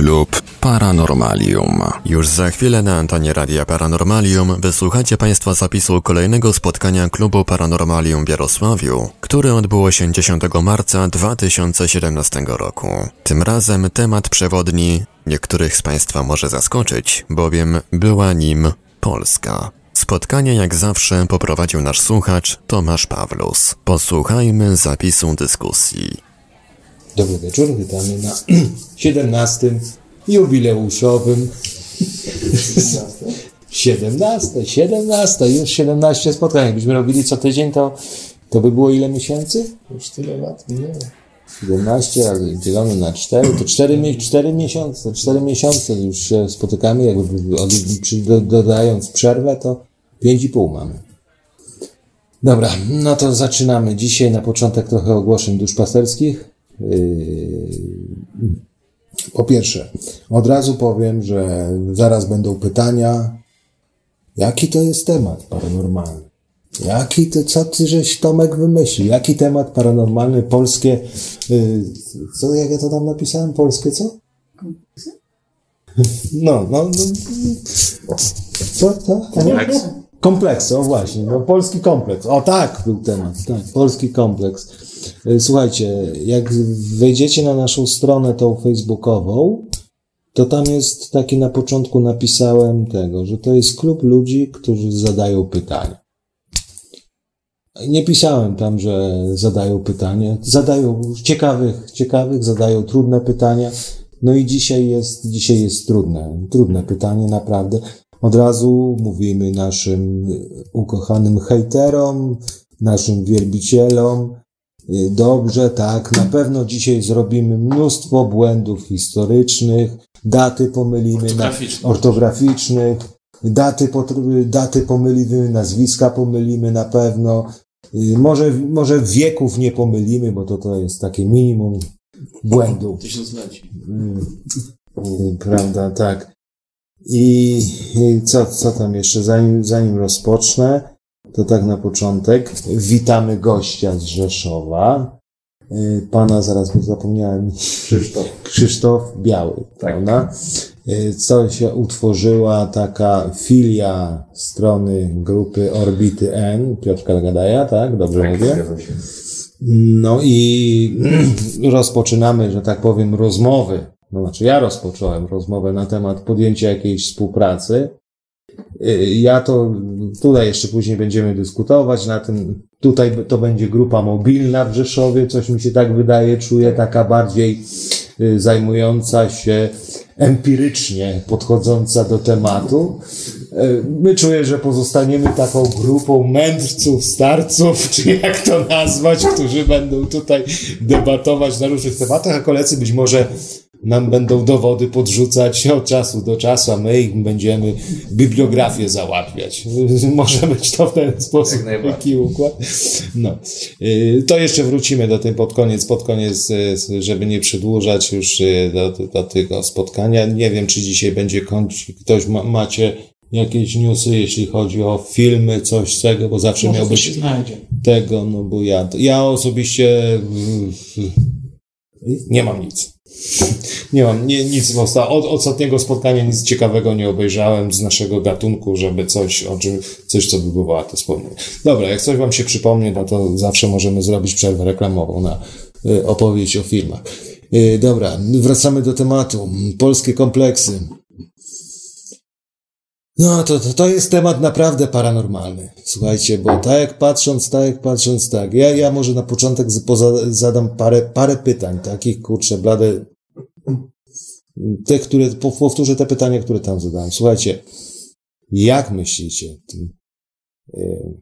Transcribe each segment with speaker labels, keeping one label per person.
Speaker 1: Klub Paranormalium. Już za chwilę na antenie Radia Paranormalium wysłuchacie Państwa zapisu kolejnego spotkania Klubu Paranormalium w Jarosławiu, które odbyło się 10 marca 2017 roku. Tym razem temat przewodni niektórych z Państwa może zaskoczyć, bowiem była nim Polska. Spotkanie jak zawsze poprowadził nasz słuchacz Tomasz Pawlus. Posłuchajmy zapisu dyskusji.
Speaker 2: Dobry wieczór, witamy na 17 jubileuszowym 17, 17, już 17 spotkań. Jakbyśmy robili co tydzień, to, to by było ile miesięcy?
Speaker 3: Już tyle lat minęło.
Speaker 2: 17, ale dzielone na 4, to 4, mi- 4 miesiące, 4 miesiące już się spotykamy, jakby od, do, dodając przerwę, to 5,5 mamy. Dobra, no to zaczynamy. Dzisiaj na początek trochę ogłoszeń duszpasterskich. Yy, Po pierwsze, od razu powiem, że zaraz będą pytania, jaki to jest temat paranormalny? Jaki to, co ty żeś Tomek wymyślił? Jaki temat paranormalny, polskie, yy, co, jak ja to tam napisałem? Polskie co? No, no, no co, co?
Speaker 3: Kompleks.
Speaker 2: Kompleks, o właśnie, no polski kompleks. O tak, był temat, tak, polski kompleks. Y, Słuchajcie, jak wejdziecie na naszą stronę tą facebookową, to tam jest taki na początku napisałem tego, że to jest klub ludzi, którzy zadają pytania. Nie pisałem tam, że zadają pytania. Zadają ciekawych, ciekawych, zadają trudne pytania. No i dzisiaj jest, dzisiaj jest trudne, trudne pytanie, naprawdę. Od razu mówimy naszym ukochanym hejterom, naszym wielbicielom, dobrze, tak, na pewno dzisiaj zrobimy mnóstwo błędów historycznych, daty pomylimy, na,
Speaker 3: Ortograficznych.
Speaker 2: ortograficznych, daty, potr- daty pomylimy, nazwiska pomylimy na pewno, Y, może, może wieków nie pomylimy, bo to, to jest takie minimum błędów.
Speaker 3: Tysiącleci.
Speaker 2: Y, Prawda, tak. I, i co, co tam jeszcze? Zanim, zanim rozpocznę, to tak na początek. Witamy gościa z Rzeszowa. Y, Pana, zaraz bo zapomniałem.
Speaker 3: Krzysztof.
Speaker 2: Krzysztof Biały, prawda? Y, Co się utworzyła taka filia strony grupy Orbity N, Piotrka Gadaja, tak? Dobrze mówię? No i rozpoczynamy, że tak powiem, rozmowy. No znaczy ja rozpocząłem rozmowę na temat podjęcia jakiejś współpracy. Y, Ja to tutaj jeszcze później będziemy dyskutować na tym. Tutaj to będzie grupa mobilna w Rzeszowie, coś mi się tak wydaje, czuję, taka bardziej y, zajmująca się empirycznie podchodząca do tematu. Y, My czuję, że pozostaniemy taką grupą mędrców, starców, czy jak to nazwać, którzy będą tutaj debatować na różnych tematach, a koledzy być może nam będą dowody podrzucać od czasu do czasu, a my ich będziemy bibliografię załatwiać. Może być to w ten sposób taki układ. No. Y, To jeszcze wrócimy do tym pod koniec, pod koniec, y, żeby nie przedłużać już y, do, do tego spotkania. Nie wiem, czy dzisiaj będzie kończyć. Ktoś ma, macie jakieś newsy, jeśli chodzi o filmy, coś z tego, bo zawsze
Speaker 3: Może
Speaker 2: miał
Speaker 3: coś się znajdzie.
Speaker 2: tego, no bo ja, ja osobiście nie mam nic. Nie mam nie, nic osta- od ostatniego spotkania nic ciekawego nie obejrzałem z naszego gatunku, żeby coś, o czym, coś, co by było warte wspomnieć. Dobra, jak coś wam się przypomni, no to zawsze możemy zrobić przerwę reklamową na y, opowieść o filmach. Y, dobra, wracamy do tematu. Polskie kompleksy. No, to, to, to jest temat naprawdę paranormalny. Słuchajcie, bo tak jak patrząc, tak jak patrząc, tak. Ja, ja może na początek poza, zadam parę, parę pytań, takich, kurczę, blade. Te, które, po- powtórzę te pytania, które tam zadałem. Słuchajcie, jak myślicie, y,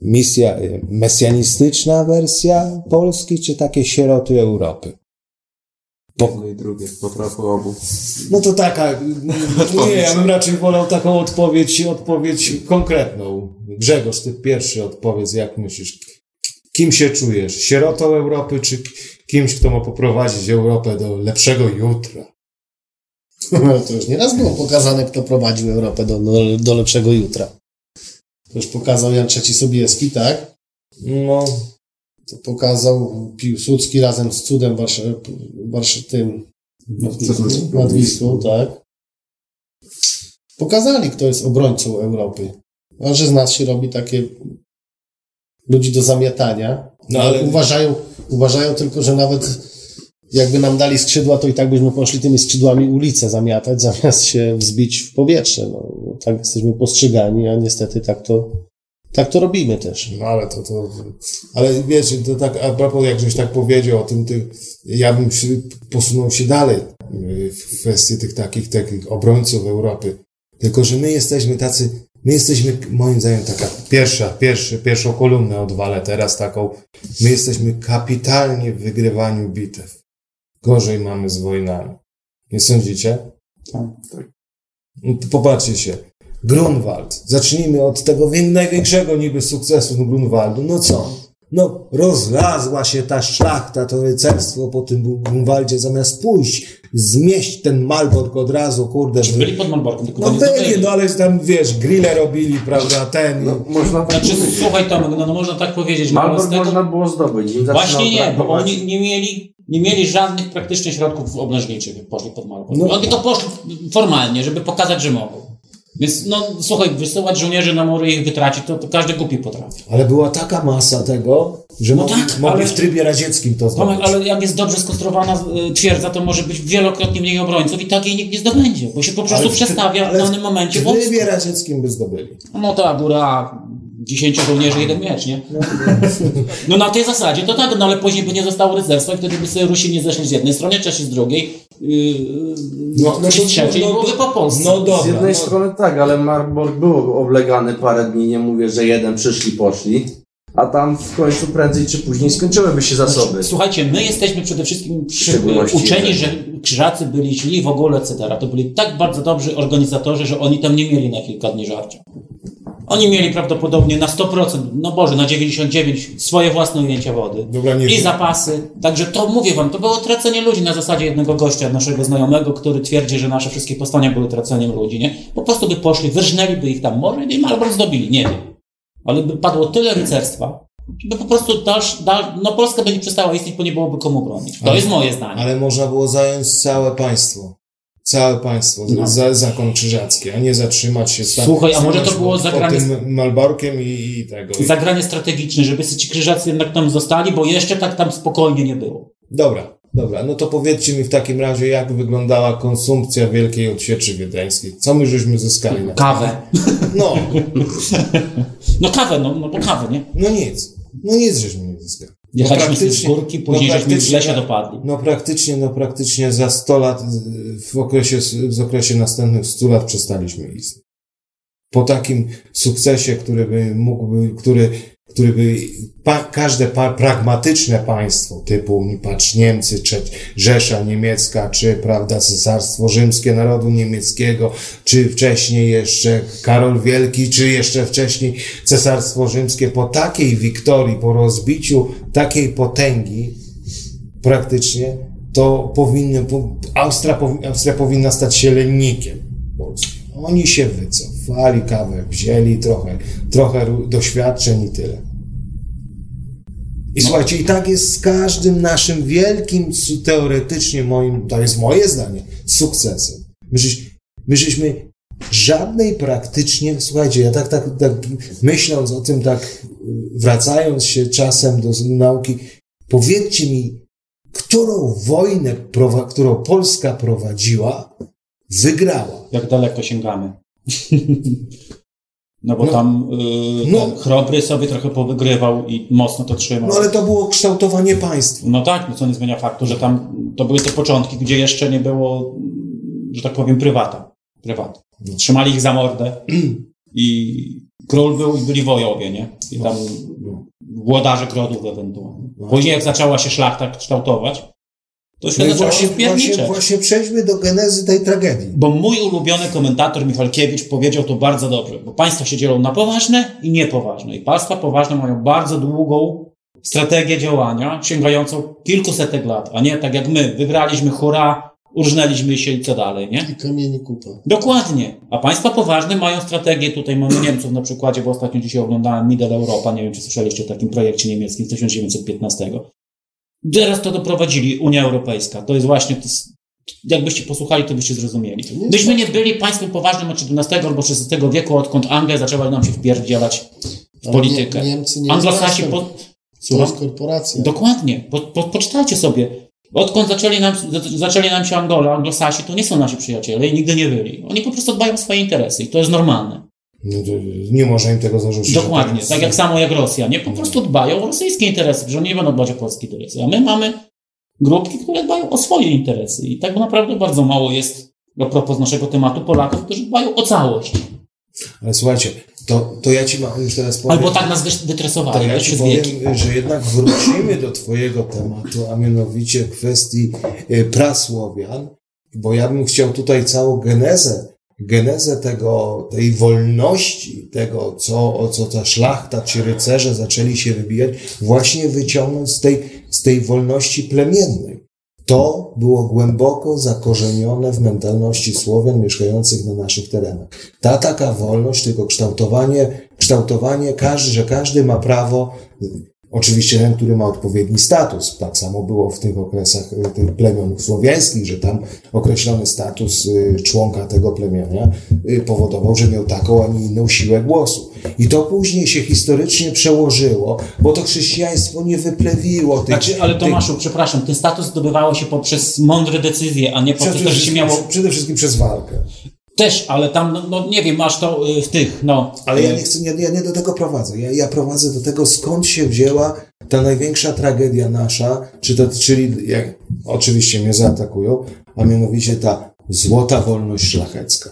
Speaker 2: misja, y, mesjanistyczna wersja Polski, czy takie sieroty Europy?
Speaker 3: Jedno i drugie, po trochu obu.
Speaker 2: No to taka. Nie, ja bym raczej wolał taką odpowiedź, odpowiedź konkretną. Grzegorz, ty pierwszy odpowiedz, jak myślisz? Kim się czujesz? Sierotą Europy, czy kimś, kto ma poprowadzić Europę do lepszego jutra?
Speaker 4: No, to już nieraz było pokazane, kto prowadził Europę do, do, do lepszego jutra. To już pokazał Jan III Sobieski, tak?
Speaker 2: No,
Speaker 4: To pokazał Piłsudski razem z cudem Warsz- Warsz- tym nad Wisłą, tak. Pokazali, kto jest obrońcą Europy. A że z nas się robi takie ludzi do zamiatania.
Speaker 2: No,
Speaker 4: ale uważają, uważają tylko, że nawet jakby nam dali skrzydła, to i tak byśmy poszli tymi skrzydłami ulicę zamiatać, zamiast się wzbić w powietrze. No, tak jesteśmy postrzegani, a niestety tak to, tak to robimy też.
Speaker 2: No ale to, to, ale wiesz, to tak, a propos, jak żeś tak powiedział o tym, ty, ja bym się, posunął się dalej y, w kwestii tych takich, takich obrońców Europy. Tylko, że my jesteśmy tacy, my jesteśmy, moim zdaniem, taka pierwsza, pierwszy, pierwszą kolumnę odwalę teraz taką, my jesteśmy kapitalnie w wygrywaniu bitew. Gorzej mamy z wojnami. Nie sądzicie? No to Popatrzcie się. Grunwald. Zacznijmy od tego wię- największego niby sukcesu Grunwaldu. No co? No, rozlazła się ta szlachta, to rycerstwo po tym Grunwaldzie, zamiast pójść, zmieść ten Malbork od razu, kurde.
Speaker 5: Czy byli pod Malborkiem, tylko
Speaker 2: No
Speaker 5: nie
Speaker 2: byli, no ale tam, wiesz, grille robili, prawda, ten.
Speaker 3: No, można tak
Speaker 5: Znaczy,
Speaker 3: powiedzieć.
Speaker 5: słuchaj Tomek, no, no można tak powiedzieć,
Speaker 3: Malbork
Speaker 5: tego...
Speaker 3: można było zdobyć.
Speaker 5: Właśnie nie, bo oni nie mieli, nie mieli żadnych praktycznie środków oblężniczych, poszli pod Malbork.
Speaker 2: No.
Speaker 5: Oni tylko poszli formalnie, żeby pokazać, że mogą. Więc no słuchaj, wysyłać żołnierzy na mury i ich wytracić, to, to każdy głupi potrafi.
Speaker 2: Ale była taka masa tego, że
Speaker 5: No
Speaker 2: mogli,
Speaker 5: tak,
Speaker 2: mogli
Speaker 5: ale-
Speaker 2: w trybie radzieckim to
Speaker 5: Tomek,
Speaker 2: zrobić.
Speaker 5: ale jak jest dobrze skonstruowana y, twierdza, to może być wielokrotnie mniej obrońców i tak jej nikt nie zdobędzie, bo się po prostu
Speaker 2: Ale w
Speaker 5: przestawia w danym momencie
Speaker 2: W trybie radzieckim by zdobyli.
Speaker 5: No to góra, 10 żołnierzy, jeden miecz, nie? No na tej zasadzie to tak, no ale później by nie zostało rycerstwa i wtedy by sobie Rusi nie zeszli z jednej strony, Czesi z drugiej, yy,
Speaker 2: No, no
Speaker 5: z trzeciej
Speaker 2: no
Speaker 5: byłoby po Polsce.
Speaker 2: No dobra.
Speaker 3: Z jednej
Speaker 2: no,
Speaker 3: strony tak, ale Marburg był oblegany parę dni, nie mówię, że jeden przyszli, poszli, a tam w końcu prędzej czy później skończyłyby się zasoby.
Speaker 5: Słuchajcie, my jesteśmy przede wszystkim przy, uczeni,
Speaker 3: że-
Speaker 5: że krzyżacy byli źli w ogóle, etc. To byli tak bardzo dobrzy organizatorzy, że oni tam nie mieli na kilka dni żarcia. Oni mieli prawdopodobnie na 100%, no Boże, na 99% swoje własne ujęcia wody. I zapasy. Także to mówię wam, to było tracenie ludzi na zasadzie jednego gościa, naszego znajomego, który twierdzi, że nasze wszystkie powstania były traceniem ludzi, nie? Po prostu by poszli, wyrżnęliby ich tam, może i Malbork zdobili, nie wiem. Ale by padło tyle rycerstwa, żeby po prostu dalsz, dal, no Polska by nie przestała istnieć, bo nie byłoby komu bronić. To
Speaker 2: Ale-
Speaker 5: jest moje zdanie.
Speaker 2: Ale można było zająć całe państwo. Całe państwo,
Speaker 5: No.
Speaker 2: za, zakon krzyżacki, a nie zatrzymać się sta-
Speaker 5: Słuchaj, a może to było zagranie-
Speaker 2: tym Malborkiem i, i tego. I...
Speaker 5: Zagranie strategiczne, żeby ci krzyżacy jednak tam zostali, bo jeszcze tak tam spokojnie nie było.
Speaker 2: Dobra, dobra, no to powiedzcie mi w takim razie, jak wyglądała konsumpcja Wielkiej Odsieczy Wiedeńskiej. Co my żeśmy zyskali na
Speaker 5: Kawę.
Speaker 2: No,
Speaker 5: No kawę, no, no to kawę, nie?
Speaker 2: no nic. No nic żeśmy nie zyskali.
Speaker 5: Jechaliśmy z
Speaker 2: praktycznie-
Speaker 5: górki, później
Speaker 2: no
Speaker 5: żeśmy w
Speaker 2: praktycznie-
Speaker 5: lesie dopadli.
Speaker 2: No praktycznie, no praktycznie za 100 lat, w okresie, w okresie następnych 100 lat przestaliśmy istnieć. Po takim sukcesie, który by mógłby, który, który by pa, każde pa, pragmatyczne państwo, typu patrz Niemcy, czy Rzesza Niemiecka, czy prawda Cesarstwo Rzymskie Narodu Niemieckiego, czy wcześniej jeszcze Karol Wielki, czy jeszcze wcześniej Cesarstwo Rzymskie, po takiej wiktorii, po rozbiciu takiej potęgi, praktycznie, to powinny, po- Austria, Austria powinna stać się lennikiem Polski. Oni się wycofali, kawę wzięli, trochę, trochę doświadczeń i tyle. I słuchajcie, i tak jest z każdym naszym wielkim, teoretycznie moim, to jest moje zdanie, sukcesem. My, żeś, my żeśmy żadnej praktycznie, słuchajcie, ja tak, tak, tak myśląc o tym, tak y, wracając się czasem do nauki, powiedzcie mi, którą wojnę, którą Polska prowadziła, wygrała.
Speaker 5: Jak daleko sięgamy. No bo
Speaker 2: No.
Speaker 5: tam yy,
Speaker 2: No.
Speaker 5: Chrobry sobie trochę powygrywał i mocno to trzymał.
Speaker 2: No ale to było kształtowanie państwa.
Speaker 5: No tak, no co nie zmienia faktu, że tam to były te początki, gdzie jeszcze nie było, że tak powiem, prywata. Prywata. Trzymali ich za mordę i król był i byli wojowie, nie? I tam włodarze grodów ewentualnie. Później jak zaczęła się szlachta kształtować, to się
Speaker 2: No właśnie, właśnie, właśnie przejdźmy do genezy tej tragedii.
Speaker 5: Bo mój ulubiony komentator Michalkiewicz powiedział to bardzo dobrze, bo państwa się dzielą na poważne i niepoważne. I państwa poważne mają bardzo długą strategię działania, sięgającą kilkusetek lat, a nie tak jak my, wygraliśmy, hurra, urżnęliśmy się i co dalej, nie?
Speaker 4: I kamieni kupa.
Speaker 5: Dokładnie. A państwa poważne mają strategię, tutaj mamy Niemców na przykładzie, bo ostatnio dzisiaj oglądałem Middle Europa, nie wiem czy słyszeliście o takim projekcie niemieckim z 1915. Teraz to doprowadzili Unia Europejska. To jest właśnie to, jakbyście posłuchali, to byście zrozumieli. Byśmy nie byli państwem poważnym od XVII albo XVI wieku, odkąd Anglia zaczęła nam się wpierdzielać w politykę.
Speaker 4: Nie, Niemcy nie
Speaker 5: Anglosasi po...
Speaker 4: Jest korporacja.
Speaker 5: Dokładnie. Po, po, poczytajcie sobie. Odkąd zaczęli nam, zaczęli nam się Angola, Anglosasi, to nie są nasi przyjaciele i nigdy nie byli. Oni po prostu dbają o swoje interesy i to jest normalne.
Speaker 2: Nie, można im tego zarzucić.
Speaker 5: Dokładnie, tak jak samo jak Rosja. Nie po prostu dbają o rosyjskie interesy, że oni nie będą dbać o polskie interesy. A my mamy grupki, które dbają o swoje interesy. I tak naprawdę bardzo mało jest a propos naszego tematu Polaków, którzy dbają o całość.
Speaker 2: Ale słuchajcie, to, to ja ci ma, już teraz powiem.
Speaker 5: Albo tak nas wy- wytresowali
Speaker 2: To ja ci powiem,
Speaker 5: wieki.
Speaker 2: że jednak wrócimy do Twojego tematu, a mianowicie kwestii y, prasłowian, bo ja bym chciał tutaj całą genezę, genezę tego, tej wolności, tego, co, o co ta szlachta ci rycerze zaczęli się wybijać, właśnie wyciągnąć z tej, z tej wolności plemiennej. To było głęboko zakorzenione w mentalności Słowian mieszkających na naszych terenach. Ta taka wolność, tylko kształtowanie, kształtowanie każdy, że każdy ma prawo, oczywiście ten, który ma odpowiedni status. Tak samo było w tych okresach y, tych plemion słowiańskich, że tam określony status y, członka tego plemienia y, powodował, że miał taką, a nie inną siłę głosu. I to później się historycznie przełożyło, bo to chrześcijaństwo nie wyplewiło tych...
Speaker 5: Znaczy, ale Tomaszu, przepraszam, ten status zdobywało się poprzez mądre decyzje, a nie poprzez to, że się miało...
Speaker 2: przede wszystkim przez walkę.
Speaker 5: Też, ale tam, no, no nie wiem, masz to y, w tych, no...
Speaker 2: Ale ja
Speaker 5: y,
Speaker 2: nie chcę, ja, ja nie do tego prowadzę. Ja, ja prowadzę do tego, skąd się wzięła ta największa tragedia nasza, czy to, czyli, jak, oczywiście mnie zaatakują, a mianowicie ta złota wolność szlachecka.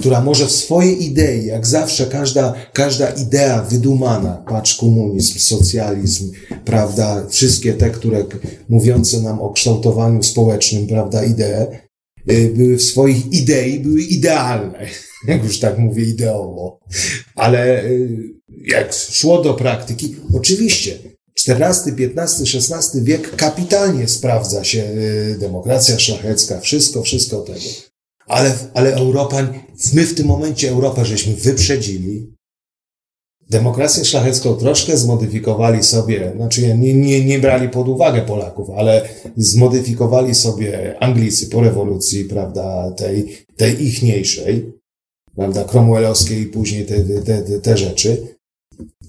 Speaker 2: Która może w swojej idei, jak zawsze każda, każda idea wydumana, patrz komunizm, socjalizm, prawda, wszystkie te, które mówiące nam o kształtowaniu społecznym, prawda, idee, były w swoich idei, były idealne. Jak już tak mówię ideowo. Ale y, jak szło do praktyki, oczywiście XIV, XV, XVI wiek kapitalnie sprawdza się y, demokracja szlachecka, wszystko, wszystko tego. Ale, ale Europa, my w tym momencie Europę żeśmy wyprzedzili. Demokrację szlachecką troszkę zmodyfikowali sobie, znaczy nie, nie, nie brali pod uwagę Polaków, ale zmodyfikowali sobie Anglicy po rewolucji, prawda, tej, tej ichniejszej, prawda, cromwellowskiej i później te, te, te, te rzeczy.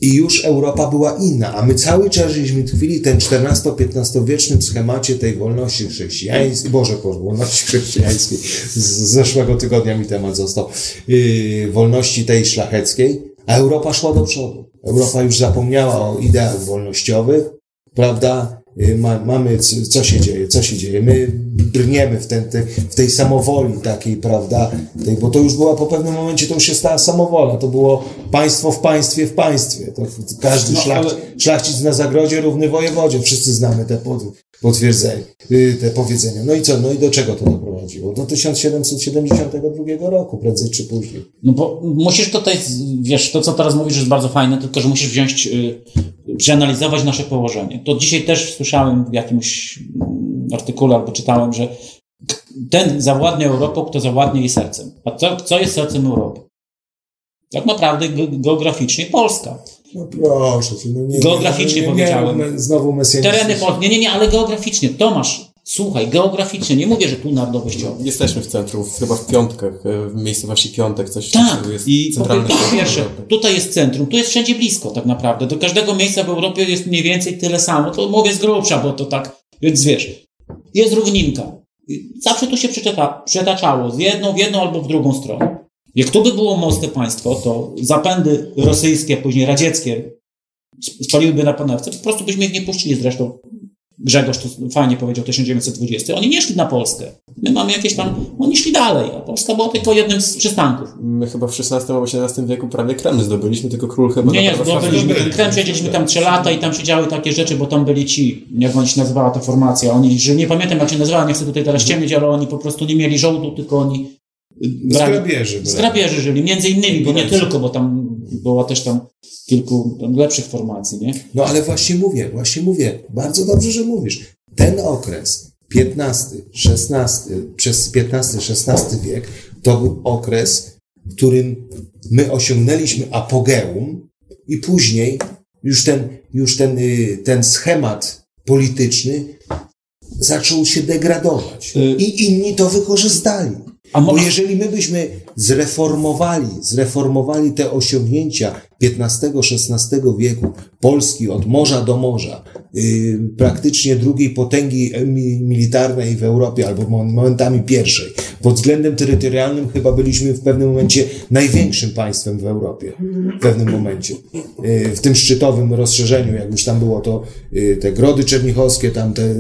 Speaker 2: I już Europa była inna, a my cały czas żeśmy tkwili w tym XIV-XV wiecznym schemacie tej wolności chrześcijańskiej, Boże, Boże, wolności chrześcijańskiej, z zeszłego tygodnia mi temat został, yy, wolności tej szlacheckiej, a Europa szła do przodu. Europa już zapomniała o ideach wolnościowych, prawda? Yy, Ma, mamy, co się dzieje, co się dzieje. My brniemy w, ten, te, w tej samowoli takiej, prawda? Tej, bo to już była po pewnym momencie, to już się stała samowola. To było państwo w państwie w państwie. To każdy
Speaker 5: No,
Speaker 2: szlach,
Speaker 5: ale-
Speaker 2: szlachcic na zagrodzie równy wojewodzie. Wszyscy znamy te pod, potwierdzenia, yy, te powiedzenia. No i co? No i do czego to doprowadziło? Do 1772 roku, prędzej czy później.
Speaker 5: No bo musisz tutaj, wiesz, to co teraz mówisz jest bardzo fajne, tylko że musisz wziąć, y, przeanalizować nasze położenie. To dzisiaj też słyszałem w jakimś mm, artykule albo czytałem, że ten zawładnie Europą, kto zawładnie jej sercem. A co, co jest sercem Europy? Tak naprawdę ge- geograficznie Polska.
Speaker 2: No proszę, no nie,
Speaker 5: Geograficznie
Speaker 2: nie, nie,
Speaker 5: powiedziałem.
Speaker 2: Znowu.
Speaker 5: Tereny Polski. Nie, nie, nie, ale geograficznie. Tomasz, słuchaj, geograficznie. Nie mówię, że tu narodowościowo.
Speaker 6: Jesteśmy w centrum, chyba w Piątkach, e, w miejscowości Piątek, coś
Speaker 5: Tak,
Speaker 6: jest
Speaker 5: i
Speaker 6: centralne.
Speaker 5: po pierwsze, tutaj jest centrum, tu jest wszędzie blisko tak naprawdę. Do każdego miejsca w Europie jest mniej więcej tyle samo. To mówię z grubsza, bo to tak, więc wiesz, jest równinka. Zawsze to się przeczyta, przetaczało z jedną w jedną albo w drugą stronę. Jak tu by było mocne państwo, to zapędy rosyjskie, później radzieckie spaliłyby na panewce, po prostu byśmy ich nie puścili zresztą. Grzegorz to fajnie powiedział 1920. Oni nie szli na Polskę. My mamy jakieś tam, oni szli dalej, a Polska była tylko jednym z przystanków.
Speaker 6: My chyba w XVI albo XVII wieku prawie Kreml zdobyliśmy, tylko król chyba
Speaker 5: Nie, nie, zdobyliśmy ten Krem, siedzieliśmy tam trzy lata i tam się działy takie rzeczy, bo tam byli ci, jak oni się nazywała ta formacja, oni, że nie pamiętam jak się nazywała, nie chcę tutaj teraz ciemnić, ale oni po prostu nie mieli żołdu, tylko oni y,
Speaker 2: Z
Speaker 5: brali-
Speaker 2: grabieży.
Speaker 5: z grabieży żyli, między innymi, bo nie tylko, bo tam było też tam kilku tam lepszych formacji, nie?
Speaker 2: No ale właśnie mówię, właśnie mówię. Bardzo dobrze, że mówisz. Ten okres, XV, XVI, przez XV-XVI wiek, to był okres, w którym my osiągnęliśmy apogeum i później już ten, już ten, y, ten schemat polityczny zaczął się degradować.
Speaker 5: Y-
Speaker 2: I inni to wykorzystali. Bo jeżeli my byśmy zreformowali, zreformowali te osiągnięcia XV-XVI wieku Polski od morza do morza, yy, praktycznie drugiej potęgi mi- militarnej w Europie, albo mo- momentami pierwszej, pod względem terytorialnym chyba byliśmy w pewnym momencie największym państwem w Europie. W pewnym momencie. Yy, w tym szczytowym rozszerzeniu, jak już tam było to, yy, te grody czernichowskie, tam te,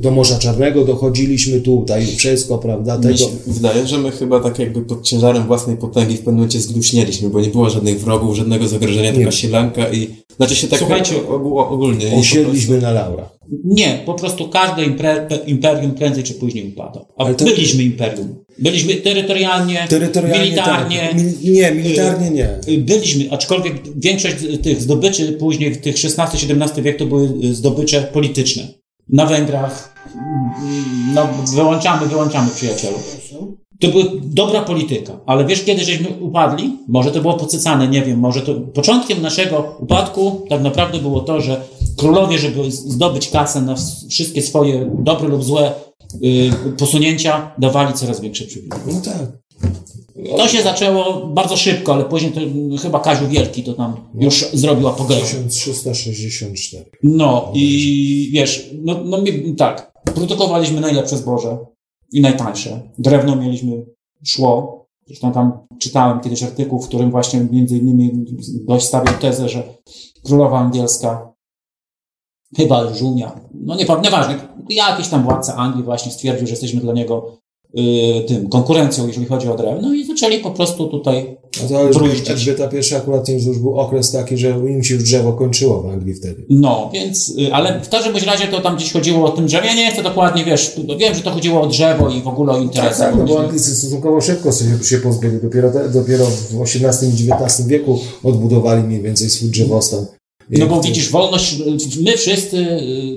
Speaker 2: do Morza Czarnego dochodziliśmy tutaj, wszystko, prawda, tego.
Speaker 6: wydaje, że my chyba tak jakby pod ciężarem własnej potęgi w pewnym momencie zgruźnieliśmy, bo nie było żadnych wrogów, żadnego zagrożenia, tylko sielanka i... Znaczy się tak
Speaker 5: Słuchajcie,
Speaker 6: ogólnie.
Speaker 2: Osiedliśmy na laurach.
Speaker 5: Nie, po prostu każde imper- imperium prędzej czy później upada. A
Speaker 2: Ale to-
Speaker 5: byliśmy imperium. Byliśmy terytorialnie,
Speaker 2: Terytorialnie
Speaker 5: militarnie.
Speaker 2: tak. Nie, militarnie nie.
Speaker 5: Y, Byliśmy, aczkolwiek większość tych zdobyczy później w tych XVI-XVII wiek to były y, zdobycze polityczne. Na Węgrach, mm, no, wyłączamy, wyłączamy przyjacielu. To była dobra polityka, ale wiesz kiedy żeśmy upadli? Może to było podsycane, nie wiem, może to początkiem naszego upadku tak naprawdę było to, że królowie, żeby zdobyć kasę na ws- wszystkie swoje dobre lub złe y, posunięcia, dawali coraz większe przywileje.
Speaker 2: No tak.
Speaker 5: To się zaczęło bardzo szybko, ale później to chyba Kaziu Wielki to tam już zrobił apogeum.
Speaker 2: 1364.
Speaker 5: No i wiesz, no, no tak, produkowaliśmy najlepsze zboże i najtańsze. Drewno mieliśmy szło. Zresztą tam czytałem kiedyś artykuł, w którym właśnie między innymi gość stawiał tezę, że królowa angielska, chyba żółnia, no nie nieważne, jakiś tam władca Anglii właśnie stwierdził, że jesteśmy dla niego tym konkurencją, jeżeli chodzi o drewno i zaczęli po prostu tutaj
Speaker 2: No
Speaker 5: Bruździć.
Speaker 2: Elżbieta I akurat już był okres taki, że im się już drzewo kończyło w Anglii wtedy.
Speaker 5: No, więc, y, ale w każdym razie to tam gdzieś chodziło o tym drzewie. Ja nie chcę dokładnie, wiesz, wiem, że to chodziło o drzewo i w ogóle o interesy.
Speaker 2: Tak, no bo Anglicy stosunkowo szybko sobie się pozbyli. Dopiero, dopiero w XVIII i XIX wieku odbudowali mniej więcej swój drzewostan.
Speaker 5: No bo widzisz, wolność, my wszyscy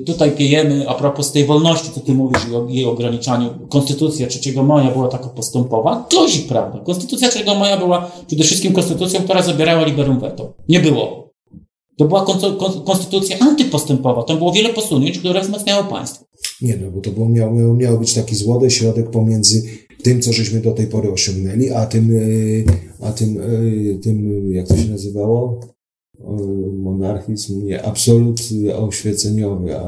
Speaker 5: y, tutaj piejemy, a propos tej wolności, co ty mówisz i o jej ograniczaniu. Konstytucja 3 maja była taka postępowa. Guzik, prawda? Konstytucja 3 maja była przede wszystkim konstytucją, która zabierała liberum veto. Nie było. To była kon- kon- konstytucja antypostępowa. Tam było wiele posunięć, które wzmacniały państwo.
Speaker 2: Nie no, bo to było, miał, miał, miał być taki złoty środek pomiędzy tym, co żeśmy do tej pory osiągnęli, a tym, yy, a tym, yy, tym jak to się nazywało? Yy, Monarchizm, nie, absolut oświeceniowy, a,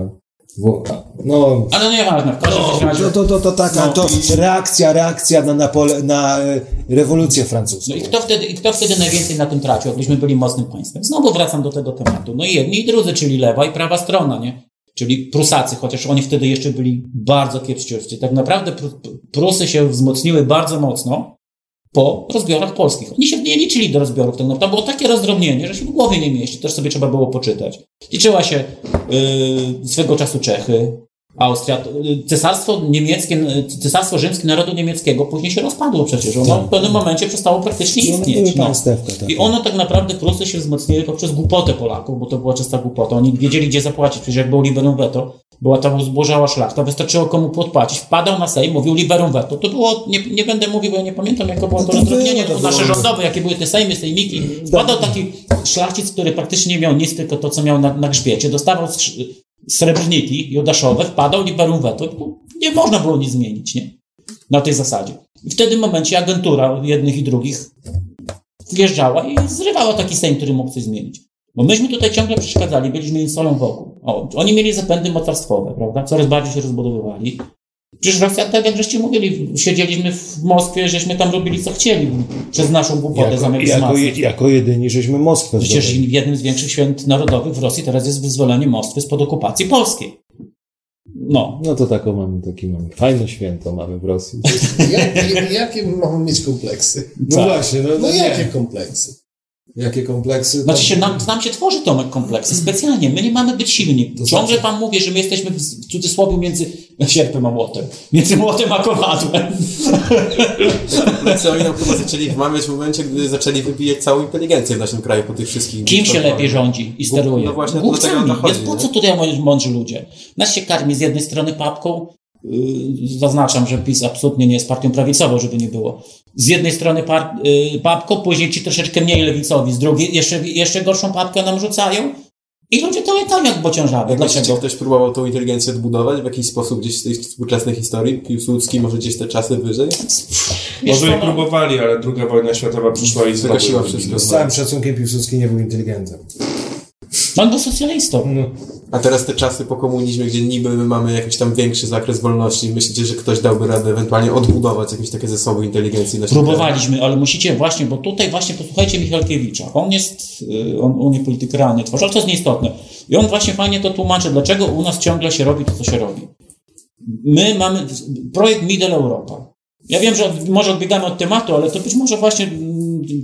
Speaker 2: a no,
Speaker 5: Ale no nieważne, w każdym razie.
Speaker 2: to, to, to, to taka
Speaker 5: No
Speaker 2: to
Speaker 5: i-
Speaker 2: reakcja, reakcja na, Napole, na e, rewolucję francuską.
Speaker 5: No i kto wtedy, i kto wtedy najwięcej na tym tracił, jakbyśmy byli mocnym państwem? Znowu wracam do tego tematu. No i jedni i drudzy, czyli lewa i prawa strona, nie? Czyli Prusacy, chociaż oni wtedy jeszcze byli bardzo kiepściutcy. Tak naprawdę Pr- Prusy się wzmocniły bardzo mocno po rozbiorach polskich. Oni się nie liczyli do rozbiorów. Tak naprawdę było takie rozdrobnienie, że się w głowie nie mieści. Też sobie trzeba było poczytać. Liczyła się yy, swego czasu Czechy, Austria. Y, Cesarstwo niemieckie, y, Cesarstwo rzymskie narodu niemieckiego później się rozpadło przecież. Ono w pewnym momencie przestało praktycznie istnieć. No.
Speaker 2: takie.
Speaker 5: I ono tak naprawdę Prusy się wzmocniły poprzez głupotę Polaków, bo to była czysta głupota. Oni wiedzieli, gdzie zapłacić. Przecież jak był liberum veto, była ta zbożała szlachta, wystarczyło komu podpłacić. Wpadał na Sejm, mówił liberum veto. To było, nie, nie będę mówił, bo ja nie pamiętam, jak to było
Speaker 2: No
Speaker 5: to
Speaker 2: to
Speaker 5: rozdrobnienie, to nasze rządowe, jakie były te Sejmy, Sejmiki. Wpadał taki szlachcic, który praktycznie nie miał nic, tylko to, co miał na, na grzbiecie. Dostawał srebrniki judaszowe, wpadał liberum veto. Nie można było nic zmienić, nie? Na tej zasadzie. I w wtedy momencie agentura jednych i drugich wjeżdżała i zrywała taki Sejm, który mógł coś zmienić. Bo myśmy tutaj ciągle przeszkadzali, byliśmy im solą wokół. O, oni mieli zapędy mocarstwowe, prawda? Coraz bardziej się rozbudowywali. Przecież Rosja, tak jak żeście mówili, siedzieliśmy w Moskwie, żeśmy tam robili co chcieli przez naszą głupotę zamiast
Speaker 2: jako,
Speaker 5: wzmacniać.
Speaker 2: jako jedyni żeśmy Moskwę
Speaker 5: Przecież
Speaker 2: zdobyli.
Speaker 5: jednym z większych święt narodowych w Rosji teraz jest wyzwolenie Moskwy spod okupacji polskiej. No.
Speaker 2: No to taką mamy, taki mamy. Fajne święto mamy w Rosji.
Speaker 4: Jakie, jakie mamy mieć kompleksy?
Speaker 2: No
Speaker 5: Tak.
Speaker 2: właśnie, no,
Speaker 4: No
Speaker 2: no
Speaker 4: jakie kompleksy?
Speaker 2: Jakie kompleksy?
Speaker 5: Znaczy się, nam, nam się tworzy Tomek kompleksy, specjalnie. My nie mamy być silni.
Speaker 2: To
Speaker 5: Ciągle
Speaker 2: znaczy-
Speaker 5: pan mówi, że my jesteśmy w w cudzysłowie między sierpem a młotem. Między młotem a kowadłem.
Speaker 6: Co oni nam chyba zaczęli wmawiać w momencie, gdy zaczęli wybijać całą inteligencję w naszym kraju po tych wszystkich...
Speaker 5: Kim się lepiej rządzi i steruje?
Speaker 6: No właśnie,
Speaker 5: Głupcami.
Speaker 6: do tego dochodzi,
Speaker 5: Jest po co tutaj mądrzy ludzie? Nas się karmi z jednej strony papką, yy, zaznaczam, że PiS absolutnie nie jest partią prawicową, żeby nie było. Z jednej strony par, papką, później ci troszeczkę mniej lewicowi, z drugiej jeszcze, jeszcze gorszą papkę nam rzucają I ludzie to łykają jak.
Speaker 6: Myślicie,
Speaker 5: Dlaczego?
Speaker 6: ktoś próbował tą inteligencję odbudować w jakiś sposób gdzieś z tej współczesnej historii? Piłsudski, może gdzieś te czasy wyżej?
Speaker 7: Może i
Speaker 5: no,
Speaker 7: próbowali, ale druga wojna światowa przyszła i ją
Speaker 6: wszystko.
Speaker 2: Z całym szacunkiem Piłsudski nie był inteligentem.
Speaker 5: On był socjalistą.
Speaker 6: A teraz te czasy po komunizmie, gdzie niby my mamy jakiś tam większy zakres wolności, myślicie, że ktoś dałby radę ewentualnie odbudować jakieś takie zasoby inteligencji na?
Speaker 5: Próbowaliśmy, ale musicie właśnie, bo tutaj właśnie posłuchajcie Michalkiewicza. On jest, y, on, on nie polityk realny tworzy, ale to jest nieistotne. I on właśnie fajnie to tłumaczy, dlaczego u nas ciągle się robi to, co się robi. My mamy projekt Middle Europa. Ja wiem, że od, może odbiegamy od tematu, ale to być może właśnie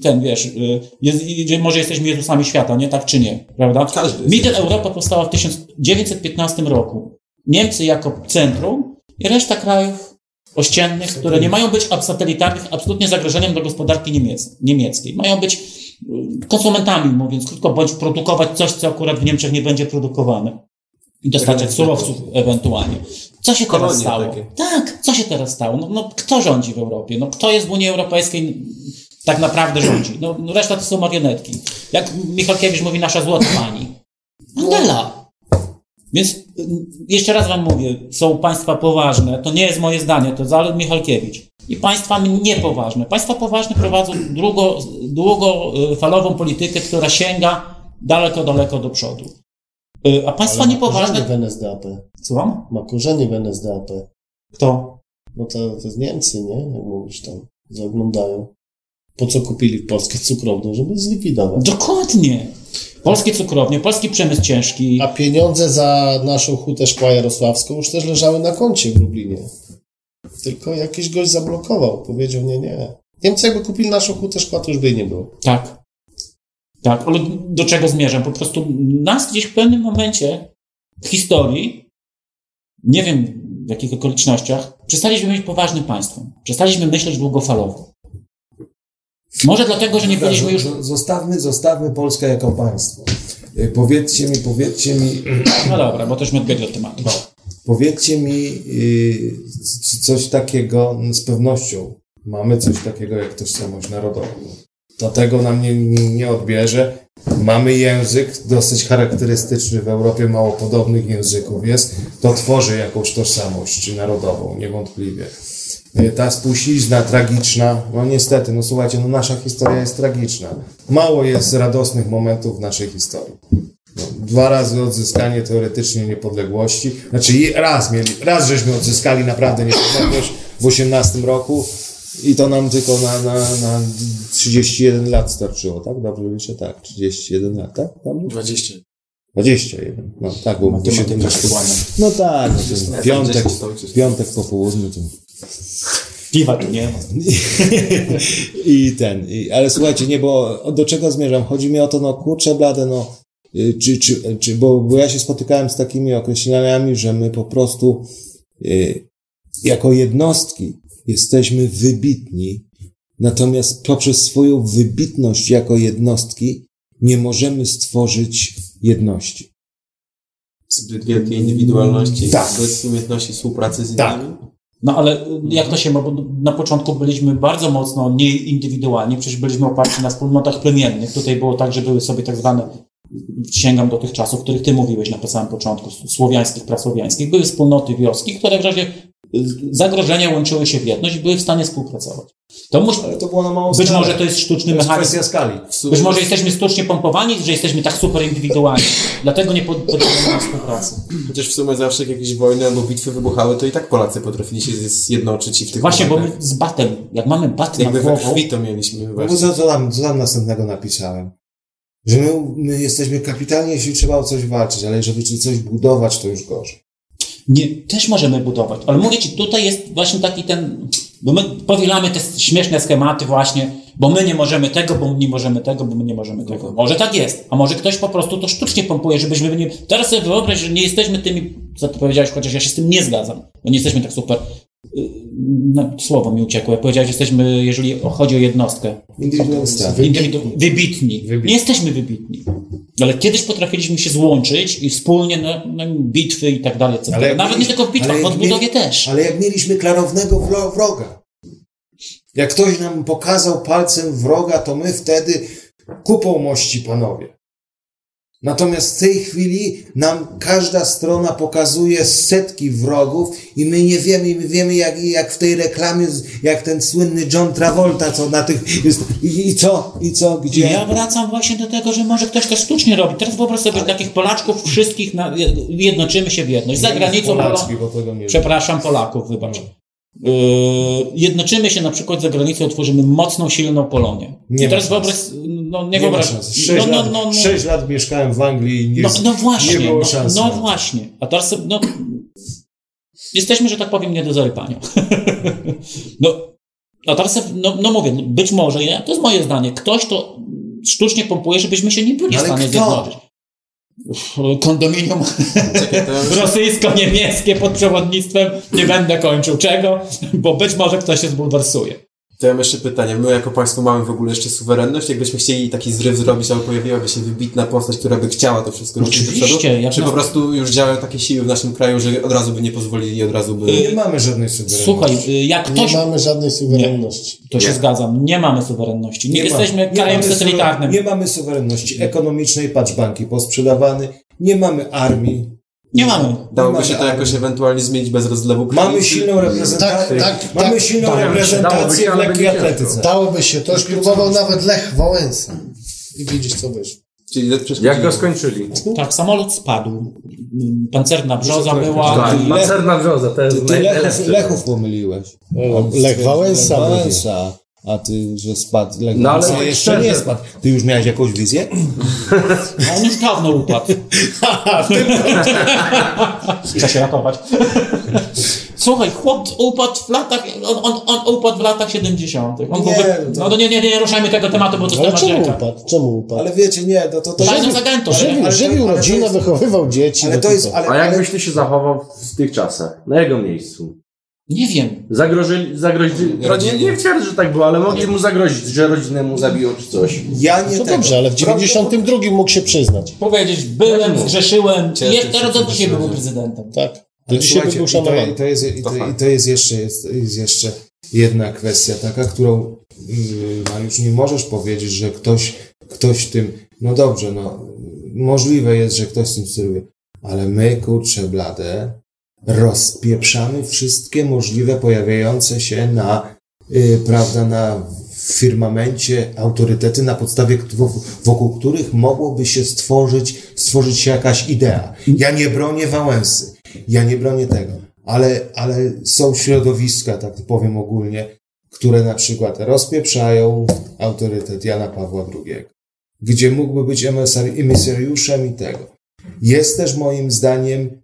Speaker 5: ten, wiesz, y, jest, że może jesteśmy Jezusami świata, nie? Tak czy nie, prawda?
Speaker 6: Każdy Jezusem.
Speaker 5: Europa powstała w 1915 roku. Niemcy jako centrum i reszta krajów ościennych, które nie mają być satelitarnych, absolutnie zagrożeniem dla gospodarki niemiec, niemieckiej. Mają być y, konsumentami, mówiąc krótko, bądź produkować coś, co akurat w Niemczech nie będzie produkowane. I dostarczać surowców ewentualnie. Co się teraz stało?
Speaker 6: takie.
Speaker 5: Tak, co się teraz stało? No, no, kto rządzi w Europie? No, kto jest w Unii Europejskiej tak naprawdę rządzi? No, no, reszta to są marionetki. Jak Michalkiewicz mówi, nasza złota pani. Angela. Więc y, jeszcze raz wam mówię, są państwa poważne, to nie jest moje zdanie, to Zalud Michalkiewicz. I państwa niepoważne. Państwa poważne prowadzą długo, długofalową politykę, która sięga daleko, daleko do przodu. Y, A państwa
Speaker 4: Ale ma korzenie
Speaker 5: niepoważne...
Speaker 4: w NSDAP.
Speaker 5: Słucham?
Speaker 4: Ma korzenie w NSDAP.
Speaker 5: Kto?
Speaker 4: No to, to jest Niemcy, nie? Jak mówisz tam, zaglądają. Po co kupili polskie cukrownie? Żeby zlikwidować.
Speaker 5: Dokładnie. Polskie cukrownie, polski przemysł ciężki.
Speaker 4: A pieniądze za naszą hutę szkła jarosławską już też leżały na koncie w Lublinie. Tylko jakiś gość zablokował. Powiedział, nie, nie. Niemcy jakby kupili naszą hutę szkła, to już by jej nie było.
Speaker 5: Tak. Tak, ale do czego zmierzam? Po prostu nas gdzieś w pewnym momencie w historii, nie wiem w jakich okolicznościach, przestaliśmy być poważnym państwem. Przestaliśmy myśleć długofalowo. Może dlatego, że nie byliśmy już...
Speaker 2: Zostawmy, zostawmy Polskę jako państwo. Y, Powiedzcie mi, powiedzcie mi,
Speaker 5: No dobra, bo też my odbiegli od tematu.
Speaker 2: powiedzcie mi y, coś takiego, no, z pewnością mamy coś takiego jak tożsamość narodową. To tego nam nie, nie nie odbierze. Mamy język dosyć charakterystyczny w Europie, mało podobnych języków jest. To tworzy jakąś tożsamość narodową, niewątpliwie. Y, Ta spuścizna tragiczna, no niestety, no słuchajcie, no nasza historia jest tragiczna. Mało jest radosnych momentów w naszej historii. No, dwa razy odzyskanie teoretycznie niepodległości. Znaczy raz mieli, raz żeśmy odzyskali naprawdę niepodległość w 18 roku i to nam tylko na, na, na 31 lat starczyło, tak? Dobrze liczę? Tak, 31 lat, tak? Dobrze?
Speaker 6: 20.
Speaker 2: 21. No tak, bo
Speaker 5: Matematyka się kłania.
Speaker 2: No tak, no, piątek,
Speaker 6: 10 to ojciec.
Speaker 2: piątek po południu to...
Speaker 5: Piwa tu nie ma.
Speaker 2: I ten, i, ale słuchajcie, nie, bo do czego zmierzam? Chodzi mi o to, no kurczę blade, no, y, czy, czy, czy, bo, bo ja się spotykałem z takimi określeniami, że my po prostu y, jako jednostki jesteśmy wybitni, natomiast poprzez swoją wybitność jako jednostki nie możemy stworzyć jedności.
Speaker 6: Zbyt wielkiej indywidualności,
Speaker 2: Tak.
Speaker 6: bez umiejętności współpracy z
Speaker 2: Tak.
Speaker 5: No ale jak to się ma, bo na początku byliśmy bardzo mocno nieindywidualni, przecież byliśmy oparci na wspólnotach plemiennych. Tutaj było tak, że były sobie tak zwane, sięgam do tych czasów, o których ty mówiłeś na samym początku, słowiańskich, prasłowiańskich. Były wspólnoty wioski, które w razie y, zagrożenia łączyły się w jedność i były w stanie współpracować. To musi,
Speaker 2: Ale to było na małą
Speaker 5: być
Speaker 2: skalę.
Speaker 5: może to jest sztuczny
Speaker 2: to jest
Speaker 5: mechanizm.
Speaker 2: kwestia skali.
Speaker 5: Być może jesteśmy sztucznie pompowani, że jesteśmy tak super indywidualni. Dlatego nie pod- potrzebujemy współpracy.
Speaker 6: Chociaż w sumie zawsze jak jakieś wojny albo bitwy wybuchały, to i tak Polacy potrafili się zjednoczyć i w tych
Speaker 5: Właśnie, bo my
Speaker 6: momentach.
Speaker 5: z batem, jak mamy bat na
Speaker 6: Jakby we
Speaker 5: głową,
Speaker 6: krwi to mieliśmy
Speaker 2: No bo
Speaker 6: właśnie.
Speaker 2: co, co, tam, co tam następnego napisałem? Że my, my jesteśmy kapitalnie, jeśli trzeba o coś walczyć, ale żeby coś budować, to już gorzej.
Speaker 5: Nie, też możemy budować, ale mówię Ci, tutaj jest właśnie taki ten, bo my powielamy te śmieszne schematy właśnie, bo my nie możemy tego, bo my nie możemy tego, bo my nie możemy tego. Może tak jest, a może ktoś po prostu to sztucznie pompuje, żebyśmy nie... Teraz sobie wyobraź, że nie jesteśmy tymi, co Ty powiedziałeś, chociaż ja się z tym nie zgadzam, bo nie jesteśmy tak super... Yy, No, słowo mi uciekło. Jak powiedziałeś, jesteśmy, jeżeli chodzi o jednostkę,
Speaker 2: Indywidualista.
Speaker 5: Indywidu- wybitni. Nie jesteśmy wybitni. Ale kiedyś potrafiliśmy się złączyć i wspólnie na, na bitwy i tak dalej, etc.
Speaker 2: Ale
Speaker 5: Nawet nie tylko w bitwach, w odbudowie
Speaker 2: mieli-
Speaker 5: też.
Speaker 2: Ale jak mieliśmy klarownego wro- wroga. Jak ktoś nam pokazał palcem wroga, to my wtedy kupą mości panowie. Natomiast w tej chwili nam każda strona pokazuje setki wrogów i my nie wiemy, my wiemy jak, jak w tej reklamie, jak ten słynny John Travolta, co na tych jest, i, i co, i co, gdzie?
Speaker 5: Ja wracam właśnie do tego, że może ktoś to sztucznie robi. Teraz wyobraź sobie takich Polaczków wszystkich, na, jednoczymy się w jedność. Za granicą
Speaker 2: Polacki,
Speaker 5: Polo-
Speaker 2: bo tego nie
Speaker 5: Przepraszam, Polaków, wybacz. Yy, jednoczymy się na przykład za granicą, tworzymy mocną, silną Polonię.
Speaker 2: Nie
Speaker 5: I teraz wyobraź, no nie,
Speaker 2: Nie ma
Speaker 5: wyobraź.
Speaker 2: szans.
Speaker 5: no,
Speaker 2: Sześć,
Speaker 5: no,
Speaker 2: lat,
Speaker 5: no, no,
Speaker 2: sześć lat mieszkałem w Anglii i nie,
Speaker 5: no, no właśnie,
Speaker 2: nie było
Speaker 5: no,
Speaker 2: szans.
Speaker 5: no właśnie. A teraz, no, jesteśmy, że tak powiem, nie do zarypania. no, a teraz, no, no mówię, no, być może, ja, to jest moje zdanie, ktoś to sztucznie pompuje, żebyśmy się nie byli w stanie zjednoczyć. Kondominium rosyjsko-niemieckie pod przewodnictwem, nie będę kończył czego, bo być może ktoś się zbulwersuje.
Speaker 6: To ja mam jeszcze pytanie. My jako państwo mamy w ogóle jeszcze suwerenność? Jakbyśmy chcieli taki zryw zrobić, albo pojawiłaby się wybitna postać, która by chciała to wszystko do
Speaker 5: Oczywiście,
Speaker 6: przodu?
Speaker 5: jak
Speaker 6: Czy po prostu już działają takie siły w naszym kraju, że od razu by nie pozwolili i od razu by...
Speaker 2: Nie mamy żadnej suwerenności.
Speaker 5: Słuchaj, y, jak
Speaker 4: Nie
Speaker 5: ktoś...
Speaker 4: mamy żadnej suwerenności.
Speaker 5: To się zgadzam, nie mamy suwerenności. Nie,
Speaker 2: ma-
Speaker 5: jesteśmy
Speaker 2: nie
Speaker 5: krajem satelitarnym.
Speaker 2: Nie mamy suwerenności ekonomicznej, patrz banki posprzedawane, nie mamy armii,
Speaker 5: Nie mamy.
Speaker 6: Dałoby
Speaker 2: mamy
Speaker 6: się to jakoś ewentualnie zmienić bez rozlewu krwi?
Speaker 2: Mamy silną reprezentację,
Speaker 4: Tak, tak,
Speaker 2: mamy
Speaker 4: tak.
Speaker 2: silną
Speaker 7: Dałoby się, dałoby
Speaker 2: reprezentację
Speaker 7: się,
Speaker 2: w lekkiej atletyce.
Speaker 4: Dałoby się, to już próbował nawet Lech Wałęsa. I widzisz, co wyszło.
Speaker 6: Czyli.
Speaker 7: Jak go skończyli?
Speaker 5: Tak, samolot spadł. Pancerna brzoza była.
Speaker 7: Tak,
Speaker 5: i-
Speaker 7: pancerna brzoza, to jest
Speaker 2: Ty Lechów. Lechów pomyliłeś.
Speaker 4: Lech Wałęsa
Speaker 2: Lech
Speaker 4: mówię.
Speaker 2: Wałęsa. A ty, że spadł.
Speaker 7: No, ale tak
Speaker 2: jeszcze
Speaker 7: szczerze-
Speaker 2: nie spadł. Ty już miałeś jakąś wizję?
Speaker 5: A on już dawno upadł. Trzeba się ratować. Słuchaj, chłop upadł w latach, on, on, on upadł w latach 70. On
Speaker 2: Nie,
Speaker 5: był,
Speaker 2: to-
Speaker 5: no to nie, nie, nie ruszajmy tego tematu, bo to jest temat
Speaker 4: czemu
Speaker 5: rzeka.
Speaker 4: upadł? Czemu upadł?
Speaker 2: Ale wiecie, nie, to, to, to,
Speaker 5: z agentów,
Speaker 2: ale-
Speaker 5: nie?
Speaker 4: Żywił,
Speaker 2: ale
Speaker 4: żywił rodzinę,
Speaker 2: jest-
Speaker 4: wychowywał dzieci.
Speaker 2: ale
Speaker 4: no
Speaker 2: to jest, ale,
Speaker 7: A
Speaker 2: ale,
Speaker 7: jakbyś ty się zachował w tych czasach? Na jego miejscu?
Speaker 5: Nie wiem.
Speaker 7: Zagrożyli, zagrozili, nie,
Speaker 6: Rodzinie.
Speaker 7: nie twierdzę, że tak było, ale mogli mu zagrozić, że rodzinę mu zabiją czy coś.
Speaker 2: ja nie
Speaker 4: To
Speaker 2: tego.
Speaker 4: dobrze, ale w 92 mógł się przyznać.
Speaker 5: Powiedzieć, byłem, zgrzeszyłem i
Speaker 6: Ciężko
Speaker 5: jeszcze
Speaker 6: się
Speaker 5: raz do dzisiaj był prezydentem.
Speaker 4: Tak. Do
Speaker 2: Ale
Speaker 4: dzisiaj był
Speaker 2: i to,
Speaker 4: szanowany.
Speaker 2: i to, jest, i to, i to jest, jeszcze, jest, jest jeszcze jedna kwestia taka, którą yy, Mariusz, nie możesz powiedzieć, że ktoś, ktoś tym, no dobrze, no możliwe jest, że ktoś tym steruje, ale my, kurcze blade, rozpieprzamy wszystkie możliwe pojawiające się na, yy, prawda, na firmamencie autorytety, na podstawie wokół, których mogłoby się stworzyć, stworzyć się jakaś idea. Ja nie bronię Wałęsy, ja nie bronię tego, ale, ale są środowiska, tak powiem ogólnie, które na przykład rozpieprzają autorytet Jana Pawła II, gdzie mógłby być emisari- emisariuszem i tego. Jest też moim zdaniem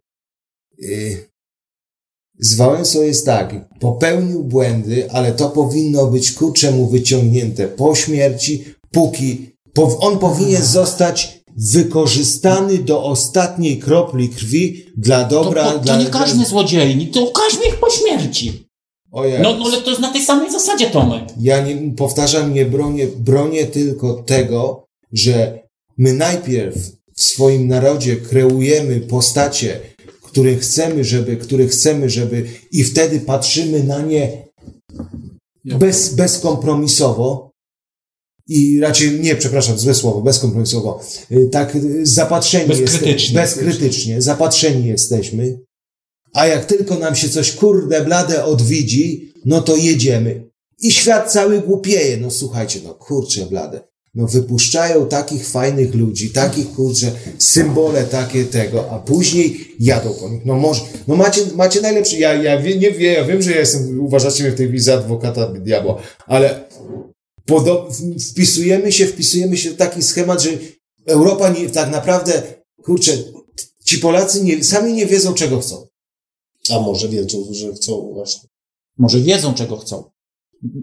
Speaker 2: z Wałęsą jest tak, popełnił błędy, ale to powinno być ku czemu wyciągnięte po śmierci, póki on powinien zostać wykorzystany do ostatniej kropli krwi dla
Speaker 5: To,
Speaker 2: dobra...
Speaker 5: to,
Speaker 2: dla,
Speaker 5: to nie każdy złodziej, to ukażmy ich po śmierci.
Speaker 2: Ojej.
Speaker 5: No, no ale to jest na tej samej zasadzie, Tomek.
Speaker 2: Ja nie, powtarzam, nie bronię, bronię tylko tego, że my najpierw w swoim narodzie kreujemy postacie, które chcemy, żeby, które chcemy, żeby i wtedy patrzymy na nie bez, bezkompromisowo i raczej, nie, przepraszam, złe słowo, bezkompromisowo, Y, tak y, zapatrzeni
Speaker 5: Bezkrytycznie.
Speaker 2: jesteśmy, bezkrytycznie, zapatrzeni jesteśmy, a jak tylko nam się coś kurde blade odwidzi, no to jedziemy. I świat cały głupieje. No słuchajcie, no kurczę blade. No wypuszczają takich fajnych ludzi, takich kurczę symbole takie tego, a później jadą po nich. No może, no macie, macie najlepszy, ja, ja wie, nie wiem, ja wiem, że ja jestem, uważacie mnie w tej chwili za adwokata diabła, ale wpisujemy się, wpisujemy się w taki schemat, że Europa nie, tak naprawdę, kurczę, ci Polacy nie, sami nie wiedzą czego chcą.
Speaker 4: A może wiedzą, że chcą właśnie.
Speaker 5: Może wiedzą, czego chcą.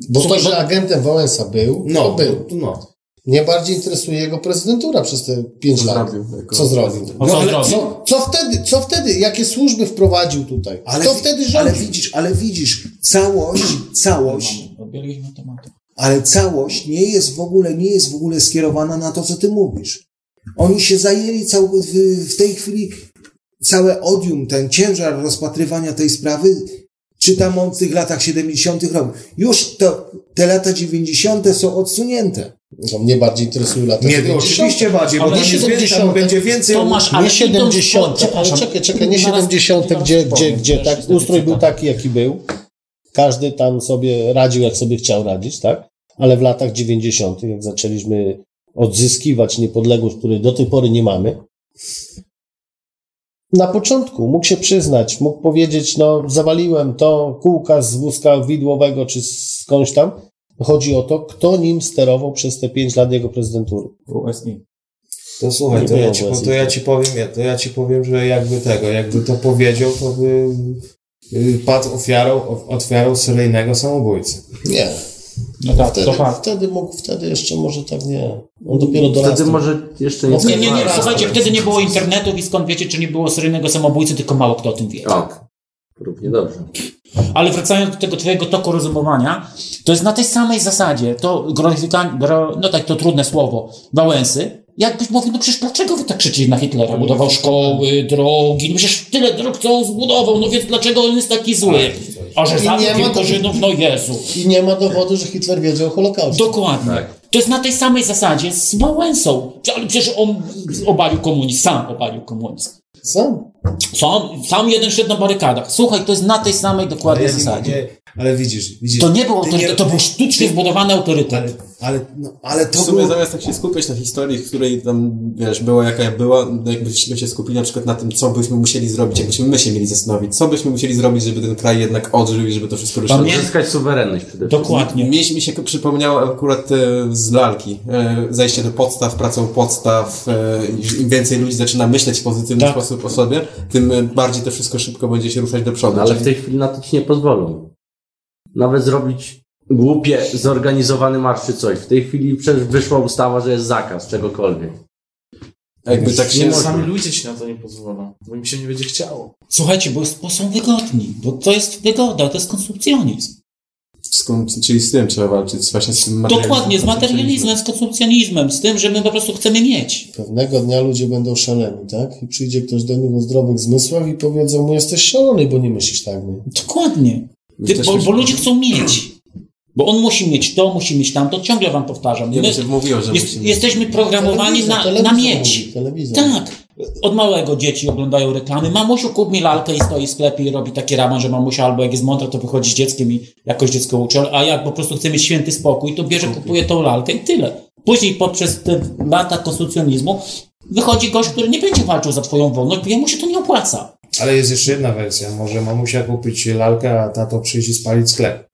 Speaker 4: Bo to, że agentem Wałęsa był,
Speaker 2: No,
Speaker 4: to był.
Speaker 2: no.
Speaker 4: Mnie bardziej interesuje jego prezydentura przez te pięć
Speaker 6: Co
Speaker 4: lat.
Speaker 6: zrobił jako
Speaker 4: Co zrobił?
Speaker 5: O co
Speaker 2: ale
Speaker 5: zrobił?
Speaker 4: Co, co wtedy, co wtedy, jakie służby wprowadził tutaj?
Speaker 2: Ale, wi-
Speaker 4: wtedy
Speaker 2: ale
Speaker 4: rządził?
Speaker 2: widzisz, ale widzisz, całość, całość, ale całość nie jest w ogóle, nie jest w ogóle skierowana na to, co ty mówisz. Oni się zajęli cał, w, w tej chwili całe odium, ten ciężar rozpatrywania tej sprawy, czytam o tych latach 70. roku. Już to, te lata 90. są odsunięte.
Speaker 4: No, mnie bardziej interesują lata
Speaker 2: Nie,
Speaker 4: 70.
Speaker 2: oczywiście bardziej, bo tam jest więcej,
Speaker 4: 70.
Speaker 2: tam będzie więcej...
Speaker 5: Tomasz,
Speaker 4: Nie
Speaker 5: ale
Speaker 4: 70,
Speaker 5: idąc-
Speaker 4: ale
Speaker 5: przepraszam.
Speaker 4: czekaj, czekaj, nie
Speaker 5: Zaraz-
Speaker 4: 70,
Speaker 5: zaraz
Speaker 4: gdzie, gdzie, gdzie tak, ustrój był taki, jaki był. Każdy tam sobie radził, jak sobie chciał radzić, tak? Ale w latach 90., jak zaczęliśmy odzyskiwać niepodległość, której do tej pory nie mamy, na początku mógł się przyznać, mógł powiedzieć, no zawaliłem to kółka z wózka widłowego czy skądś tam. Chodzi o to, kto nim sterował przez te pięć lat jego prezydentury.
Speaker 5: WSI.
Speaker 2: To słuchaj, to ja, ci, to ja ci powiem, ja- to ja ci powiem, że jakby tego, jakby to powiedział, to by y, padł ofiarą, ofiarą seryjnego samobójcy.
Speaker 4: Nie.
Speaker 5: No tak,
Speaker 4: Wtedy,
Speaker 5: to fakt.
Speaker 4: wtedy mógł, wtedy jeszcze może tak nie. On dopiero dorastał.
Speaker 3: Wtedy może jeszcze nie...
Speaker 4: No
Speaker 5: Nie, nie, nie,
Speaker 4: Raz,
Speaker 5: słuchajcie, wtedy nie było internetu i skąd wiecie, czy nie było seryjnego samobójcy, tylko mało kto o tym wie.
Speaker 3: O, równie dobrze.
Speaker 5: Ale wracając do tego twojego toku rozumowania, to jest na tej samej zasadzie, to glorifikowanie, gro, no tak to trudne słowo, Wałęsy, jakbyś mówił, no przecież dlaczego wy tak krzyczycie na Hitlera? Budował szkoły, drogi, no przecież tyle dróg, co on zbudował, no więc dlaczego on jest taki zły? A że
Speaker 4: do-
Speaker 5: Żydów, no Jezu.
Speaker 4: I nie ma dowodu, że Hitler wiedział o Holokauście.
Speaker 5: Dokładnie.
Speaker 3: Tak.
Speaker 5: To jest na tej samej zasadzie z Wałęsą. Ale przecież on obalił komunizm, sam obalił komunizm.
Speaker 4: Sam.
Speaker 5: Sam, sam jeden szedł na barykadach. Słuchaj, to jest na tej samej dokładnie zasadzie.
Speaker 2: Ale widzisz, widzisz.
Speaker 5: To nie był
Speaker 2: ty
Speaker 5: autorytet, to był sztucznie zbudowany autorytet.
Speaker 2: Ale, ale, no, ale
Speaker 6: W
Speaker 2: to
Speaker 6: sumie
Speaker 2: było...
Speaker 6: zamiast tak się skupiać na historii, w której tam, wiesz, była jaka była, no jakbyśmy się skupili na przykład na tym, co byśmy musieli zrobić, jakbyśmy my się mieli zastanowić, co byśmy musieli zrobić, żeby ten kraj jednak odżył i żeby to wszystko ruszyło.
Speaker 3: Uzyskać suwerenność przede wszystkim.
Speaker 5: Dokładnie.
Speaker 6: Mnie, mi się przypomniało akurat e, z lalki. E, zejście do podstaw, pracą podstaw. E, Im więcej ludzi zaczyna myśleć w pozytywny
Speaker 5: Tak.
Speaker 6: sposób o sobie, tym e, bardziej to wszystko szybko będzie się ruszać do przodu.
Speaker 3: No, ale
Speaker 6: Czyli-
Speaker 3: w tej chwili na to ci nie pozwolą. Nawet zrobić głupie, zorganizowany marsz czy coś. W tej chwili przecież wyszła ustawa, że jest zakaz czegokolwiek.
Speaker 6: jakby tak się...
Speaker 3: Nie
Speaker 8: Sami ludzie ci na to nie pozwolą, bo im się nie będzie chciało.
Speaker 5: Słuchajcie, bo, bo są wygodni, bo to jest wygoda, to jest konsumpcjonizm.
Speaker 6: Skąd, czyli z tym trzeba walczyć, właśnie z tym materializmem.
Speaker 5: Dokładnie, z materializmem, z konsumpcjonizmem, z tym, że my po prostu chcemy mieć.
Speaker 4: Pewnego dnia ludzie będą szaleni, tak? I przyjdzie ktoś do nich o zdrowych zmysłach i powiedzą mu, jesteś szalony, bo nie myślisz tak. Nie?
Speaker 5: Dokładnie. Ty, bo, bo ludzie chcą mieć. Bo on musi mieć to, musi mieć tamto, ciągle wam powtarzam. My
Speaker 6: czy mówiło, że
Speaker 5: jest, jesteśmy programowani na,
Speaker 4: Telewizor
Speaker 5: na mieć.
Speaker 4: telewizor.
Speaker 5: Tak. Od małego dzieci oglądają reklamy. Mamusiu, kup mi lalkę i stoi w sklepie i robi taki raban, że mamusia albo jak jest mądra, to wychodzi z dzieckiem i jakoś dziecko uczy, a jak po prostu chce mieć święty spokój, to bierze, kupuje tą lalkę i tyle. Później poprzez te lata konsumpcjonizmu wychodzi gość, który nie będzie walczył za twoją wolność, bo jemu się to nie opłaca.
Speaker 2: Ale jest jeszcze jedna wersja. Może mamusia kupić lalkę, a tato przyjść i spalić sklep.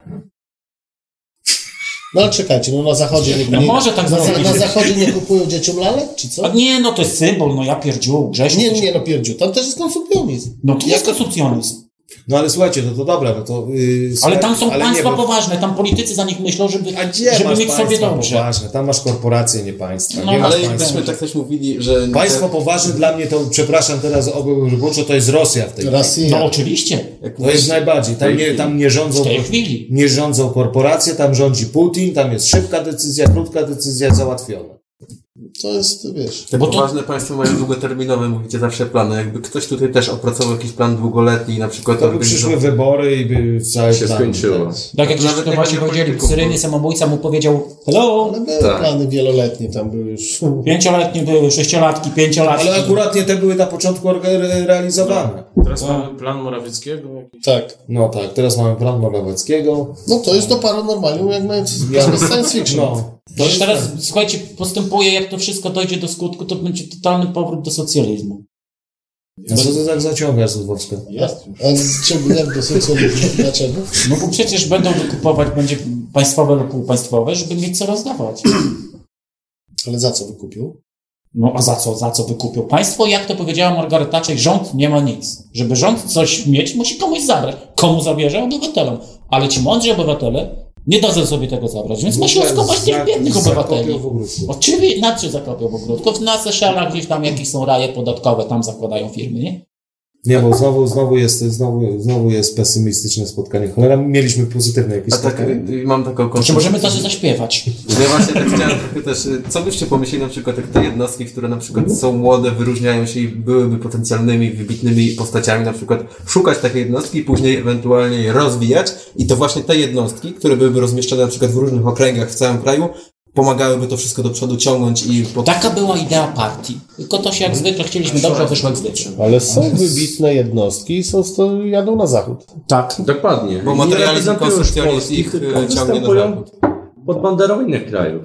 Speaker 4: No ale czekajcie, no na zachodzie nie,
Speaker 5: No
Speaker 4: nie,
Speaker 5: może tak
Speaker 4: na,
Speaker 5: zrobić.
Speaker 4: na zachodzie nie kupują dzieciom lalek, czy co?
Speaker 5: A nie, no to jest symbol, no ja pierdziu, Grzesiu.
Speaker 4: Nie, nie, no pierdziu, tam też jest konsumpcjonizm.
Speaker 5: No to jest konsumpcjonizm.
Speaker 2: No ale słuchajcie, no to dobra, no to... Yy,
Speaker 5: Ale tam są
Speaker 2: ale
Speaker 5: państwa
Speaker 2: nie, bo-
Speaker 5: poważne, tam politycy za nich myślą, żeby,
Speaker 2: A gdzie
Speaker 5: żeby
Speaker 2: masz
Speaker 5: mieć sobie
Speaker 2: państwa
Speaker 5: dobrze.
Speaker 2: poważne? Tam masz korporacje, nie państwa.
Speaker 5: No,
Speaker 2: nie masz
Speaker 6: Ale
Speaker 2: państwa.
Speaker 6: jakbyśmy tak też mówili, że...
Speaker 2: Państwo poważne dla mnie to, przepraszam teraz roboczo, to jest Rosja w tej chwili.
Speaker 5: No oczywiście,
Speaker 6: jak
Speaker 2: To jest najbardziej. Tam nie, tam nie rządzą...
Speaker 5: w tej chwili.
Speaker 2: Nie rządzą korporacje, tam rządzi Putin, tam jest szybka decyzja, krótka decyzja, załatwiona.
Speaker 4: To jest, wiesz...
Speaker 6: Te
Speaker 5: Bo to-
Speaker 6: poważne państwa mają długoterminowe, mówicie zawsze plany. Jakby ktoś tutaj też opracował jakiś plan długoletni, na przykład...
Speaker 2: To by przyszły wybory i by cały
Speaker 3: Się
Speaker 2: plan-
Speaker 3: skończyło.
Speaker 5: Tak jak
Speaker 6: To
Speaker 5: to,
Speaker 6: nawet
Speaker 5: to
Speaker 6: nie
Speaker 5: właśnie powiedzieli,
Speaker 6: bo-
Speaker 5: samobójca mu powiedział hello,
Speaker 4: Ale były
Speaker 3: Tak.
Speaker 4: plany wieloletnie, tam były już...
Speaker 5: pięcioletnie były, sześciolatki, pięciolatki.
Speaker 2: Ale akurat nie te były na początku re- realizowane.
Speaker 8: Teraz mamy plan Morawieckiego. jakiś-
Speaker 4: Tak.
Speaker 2: No tak, teraz mamy plan Morawieckiego.
Speaker 4: No to jest do paranormalium, jak z science fiction.
Speaker 2: No.
Speaker 5: To już teraz, słuchajcie, postępuje, jak to wszystko dojdzie do skutku, to będzie totalny powrót do socjalizmu.
Speaker 2: A co ty tak zaciągasz, Złotowska?
Speaker 4: A czego, jak do socjalizmu? Dlaczego?
Speaker 5: No bo przecież będą wykupować, będzie państwowe lub półpaństwowe, żeby mieć co rozdawać.
Speaker 4: Ale za co wykupił?
Speaker 5: No a za co, za co wykupią? Państwo, jak to powiedziała Margaret Thatcher, rząd nie ma nic. Żeby rząd coś mieć, musi komuś zabrać. Komu zabierze? Obywatelom. Ale ci mądrzy obywatele nie dadzą sobie tego zabrać, więc musi oskopać tych biednych obywateli. Oczywiście, na czym zakopią w ogródku? Na Seszelach gdzieś tam jakieś są raje podatkowe, tam zakładają firmy, nie?
Speaker 2: Nie, bo znowu, znowu, jest, znowu, znowu jest pesymistyczne spotkanie. Cholera, mieliśmy pozytywne jakieś
Speaker 6: A tak,
Speaker 2: spotkanie.
Speaker 6: y, mam taką
Speaker 5: Czy możemy to zaśpiewać?
Speaker 6: Ja właśnie tak chciałem trochę też, y, co byście pomyśleli na przykład, jak te jednostki, które na przykład są młode, wyróżniają się i byłyby potencjalnymi, wybitnymi postaciami, na przykład szukać takiej jednostki i później ewentualnie je rozwijać i to właśnie te jednostki, które byłyby rozmieszczone na przykład w różnych okręgach w całym kraju, pomagałyby to wszystko do przodu ciągnąć i pod...
Speaker 5: Taka była idea partii. Tylko to się jak zwykle chcieliśmy dobrze, a wyszło jak zwykle.
Speaker 4: Ale są wybitne jednostki i są sto, jadą na zachód.
Speaker 5: Tak.
Speaker 3: Dokładnie.
Speaker 6: Bo materializm
Speaker 3: Polski,
Speaker 6: ich, e, ciągnie
Speaker 3: występują
Speaker 6: zachód.
Speaker 3: pod banderą innych krajów.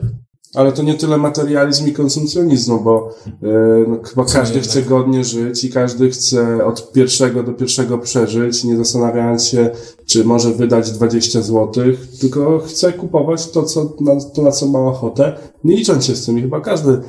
Speaker 9: Ale to nie tyle materializm i konsumpcjonizm, bo e, no, chyba każdy chce godnie żyć i każdy chce od pierwszego do pierwszego przeżyć, nie zastanawiając się, czy może wydać 20 zł, tylko chce kupować to, co, na, to, na co ma ochotę, nie licząc się z tym. I chyba każdy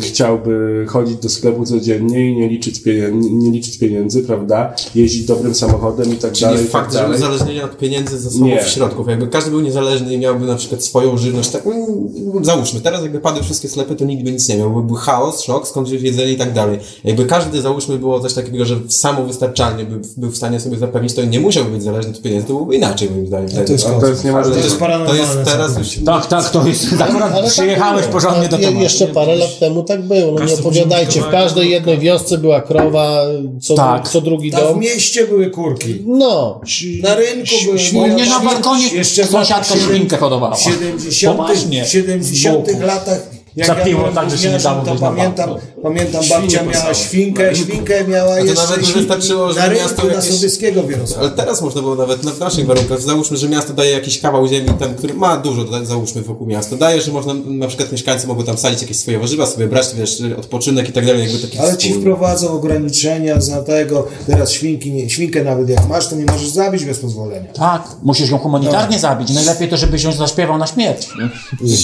Speaker 9: chciałby chodzić do sklepu codziennie i nie liczyć, pieniędzy, nie liczyć pieniędzy, prawda? Jeździć dobrym samochodem i tak
Speaker 6: Czyli
Speaker 9: dalej. i
Speaker 6: fakt,
Speaker 9: tak
Speaker 6: że
Speaker 9: dalej.
Speaker 6: uzależnienie od pieniędzy zasobów
Speaker 9: Nie.
Speaker 6: środków. Jakby każdy był niezależny i miałby na przykład swoją żywność, tak mm, załóżmy, teraz jakby padły wszystkie sklepy, to nikt by nic nie miał. Byłby chaos, szok, skąd wziąć jedzenie i tak dalej. Jakby każdy, załóżmy, było coś takiego, że samowystarczalnie by był w stanie sobie zapewnić, to nie musiałby być zależny od pieniędzy, to byłoby inaczej moim zdaniem.
Speaker 2: to jest
Speaker 9: to jest
Speaker 6: Ale
Speaker 9: niemożliwe.
Speaker 2: To jest
Speaker 6: to
Speaker 2: paranormalne
Speaker 6: jest teraz już...
Speaker 5: Tak, tak, to jest. Akurat
Speaker 4: Ale
Speaker 5: przyjechałeś
Speaker 4: tak,
Speaker 5: porządnie do
Speaker 4: je-
Speaker 5: tematu.
Speaker 4: Jeszcze parę lat temu tak było. No nie opowiadajcie, w każdej jednej wiosce była krowa, co,
Speaker 5: Tak.
Speaker 4: co drugi
Speaker 2: Tam w
Speaker 4: dom.
Speaker 2: mieście były kurki.
Speaker 4: No.
Speaker 2: Na rynku były.
Speaker 5: U mnie na balkonie
Speaker 2: jeszcze w
Speaker 5: sąsiadka świnkę hodowała.
Speaker 2: W 70,
Speaker 5: Poważnie.
Speaker 2: w 70 latach. Jak
Speaker 5: Za
Speaker 2: ja byłem
Speaker 5: także się nie dało
Speaker 2: to pamiętam,
Speaker 5: bank,
Speaker 2: pamiętam babcia miała świnkę, świnkę miała
Speaker 6: to
Speaker 2: jeszcze
Speaker 6: nawet
Speaker 2: i-
Speaker 6: wystarczyło, że
Speaker 2: na
Speaker 6: miasto jakieś-
Speaker 2: Sobieskiego.
Speaker 6: Ale teraz można było nawet na w naszych warunkach, załóżmy, że miasto daje jakiś kawał ziemi, tam, który ma dużo, tak, załóżmy, wokół miasta. Daje, że można, na przykład mieszkańcy mogą tam sadzić jakieś swoje warzywa, sobie brać, wiesz, odpoczynek i tak dalej, jakby taki
Speaker 2: Ale ci
Speaker 6: wspólny.
Speaker 2: wprowadzą ograniczenia za tego, teraz świnki, nie, świnkę nawet jak masz, to nie możesz zabić bez pozwolenia.
Speaker 5: Tak, musisz ją humanitarnie zabić. Najlepiej to, żebyś ją zaśpiewał na śmierć.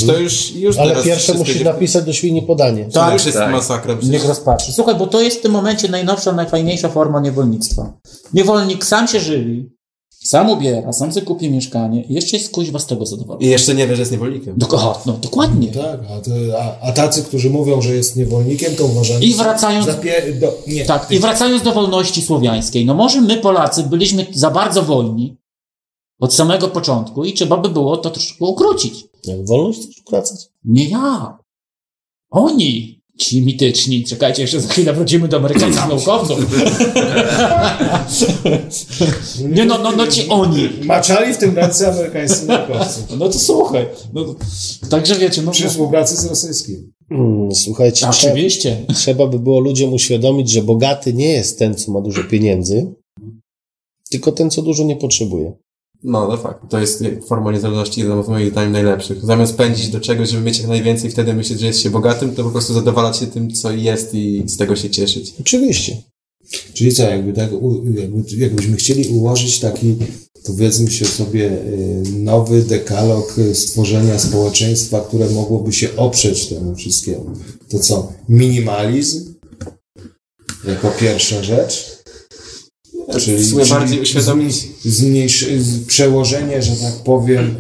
Speaker 6: To już, już
Speaker 4: Ale
Speaker 6: teraz
Speaker 4: pierwsze musisz napisać do świni podanie.
Speaker 6: To już jest
Speaker 3: tak.
Speaker 6: masakra. przecież.
Speaker 5: Niech rozpatrzy. Słuchaj, bo to jest w tym momencie najnowsza, najfajniejsza forma niewolnictwa. Niewolnik sam się żywi, sam ubiera, sam sobie kupi mieszkanie i jeszcze jest kuźwa z tego zadowolony.
Speaker 6: I jeszcze nie wie, że jest niewolnikiem.
Speaker 5: Aha, no, dokładnie.
Speaker 2: Tak, a, to, a, a tacy, którzy mówią, że jest niewolnikiem, to uważani
Speaker 5: I wracając-
Speaker 2: za pie- do, nie,
Speaker 5: Tak, i wracając do wolności słowiańskiej, no może my Polacy byliśmy za bardzo wolni od samego początku i trzeba by było to troszkę ukrócić.
Speaker 4: Jak wolność wracać?
Speaker 5: Nie ja. Oni, ci mityczni. Czekajcie, jeszcze za chwilę wrócimy do amerykańskich naukowców. Nie no, no, no ci oni.
Speaker 2: Maczali w tym ręce amerykańscy naukowcy
Speaker 5: No to słuchaj. No, także wiecie, no...
Speaker 2: przy współpracy z rosyjskim.
Speaker 4: Mm, Słuchajcie, trzeba,
Speaker 5: Oczywiście.
Speaker 4: trzeba by było ludziom uświadomić, że bogaty nie jest ten, co ma dużo pieniędzy, tylko ten, co dużo nie potrzebuje.
Speaker 6: No, no fakt. To jest forma niezależności jedna z moich zdaniem najlepszych. Zamiast pędzić do czegoś, żeby mieć jak najwięcej, wtedy myśleć, że jest się bogatym, to po prostu zadowalać się tym, co jest i z tego się cieszyć.
Speaker 4: Oczywiście.
Speaker 2: Czyli co, jakby tak, jakby, jakbyśmy chcieli ułożyć taki, powiedzmy się sobie, y, nowy dekalog y, stworzenia społeczeństwa, które mogłoby się oprzeć temu wszystkiemu. To co? Minimalizm jako pierwsza rzecz.
Speaker 6: W sumie bardziej uświadomić-
Speaker 2: zmniejsz, przełożenie, że tak powiem,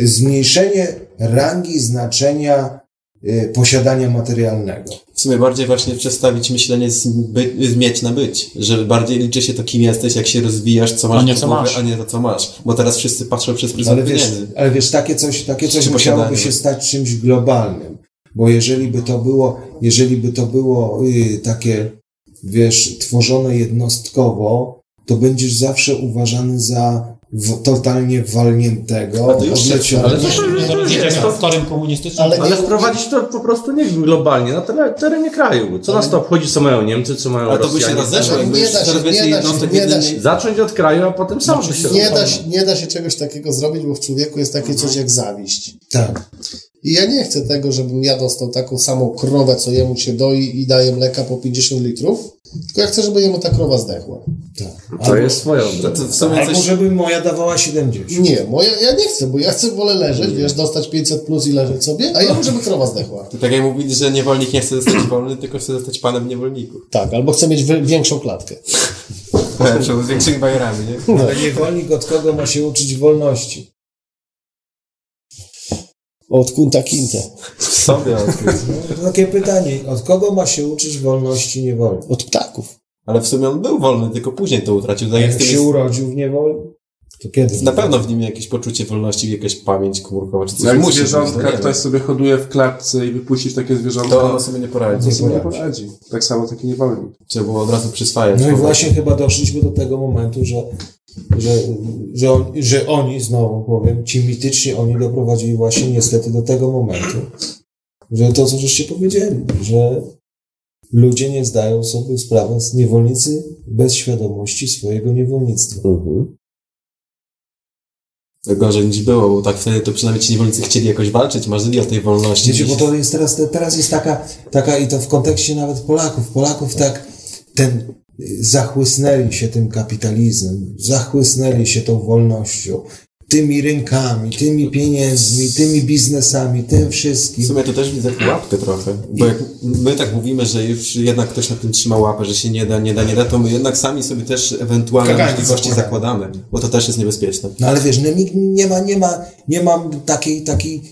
Speaker 2: zmniejszenie rangi znaczenia y, posiadania materialnego.
Speaker 6: W sumie bardziej właśnie przestawić myślenie z, by, z mieć na być. Że bardziej liczy się to, kim jesteś, jak się rozwijasz, co masz
Speaker 5: A nie co
Speaker 6: głowie,
Speaker 5: masz.
Speaker 6: a nie to, co masz. Bo teraz wszyscy patrzą przez pryzmat
Speaker 2: Ale wiesz,
Speaker 6: pieniędzy.
Speaker 2: ale wiesz, takie coś, takie coś musiałoby
Speaker 6: posiadanie.
Speaker 2: się stać czymś globalnym. Bo jeżeli by to było, jeżeli by to było y, takie, wiesz, tworzone jednostkowo, to będziesz zawsze uważany za w, totalnie walniętego, odlecionego.
Speaker 3: ale to-
Speaker 5: Nie.
Speaker 4: Ale-
Speaker 3: Ale wprowadzić to po prostu nie globalnie, na tere- terenie kraju. Co nas to obchodzi, co mają Niemcy, co mają
Speaker 6: Ale to by się
Speaker 3: Rosjanie.
Speaker 6: rozeszło, jakby
Speaker 4: nie da się, nie da się, nie da się.
Speaker 3: Zacząć od kraju, a potem sam
Speaker 6: Znaczy,
Speaker 3: by się
Speaker 4: Nie da, się, nie da się czegoś takiego zrobić, bo w człowieku jest takie coś jak zawiść.
Speaker 2: Tak.
Speaker 4: I ja nie chcę tego, żebym ja dostał taką samą krowę, co jemu się doi i daje mleka po 50 litrów, tylko ja chcę, żeby jemu ta krowa zdechła.
Speaker 2: tak.
Speaker 3: To jest
Speaker 6: w sumie
Speaker 2: Albo
Speaker 6: coś...
Speaker 2: żeby moja dawała 70.
Speaker 4: Nie, moja, ja nie chcę, bo ja chcę wolę leżeć, wiesz, dostać 500 plus i leżeć sobie, a ja mu, żeby krowa zdechła.
Speaker 6: To tak jak mówili, że niewolnik nie chce zostać wolny, tylko chce zostać panem niewolników.
Speaker 4: Tak, albo chcę mieć większą klatkę.
Speaker 6: Lepszą, z większymi bajerami, nie?
Speaker 2: Ale niewolnik od kogo ma się uczyć wolności?
Speaker 4: Od kunta kinte.
Speaker 6: W sobie.
Speaker 2: No, takie pytanie, od kogo ma się uczyć wolności niewolnik?
Speaker 4: Od ptaków.
Speaker 6: Ale w sumie on był wolny, tylko później to utracił. Tak jak
Speaker 2: Jak
Speaker 6: tymi...
Speaker 2: się urodził w niewoli? To kiedy?
Speaker 6: Na pewno w nim jakieś poczucie wolności, jakaś pamięć komórkowa, czy coś
Speaker 9: Jak
Speaker 6: musi
Speaker 9: zwierzątka ktoś
Speaker 6: wiem.
Speaker 9: sobie hoduje w klatce i wypuścić takie zwierzątko,
Speaker 6: To ono sobie nie poradzi.
Speaker 9: to sobie nie
Speaker 6: poradzi.
Speaker 9: Tak samo taki niewolnik.
Speaker 6: Trzeba było od razu przyswajać.
Speaker 2: No i właśnie chyba doszliśmy do tego momentu, że, że, że, on, że oni, znowu powiem, ci mityczni oni doprowadzili właśnie niestety do tego momentu, że to, co żeście powiedzieli, że ludzie nie zdają sobie sprawy z niewolnicy bez świadomości swojego niewolnictwa.
Speaker 6: Gorzej niż było, bo tak wtedy to przynajmniej ci niewolnicy chcieli jakoś walczyć, marzyli o tej wolności.
Speaker 2: Wiecie, bo to jest teraz, teraz jest taka, taka i to w kontekście nawet Polaków. Polaków tak ten y, zachłysnęli się tym kapitalizmem, zachłysnęli się tą wolnością, tymi rynkami, tymi pieniędzmi, tymi biznesami, tym
Speaker 6: W
Speaker 2: wszystkim.
Speaker 6: sumie to też widzę pułapkę trochę, bo jak my tak mówimy, że już jednak ktoś na tym trzyma łapę, że się nie da, nie da, nie da, to my jednak sami sobie też ewentualne możliwości
Speaker 2: zakładamy.
Speaker 6: zakładamy, bo to też jest niebezpieczne.
Speaker 2: No ale wiesz, no nikt nie ma, nie ma, nie ma takiej, takiej,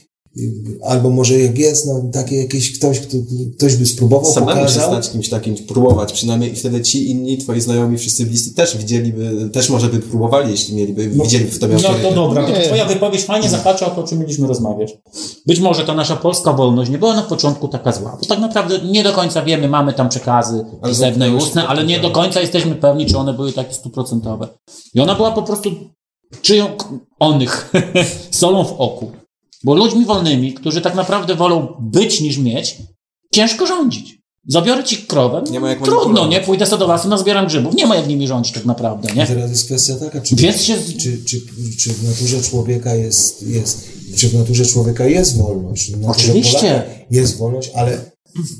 Speaker 2: albo może jak jest, no takie jakieś ktoś, kto, ktoś by spróbował,
Speaker 6: Samemu się
Speaker 2: pokazał.
Speaker 6: stać kimś takim, próbować przynajmniej i wtedy ci inni, twoi znajomi, wszyscy bliscy też widzieliby, też może by próbowali, jeśli mieliby, widzieli w tobie
Speaker 5: No to dobra, to twoja wypowiedź fajnie zahacza o to, o czym mieliśmy rozmawiać. Być może ta nasza polska wolność nie była na początku taka zła, bo tak naprawdę nie do końca wiemy, mamy tam przekazy pisemne i ustne, ale nie do końca jesteśmy pewni, czy one były takie stuprocentowe. I ona była po prostu czyją onych solą w oku. Bo ludźmi wolnymi, którzy tak naprawdę wolą być niż mieć, ciężko rządzić. Zabiorę ci krowę,
Speaker 6: Nie ma jak
Speaker 5: trudno, nie? Pójdę sobie do lasu, nazbieram grzybów. Nie ma jak nimi rządzić tak naprawdę,
Speaker 2: I
Speaker 5: nie?
Speaker 2: teraz jest kwestia taka, czy,
Speaker 5: Więc się...
Speaker 2: czy, czy, czy w naturze człowieka jest, jest, czy w naturze człowieka jest wolność?
Speaker 5: Oczywiście.
Speaker 2: Polaka Jest wolność, ale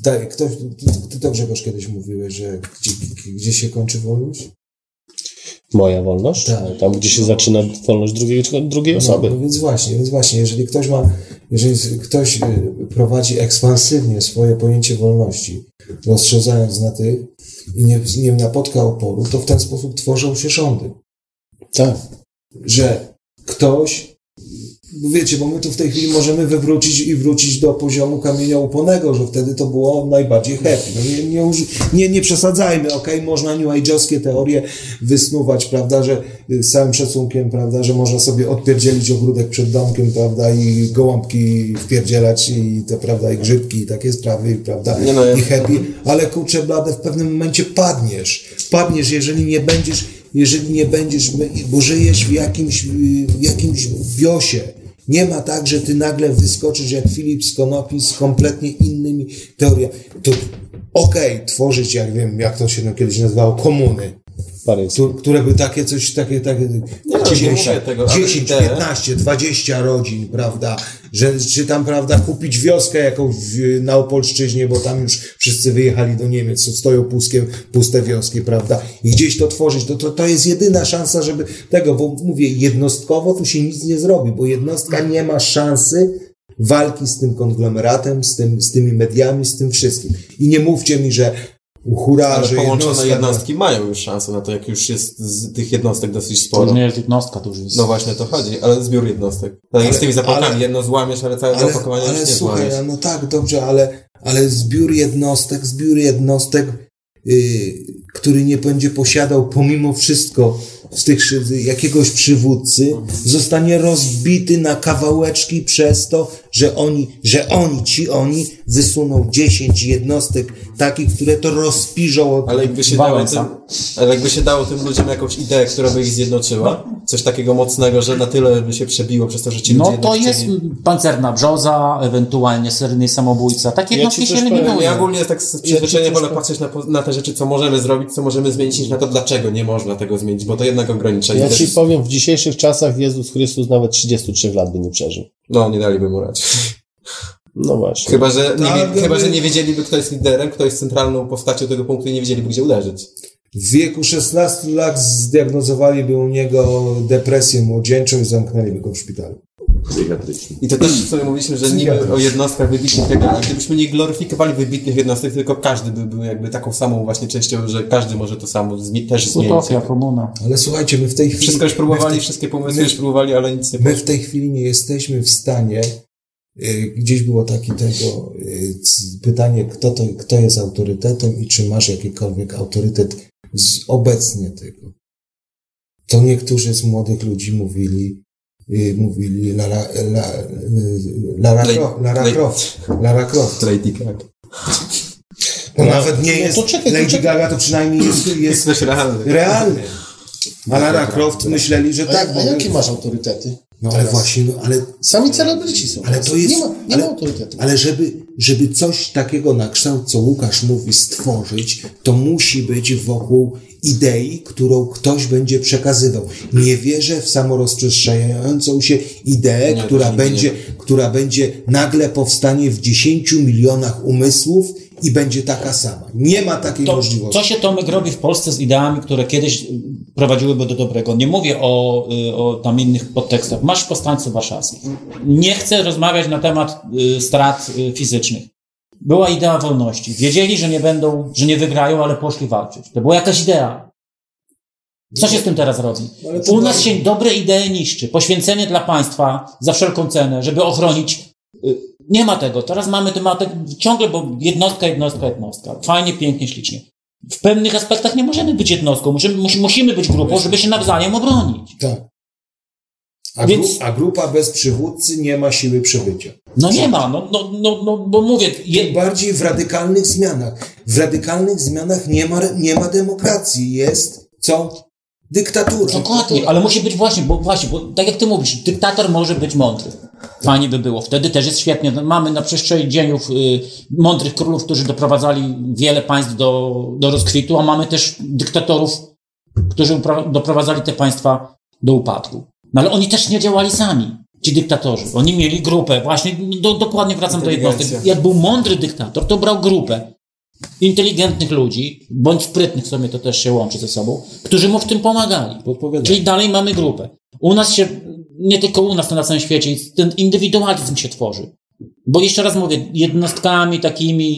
Speaker 2: tak, ktoś, ty, ty to Grzegorz kiedyś mówiłeś, że gdzie, gdzie się kończy wolność?
Speaker 4: Moja wolność?
Speaker 2: Tak.
Speaker 4: Tam, gdzie się zaczyna wolność drugiej, drugiej osoby.
Speaker 2: No, no więc właśnie, więc właśnie, jeżeli ktoś ma, jeżeli ktoś y, prowadzi ekspansywnie swoje pojęcie wolności, rozszerzając na tych i nie, nie napotka oporu, to w ten sposób tworzą się rządy.
Speaker 4: Tak.
Speaker 2: że ktoś, no wiecie, bo my tu w tej chwili możemy wywrócić i wrócić do poziomu kamienia uponego, że wtedy to było najbardziej happy. No nie, nie, nie, przesadzajmy, okej, można new age'owskie teorie wysnuwać, prawda, że y, z całym szacunkiem, prawda, że można sobie odpierdzielić ogródek przed domkiem, prawda, i gołąbki wpierdzielać i to, prawda, i grzybki i takie sprawy, prawda,
Speaker 6: Nie no,
Speaker 2: i happy, ale kurczę blade, w pewnym momencie padniesz. Padniesz, jeżeli nie będziesz, jeżeli nie będziesz, bo żyjesz w jakimś, w jakimś wiosie. Nie ma tak, że ty nagle wyskoczysz jak Filip z Konopi z kompletnie innymi teoriami. To okej, tworzyć, jak wiem, jak to się no, kiedyś nazywało, komuny.
Speaker 4: Parysy.
Speaker 2: Któ- które by takie coś, takie, takie
Speaker 6: no, nie mówię tego, ale
Speaker 2: 10,
Speaker 6: idee-
Speaker 2: 15, 20 rodzin, prawda, że, czy tam, prawda, kupić wioskę jakąś na Opolszczyźnie, bo tam już wszyscy wyjechali do Niemiec, co stoją pustkie, puste wioski, prawda, i gdzieś to tworzyć, to, to, to jest jedyna szansa, żeby tego, bo mówię, jednostkowo tu się nic nie zrobi, bo jednostka nie ma szansy walki z tym konglomeratem, z, tym, z tymi mediami, z tym wszystkim. I nie mówcie mi, że hura,
Speaker 6: Ale
Speaker 2: że
Speaker 6: połączone
Speaker 2: jednostka...
Speaker 6: jednostki mają już szansę na to, jak już jest z tych jednostek dosyć
Speaker 5: To
Speaker 6: sporo.
Speaker 5: już nie jest jednostka, to już jest...
Speaker 6: No właśnie to chodzi, ale zbiór jednostek. Tak jak z tymi zapałkami,
Speaker 2: ale-
Speaker 6: jedno złamiesz, ale całego
Speaker 2: ale,
Speaker 6: opakowania
Speaker 2: ale
Speaker 6: już nie
Speaker 2: słuchaj,
Speaker 6: złamiesz.
Speaker 2: no tak, dobrze, ale, ale zbiór jednostek, zbiór jednostek, yy, który nie będzie posiadał pomimo wszystko z tych jakiegoś przywódcy, zostanie rozbity na kawałeczki przez to, że oni, że oni, ci oni wysuną 10 jednostek takich, które to rozpiżą od
Speaker 6: Ale jakby się dało tym, ale jakby się dało tym ludziom jakąś ideę, która by ich zjednoczyła, coś takiego mocnego, że na tyle by się przebiło przez to, że ci ludzie
Speaker 5: No to jest
Speaker 6: chcieli-
Speaker 5: pancerna brzoza, ewentualnie seryjny samobójca. Takie
Speaker 4: Ja
Speaker 5: jednostki się eliminują.
Speaker 6: Ja ogólnie tak z
Speaker 4: Ja
Speaker 6: przyzwyczajenia
Speaker 4: ci
Speaker 6: wolę patrzeć na, na te rzeczy, co możemy zrobić, co możemy zmienić, niż na to, dlaczego nie można tego zmienić, bo to jednak ogranicza. I
Speaker 4: Ja ci powiem, w dzisiejszych czasach Jezus Chrystus nawet 33 lat by nie przeżył.
Speaker 6: No, nie daliby mu raczej.
Speaker 4: No właśnie.
Speaker 6: Chyba że, nie,
Speaker 2: Tak,
Speaker 6: wie- chyba, że nie wiedzieliby, kto jest liderem, kto jest centralną postacią tego punktu i nie wiedzieliby, gdzie uderzyć.
Speaker 2: W wieku 16 lat zdiagnozowaliby u niego depresję młodzieńczą i zamknęliby go w szpitalu.
Speaker 6: I to też sobie mówiliśmy, że niby o jednostkach wybitnych, tego, a gdybyśmy nie gloryfikowali wybitnych jednostek, tylko każdy by był jakby taką samą właśnie częścią, że każdy może to samo zmi- też zmienić.
Speaker 5: Utopia, komuna.
Speaker 2: Ale słuchajcie, my w tej chwili...
Speaker 6: Wszystko już próbowali,
Speaker 2: tej-
Speaker 6: wszystkie pomysły
Speaker 2: my-
Speaker 6: już próbowali, ale nic nie
Speaker 2: My w tej chwili nie jesteśmy w stanie, y, gdzieś było takie tego y, pytanie, kto, to, kto jest autorytetem i czy masz jakikolwiek autorytet z obecnie tego. to niektórzy z młodych ludzi mówili, y, mówili Lara, la, Lara,
Speaker 6: Lej-
Speaker 2: Croft, Lara
Speaker 6: lej-
Speaker 2: Croft. Lara Croft.
Speaker 6: Lady Gaga.
Speaker 2: No, nawet nie
Speaker 4: no
Speaker 2: jest.
Speaker 4: to czekaj, to
Speaker 2: Lady
Speaker 4: czekaj.
Speaker 2: Gaga to przynajmniej jest,
Speaker 6: Jest
Speaker 2: jest
Speaker 6: realny.
Speaker 2: realny. A Lara Croft myśleli, że
Speaker 4: A,
Speaker 2: tak.
Speaker 4: a
Speaker 2: bo-
Speaker 4: jakie masz autorytety?
Speaker 2: No ale właśnie, no, ale
Speaker 4: Sami celebryci są.
Speaker 2: Ale to jest-
Speaker 4: Nie ma, nie
Speaker 2: ale-
Speaker 4: ma autorytetu.
Speaker 2: Ale żeby, żeby coś takiego na kształt, co Łukasz mówi, stworzyć, to musi być wokół idei, którą ktoś będzie przekazywał. Nie wierzę w samorozprzestrzeniającą się ideę,
Speaker 6: Nie,
Speaker 2: która, będzie, która będzie nagle powstanie w 10 milionach umysłów i będzie taka sama. Nie ma takiej
Speaker 5: To,
Speaker 2: możliwości.
Speaker 5: co się Tomek robi w Polsce z ideami, które kiedyś prowadziłyby do dobrego? Nie mówię o, y, o tam innych podtekstach. Masz powstańców warszawskich. Nie chcę rozmawiać na temat y, strat y, fizycznych. Była idea wolności. Wiedzieli, że nie będą, że nie wygrają, ale poszli walczyć. To była jakaś idea. Co się z tym teraz robi? U nas się dobre idee niszczy. Poświęcenie dla państwa za wszelką cenę, żeby ochronić. Y, Nie ma tego. Teraz mamy tematy ciągle, bo jednostka, jednostka, jednostka. Fajnie, pięknie, ślicznie. W pewnych aspektach nie możemy być jednostką. Musimy, musi- musimy być grupą, żeby się nawzajem obronić.
Speaker 2: Tak. A,
Speaker 5: Więc-
Speaker 2: gru, a grupa bez przywódcy nie ma siły przebycia.
Speaker 5: No nie ma, no, no, no, no bo mówię,
Speaker 2: Tym
Speaker 5: je,
Speaker 2: bardziej w radykalnych zmianach. W radykalnych zmianach nie ma, nie ma demokracji. Jest co? Dyktatura.
Speaker 5: Dokładnie, ale musi być właśnie, bo właśnie, bo tak jak ty mówisz, dyktator może być mądry. Fajnie by było. Wtedy też jest świetnie. No, Mamy na przestrzeni dziejów y, mądrych królów, którzy doprowadzali wiele państw do, do rozkwitu, a mamy też dyktatorów, którzy doprowadzali te państwa do upadku. No ale oni też nie działali sami, ci dyktatorzy. Oni mieli grupę, właśnie, do, dokładnie wracam do jednostek. Jak był mądry dyktator, to brał grupę inteligentnych ludzi, bądź sprytnych, w sumie to też się łączy ze sobą, którzy mu w tym pomagali. Czyli dalej mamy grupę. U nas się, nie tylko u nas, to na całym świecie, ten indywidualizm się tworzy. Bo jeszcze raz mówię, jednostkami takimi,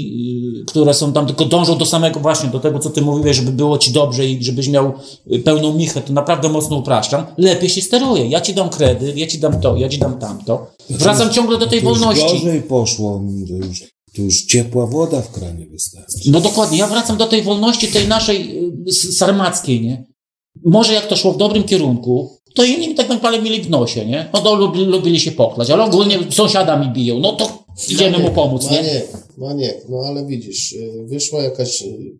Speaker 5: y, które są tam, tylko dążą do samego właśnie, do tego, co ty mówiłeś, żeby było ci dobrze i żebyś miał y, pełną michę, to naprawdę mocno upraszczam, lepiej się steruje. Ja ci dam kredyt, ja ci dam to, ja ci dam tamto. Wracam ciągle do tej
Speaker 2: to już
Speaker 5: wolności.
Speaker 2: gorzej poszło. Już, to już ciepła woda w kranie wystarczy.
Speaker 5: No dokładnie, ja wracam do tej wolności, tej naszej y, sarmackiej, nie? Może jak to szło w dobrym kierunku, to inni tak naprawdę mieli w nosie, nie? No to lubili, lubili się pochlać, ale ogólnie sąsiada mi biją, no to idziemy mu pomóc, nie?
Speaker 4: Maniek, Maniek, no ale widzisz, y, wyszła jakaś, y,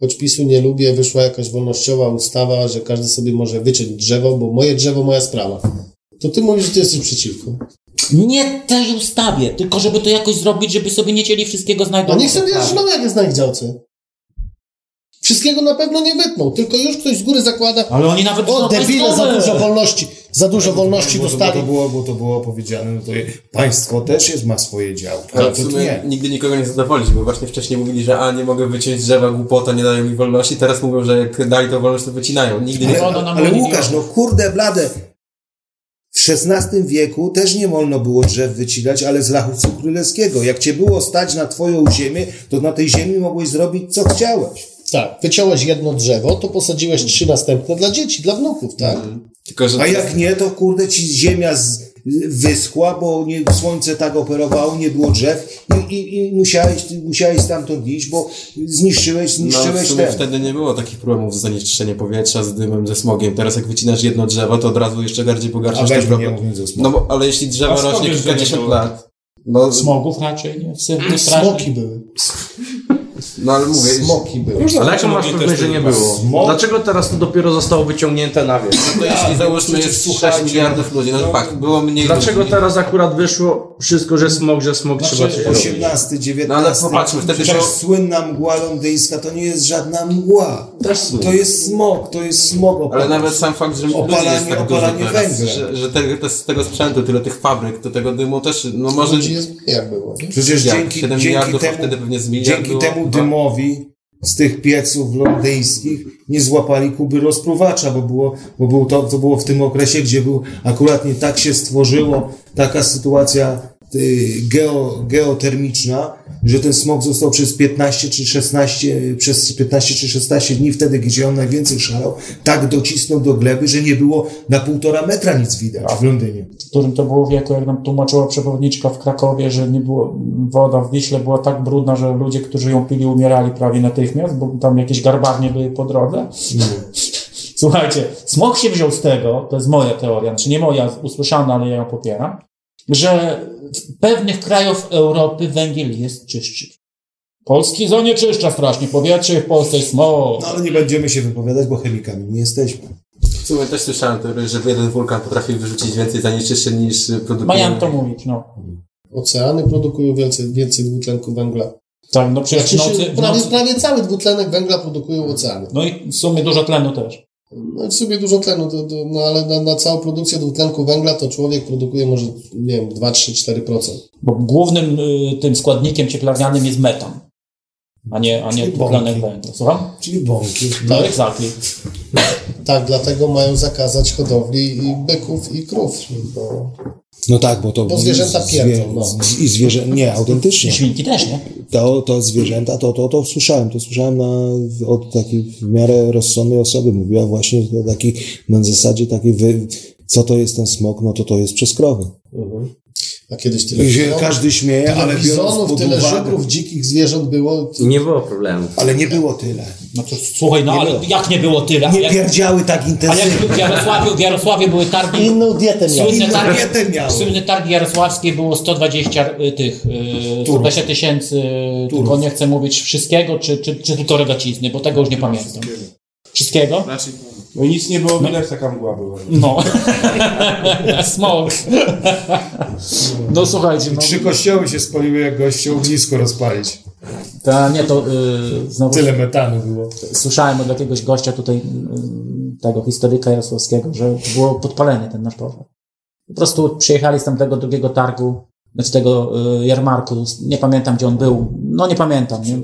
Speaker 4: choć PiSu nie lubię, wyszła jakaś wolnościowa ustawa, że każdy sobie może wyciąć drzewo, bo moje drzewo, moja sprawa. To ty mówisz, że ty jesteś przeciwko.
Speaker 5: Nie tej ustawie, tylko żeby to jakoś zrobić, żeby sobie nie cieli wszystkiego znajdą.
Speaker 4: No niech sobie jak jest na ich działce. Wszystkiego na pewno nie wytną, tylko już ktoś z góry zakłada,
Speaker 5: Ale oni nawet
Speaker 4: o debile, za dużo wolności, za dużo wolności
Speaker 2: bo, to, bo,
Speaker 4: dostali.
Speaker 2: to było, bo to było powiedziane, no to je, państwo też jest, ma swoje działki.
Speaker 6: Ale
Speaker 2: Ale
Speaker 6: w
Speaker 2: to
Speaker 6: sumie
Speaker 2: nie.
Speaker 6: nigdy nikogo nie zadowolić, bo właśnie wcześniej mówili, że a nie mogę wyciąć drzewa, głupota, nie dają mi wolności, teraz mówią, że jak dali to wolność, to wycinają. Nigdy nie...
Speaker 2: Ale, ale Łukasz, no kurde blade. W XVI wieku też nie wolno było drzew wycinać, ale z lachówcu królewskiego. Jak cię było stać na twoją ziemię, to na tej ziemi mogłeś zrobić co chciałeś.
Speaker 4: Tak, wyciąłeś jedno drzewo, to posadziłeś trzy następne dla dzieci, dla wnuków, tak?
Speaker 6: Tylko, że
Speaker 2: A jak nie, to kurde ci ziemia z, wyschła, bo nie, słońce tak operowało, nie było drzew i, i, i musiałeś, musiałeś stamtąd iść, bo zniszczyłeś,
Speaker 6: no,
Speaker 2: zniszczyłeś
Speaker 6: sumie
Speaker 2: ten.
Speaker 6: wtedy nie było takich problemów z zanieczyszczeniem powietrza, z dymem, ze smogiem. Teraz jak wycinasz jedno drzewo, to od razu jeszcze bardziej pogarszasz ten problem. No bo, ale jeśli drzewo rośnie kilkadziesiąt lat, no,
Speaker 5: Smogów raczej, nie? Sypy
Speaker 4: Smoki były.
Speaker 6: no ale mówię,
Speaker 4: Smoki były.
Speaker 7: Ale jaką masz pewność, że nie było?
Speaker 2: Smok?
Speaker 7: Dlaczego teraz to dopiero zostało wyciągnięte na wierzch?
Speaker 6: no to jeśli załóżmy jest 6 miliardów ludzi, no to tak, było mniej
Speaker 7: Dlaczego
Speaker 6: ludzi.
Speaker 7: teraz akurat wyszło wszystko, że smog, że smog trzeba coś robić?
Speaker 2: 18, 19.
Speaker 6: No ale popatrzmy, wtedy było-
Speaker 2: słynna mgła londyńska to nie jest żadna mgła.
Speaker 6: Też smog.
Speaker 2: To jest smog, to jest smog.
Speaker 6: Ale nawet sam fakt, że
Speaker 2: Opalanie-
Speaker 6: jest tak dużo teraz, że, że te, te, z tego sprzętu, tyle tych fabryk, to tego dymu też, no może...
Speaker 4: Ludzi jest jak było?
Speaker 2: Przecież
Speaker 6: Jak?
Speaker 2: dzięki,
Speaker 6: 7
Speaker 2: dzięki
Speaker 6: miliardów, a
Speaker 2: temu,
Speaker 6: wtedy pewnie z miliard
Speaker 2: dzięki
Speaker 6: było.
Speaker 2: temu. Dymowi z tych pieców londyńskich nie złapali Kuby rozpruwacza, bo, było, bo było to, to było w tym okresie, gdzie był akurat nie tak się stworzyło taka sytuacja geo, geotermiczna, że ten smog został przez 15 czy 16, przez 15 czy 16 dni wtedy, gdzie on najwięcej szalał, tak docisnął do gleby, że nie było na półtora metra nic widać w Londynie.
Speaker 5: w którym to było wieku, jak nam tłumaczyła przewodniczka w Krakowie, że nie było, woda w Wiśle była tak brudna, że ludzie, którzy ją pili, umierali prawie natychmiast, bo tam jakieś garbarnie były po drodze. Słuchajcie, smog się wziął z tego, to jest moja teoria, znaczy nie moja, usłyszana, ale ja ją popieram, że w pewnych krajów Europy węgiel jest czystszy. Polski zanieczyszcza strasznie powietrze, w Polsce jest smog.
Speaker 2: No ale nie będziemy się wypowiadać, bo chemikami nie jesteśmy.
Speaker 6: W sumie też słyszałem teorię, że jeden wulkan potrafi wyrzucić więcej zanieczyszczeń niż produkuje.
Speaker 5: Mają to mówić, no.
Speaker 4: Oceany produkują więcej, więcej dwutlenku węgla.
Speaker 5: Tak, no przecież w
Speaker 4: Znaczy
Speaker 5: nocy,
Speaker 4: prawie,
Speaker 5: nocy,
Speaker 4: prawie cały dwutlenek węgla produkują oceany.
Speaker 5: no i w sumie dużo tlenu też.
Speaker 4: No w sumie dużo tlenu, to, to, no ale na, na całą produkcję dwutlenku węgla to człowiek produkuje może, nie wiem, 2, 3, 4%.
Speaker 5: Bo głównym y, tym składnikiem cieplarnianym jest metan, a nie, a nie dwutlenek węgla. Słucham?
Speaker 2: Czyli bąki.
Speaker 5: No, exactly.
Speaker 4: Tak, dlatego mają zakazać hodowli i byków i krów. Bo
Speaker 2: No tak, bo to...
Speaker 4: Bo zwierzęta pierdzą, no.
Speaker 2: I zwierzę... Nie, autentycznie.
Speaker 5: I świnki też, nie?
Speaker 2: To, to zwierzęta, to, to, to słyszałem, to słyszałem na, od takiej w miarę rozsądnej osoby. Mówiła właśnie o takiej, na zasadzie takiej, wy, co to jest ten smok, no to to jest przez krowy.
Speaker 4: A kiedyś tyle
Speaker 2: I się
Speaker 4: żubrów-
Speaker 2: każdy śmieje,
Speaker 4: tyle
Speaker 2: ale biorąc
Speaker 4: bizonów,
Speaker 2: pod
Speaker 4: tyle
Speaker 2: uwagę,
Speaker 4: żubrów, dzikich zwierząt było.
Speaker 3: Nie było problemu.
Speaker 2: ale nie było tyle.
Speaker 5: No to słuchaj, no
Speaker 2: Nie
Speaker 5: ale
Speaker 2: było.
Speaker 5: jak nie było tyle?
Speaker 2: Nie
Speaker 5: jak,
Speaker 2: pierdziały tak
Speaker 5: a
Speaker 2: intensywnie.
Speaker 5: jak w Jarosławiu, w Jarosławiu były targi,
Speaker 4: Inną dietę miał.
Speaker 5: słynne
Speaker 2: Inną
Speaker 5: targi,
Speaker 2: dietę miały.
Speaker 5: słynne targi jarosławskie było 120 y, tych, y, 120 tysięcy, y, tylko nie chcę mówić wszystkiego, czy, czy, czy tylko regacizny, bo tego już nie pamiętam. Wszystkiego?
Speaker 9: Znaczy, no nic nie było widać, taka mgła była.
Speaker 5: No. Smog. No słuchajcie, no,
Speaker 2: Trzy kościoły się spaliły, jak goście ognisko rozpalić.
Speaker 5: ta, nie to y, znowu
Speaker 2: Tyle metanu było.
Speaker 5: słyszałem od jakiegoś gościa tutaj, y, tego historyka jarosławskiego, że było podpalenie ten nasz pożar. Po prostu przyjechali z tamtego drugiego targu, znaczy tego y, jarmarku, nie pamiętam gdzie on był, no nie pamiętam, nie?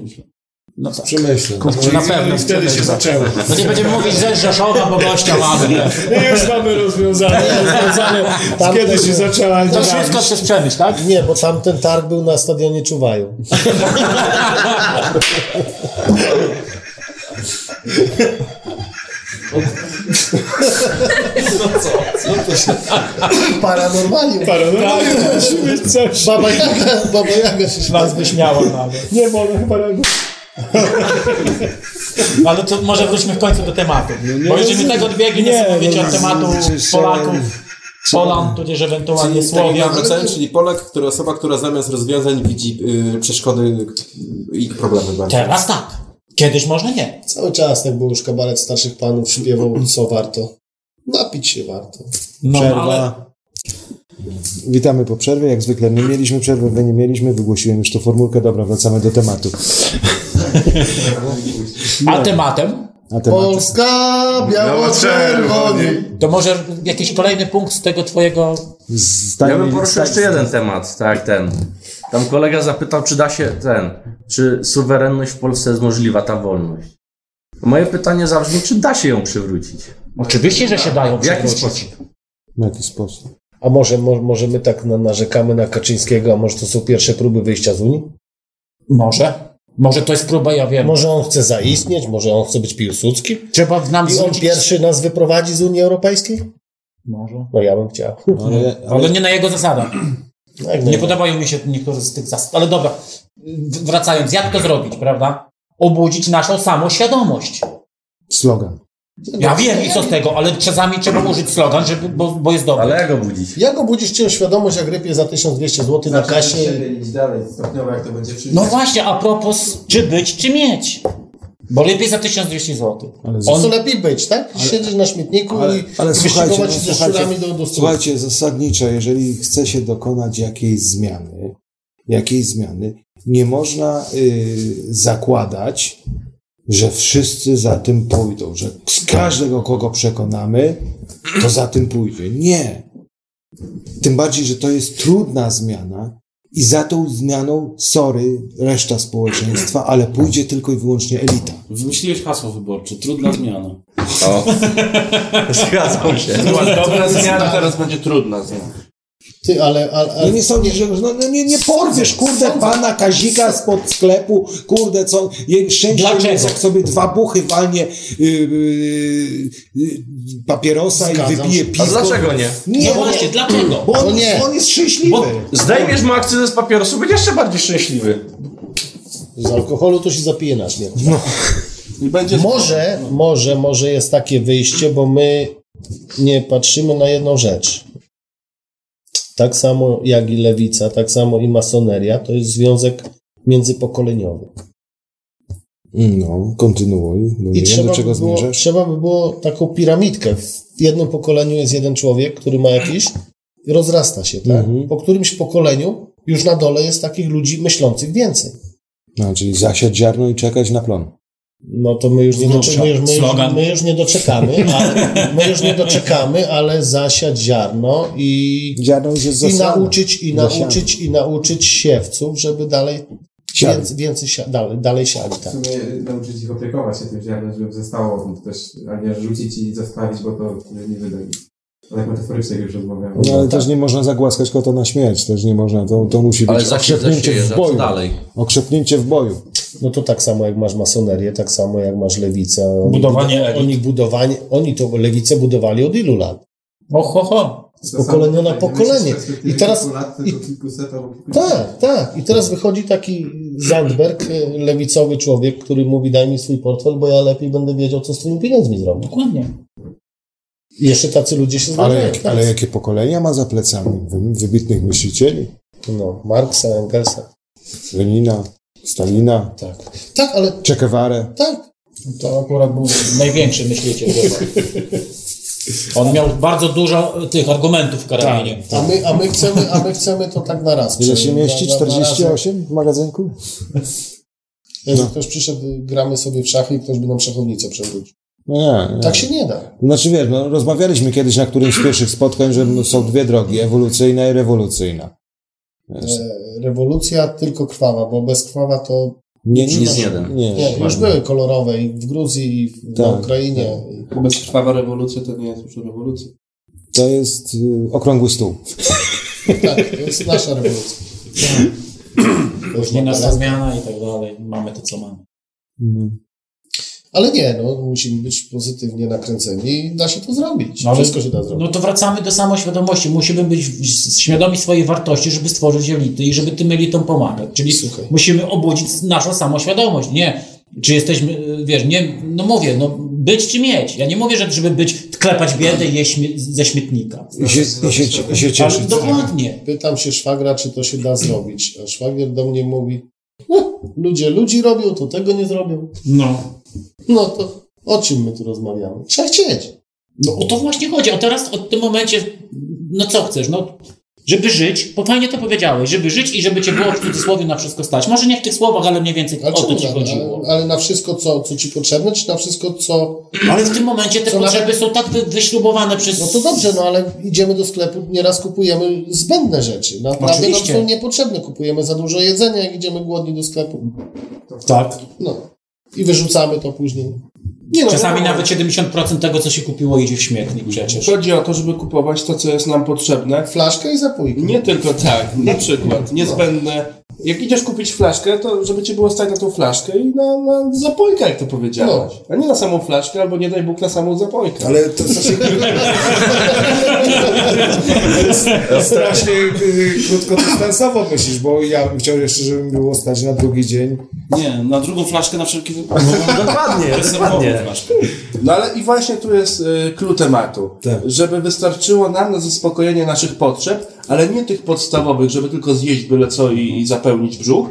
Speaker 5: No, tak.
Speaker 2: Przemyślę.
Speaker 5: Kurczę, na pewno.
Speaker 2: I wtedy się zaczęło.
Speaker 5: no nie będziemy mówić, że z Rzeszowa, bo gościa mamy. nie?
Speaker 2: I już mamy rozwiązane.
Speaker 4: Tam
Speaker 2: Kiedy się zaczęła
Speaker 5: To wszystko przez przemyśl, tak?
Speaker 4: Nie, bo tamten targ był na stadionie Czuwaju. Paranormalium.
Speaker 2: Paranormalnie musi być coś.
Speaker 4: Baba Jaga, Baba Jaga się
Speaker 5: Nas wyśmiała nawet.
Speaker 2: Nie, bo ona chyba reaguje.
Speaker 5: Ale to może wróćmy w końcu do tematu. Bo jeżeli tego odbiegli, nie,
Speaker 2: Nie,
Speaker 5: chcę mówić
Speaker 2: no,
Speaker 5: od tematu
Speaker 2: przecież,
Speaker 5: Polaków, Polan, tudzież ewentualnie
Speaker 6: Czyli tak ja
Speaker 5: Słowian.
Speaker 6: wracałem, czyli Polak, która osoba, która zamiast rozwiązań widzi y, przeszkody i problemy bardziej.
Speaker 5: Teraz tak. Kiedyś może nie.
Speaker 4: Cały czas, jak był już kabaret starszych panów, śpiewał, co warto. Napić się warto.
Speaker 5: No,
Speaker 2: Przerwa.
Speaker 5: ale
Speaker 2: Witamy po przerwie. Jak zwykle my mieliśmy przerwę, wy nie mieliśmy. Wygłosiłem już tą formułkę. Dobra, wracamy do tematu.
Speaker 5: a tematem
Speaker 2: A temat.
Speaker 4: Polska biało-czerwoni.
Speaker 5: to może jakiś kolejny punkt z tego twojego...
Speaker 3: Ja bym poruszył jeszcze jeden temat, tak, ten. Tam kolega zapytał, czy da się ten, czy suwerenność w Polsce jest możliwa, ta wolność. Moje pytanie zabrzmi, czy da się ją przywrócić?
Speaker 5: Oczywiście, że się dają
Speaker 3: W jaki
Speaker 5: przywrócić.
Speaker 3: sposób?
Speaker 2: W jaki sposób?
Speaker 4: A może, mo, może my tak na, narzekamy na Kaczyńskiego, a może to są pierwsze próby wyjścia z Unii?
Speaker 5: Może. Może to jest próba, ja wiem.
Speaker 4: Może on chce zaistnieć, może on chce być Piłsudskim?
Speaker 5: Trzeba w nam
Speaker 4: I on pierwszy nas wyprowadzi z Unii Europejskiej?
Speaker 5: Może.
Speaker 4: No ja bym chciał.
Speaker 2: Ale,
Speaker 5: Ale nie na jego zasadach.
Speaker 4: No,
Speaker 5: Nie
Speaker 4: najbardziej.
Speaker 5: podobają mi się niektóre z tych zasad. Ale dobra, wracając, jak to zrobić, prawda? Obudzić naszą samoświadomość.
Speaker 2: slogan.
Speaker 5: Ja wiem i co z tego, ale czasami trzeba użyć slogan, żeby, bo, bo jest dobry.
Speaker 3: Ale jak go budzić?
Speaker 4: Jak obudzisz cię świadomość, jak rypie za 1200 zł na kasie?
Speaker 6: iść dalej, stopniowo jak to będzie
Speaker 5: No właśnie, a propos, czy być, czy mieć. Bo lepiej za 1200 zł.
Speaker 2: Ale
Speaker 4: On... Lepiej być, tak? Siedzieć na śmietniku
Speaker 2: Ale,
Speaker 4: i
Speaker 2: ale słuchajcie, no,
Speaker 4: wyścigować się ze
Speaker 2: słuchajcie,
Speaker 4: do, do
Speaker 2: słuchajcie, zasadniczo, jeżeli chce się dokonać jakiejś zmiany, jakiejś zmiany, nie można y, zakładać, że wszyscy za tym pójdą, że z każdego, kogo przekonamy, to za tym pójdzie. Nie. Tym bardziej, że to jest trudna zmiana i za tą zmianą, sorry, reszta społeczeństwa, ale pójdzie tylko i wyłącznie elita.
Speaker 8: Wymyśliłeś hasło wyborcze. Trudna zmiana.
Speaker 3: O. Zgadzam się.
Speaker 8: Była dobra zmiana, teraz będzie trudna zmiana.
Speaker 4: Ty, ale... ale,
Speaker 2: No
Speaker 4: ale...
Speaker 2: nie sądzisz, że no, no nie, nie porwiesz, kurde, pana Kazika spod sklepu, kurde, co, jej szczęście
Speaker 5: Dlaczego?
Speaker 2: jest, jak sobie dwa buchy walnie yy, yy, papierosa i
Speaker 4: Zgadzam
Speaker 2: wypije
Speaker 4: się.
Speaker 2: piwo.
Speaker 3: A dlaczego nie?
Speaker 2: Nie,
Speaker 5: no
Speaker 2: bo-
Speaker 5: właśnie, dlaczego?
Speaker 2: Bo on,
Speaker 4: No nie.
Speaker 2: on jest szczęśliwy.
Speaker 3: Bo zdejmiesz mu akcyzę z papierosu, będziesz jeszcze bardziej szczęśliwy.
Speaker 4: Z alkoholu to się zapije na śmierć.
Speaker 9: I będzie
Speaker 4: Może, może, może jest takie wyjście, bo my nie patrzymy na jedną rzecz. Tak samo jak i lewica, tak samo i masoneria, to jest związek międzypokoleniowy.
Speaker 2: No, kontynuuj.
Speaker 4: I trzeba
Speaker 2: do
Speaker 4: by,
Speaker 2: czego
Speaker 4: było,
Speaker 2: zmierzasz.
Speaker 4: trzeba by było taką piramidkę. W jednym pokoleniu jest jeden człowiek, który ma jakiś i rozrasta się, tak?
Speaker 2: Mhm.
Speaker 4: Po którymś pokoleniu już na dole jest takich ludzi myślących więcej.
Speaker 2: No, czyli zasiać ziarno i czekać na plon.
Speaker 4: No to my już nie, doczekamy, my już, my, już, my już nie doczekamy, ale, my już nie doczekamy, ale zasiać ziarno i,
Speaker 2: Ziarno
Speaker 4: i nauczyć, i nauczyć, i nauczyć siewców, żeby dalej
Speaker 2: Siali.
Speaker 4: więcej, więcej sia, dalej, dalej siali,
Speaker 6: W
Speaker 4: tak.
Speaker 6: sumie nauczyć ich opiekować się tym ziarnem, żeby zostało też, a nie rzucić i zostawić, bo to nie wyda nic. Tak metaforycznie już rozmawiamy.
Speaker 2: No, ale też nie można zagłaskać kota na śmierć, też nie można, to, to musi
Speaker 3: Ale
Speaker 2: być
Speaker 3: zasięg
Speaker 2: okrzepnięcie w boju.
Speaker 3: dalej?
Speaker 2: Okrzepnięcie w boju.
Speaker 4: No to tak samo jak masz masonerię, tak samo jak masz lewicę. Oni,
Speaker 5: Budowanie
Speaker 4: budo-
Speaker 5: elit.
Speaker 4: oni budowanie, oni to lewicę budowali od ilu lat?
Speaker 5: Och, ho.
Speaker 4: Z pokolenia na pokolenie. I teraz, i, tak, tak. I teraz wychodzi taki Zandberg, e, lewicowy człowiek, który mówi daj mi swój portfel, bo ja lepiej będę wiedział, co z twoimi pieniędzmi zrobić.
Speaker 5: Dokładnie.
Speaker 4: I jeszcze tacy ludzie się
Speaker 2: Ale,
Speaker 4: zdarzają.
Speaker 2: jak, ale jakie pokolenia ma za plecami? Wy- Wybitnych myślicieli?
Speaker 4: No, Marksa, Engelsa.
Speaker 2: Lenina, Stalina,
Speaker 4: Tak. Tak, ale
Speaker 2: Che Guevara.
Speaker 4: tak.
Speaker 5: To akurat był największy myśliciel chyba. On miał bardzo dużo tych argumentów w karamienie.
Speaker 4: A my, a my, chcemy, a my chcemy to tak na raz.
Speaker 2: Ile się mieści?
Speaker 4: na- na- na raz.
Speaker 2: 48 w magazynku?
Speaker 4: Jeśli ktoś przyszedł, gramy sobie w szachy i ktoś by nam szachownicę przewrócił.
Speaker 2: No nie, nie.
Speaker 4: Tak się nie da.
Speaker 2: Znaczy wiesz, no, rozmawialiśmy kiedyś na którymś z pierwszych spotkań, że no, są dwie drogi, ewolucyjna i rewolucyjna. Wiesz,
Speaker 4: E, Rewolucja tylko krwawa, bo bez krwawa to
Speaker 2: Nie,
Speaker 3: Nic jeden.
Speaker 2: Nie,
Speaker 4: nie, już były kolorowe i w Gruzji, i w, na
Speaker 2: Tak,
Speaker 4: Ukrainie. I,
Speaker 9: bezkrwawa rewolucja to nie jest już rewolucja.
Speaker 2: To jest y, okrągły stół.
Speaker 4: tak, to jest nasza rewolucja. To już
Speaker 5: Nie
Speaker 4: ma
Speaker 5: nasza zmiana i tak dalej. Mamy to, co mamy.
Speaker 4: Ale nie, no, musimy być pozytywnie nakręceni i da się to zrobić.
Speaker 5: No ale-
Speaker 4: Wszystko się da zrobić.
Speaker 5: No to wracamy do samoświadomości. Musimy być świadomi swojej wartości, żeby stworzyć elity i żeby tym elitom pomagać. Czyli
Speaker 4: Słuchaj.
Speaker 5: musimy obudzić naszą samoświadomość. Nie, czy jesteśmy, y, wiesz, nie, no mówię, no być czy mieć. Ja nie mówię, że żeby być, klepać biedę i śmie- ze śmietnika.
Speaker 2: I się, i się, i się
Speaker 5: Ale
Speaker 2: cieszyć.
Speaker 5: dokładnie.
Speaker 4: Pytam się szwagra, czy to się da zrobić. A szwagier do mnie mówi, no, ludzie ludzi robią, to tego nie zrobią.
Speaker 5: No.
Speaker 4: No to o czym my tu rozmawiamy? Trzeba chcieć.
Speaker 5: No o to właśnie chodzi. A teraz w tym momencie, no co chcesz? No, żeby żyć, bo fajnie to powiedziałeś, żeby żyć i żeby cię było w cudzysłowie na wszystko stać. Może nie w tych słowach, ale mniej więcej
Speaker 4: Ale,
Speaker 5: o to ci
Speaker 4: na-
Speaker 5: chodziło.
Speaker 4: ale, ale na wszystko, co, co ci potrzebne, czy na wszystko, co...
Speaker 5: Ale w tym momencie te potrzeby
Speaker 4: nawet-
Speaker 5: są tak wy, wyśrubowane przez...
Speaker 4: No to dobrze, no ale idziemy do sklepu, nieraz kupujemy zbędne rzeczy. Naprawdę nam
Speaker 5: Oczywiście.
Speaker 4: są niepotrzebne. Kupujemy za dużo jedzenia, jak idziemy głodni do sklepu.
Speaker 5: Tak.
Speaker 4: No. I wyrzucamy to później. Nie no,
Speaker 5: Czasami
Speaker 9: wiadomo.
Speaker 5: nawet 70% tego, co się kupiło, idzie w śmietnik przecież.
Speaker 9: Chodzi o to, żeby kupować to, co jest nam potrzebne.
Speaker 4: Flaszkę i zapójkę.
Speaker 9: Nie tylko tak, na przykład, niezbędne. Jak idziesz kupić flaszkę, to żeby ci było stać na tą flaszkę i na, na zapojkę, jak to powiedziałeś. A nie na samą flaszkę, albo nie daj Bóg na samą zapojkę.
Speaker 2: Ale to znaczy... Strasznie y, krótkodystansowo myślisz, bo ja bym chciał jeszcze, żeby mi było stać na drugi dzień.
Speaker 8: Nie, na drugą flaszkę na wszelki wypadek.
Speaker 3: Dokładnie,
Speaker 8: Rezerwową
Speaker 3: dokładnie.
Speaker 8: flaszkę.
Speaker 9: No ale i właśnie tu jest y, clue tematu.
Speaker 2: Tak.
Speaker 9: Żeby wystarczyło nam na zaspokojenie naszych potrzeb, ale nie tych podstawowych, żeby tylko zjeść byle co i, i zapełnić brzuch,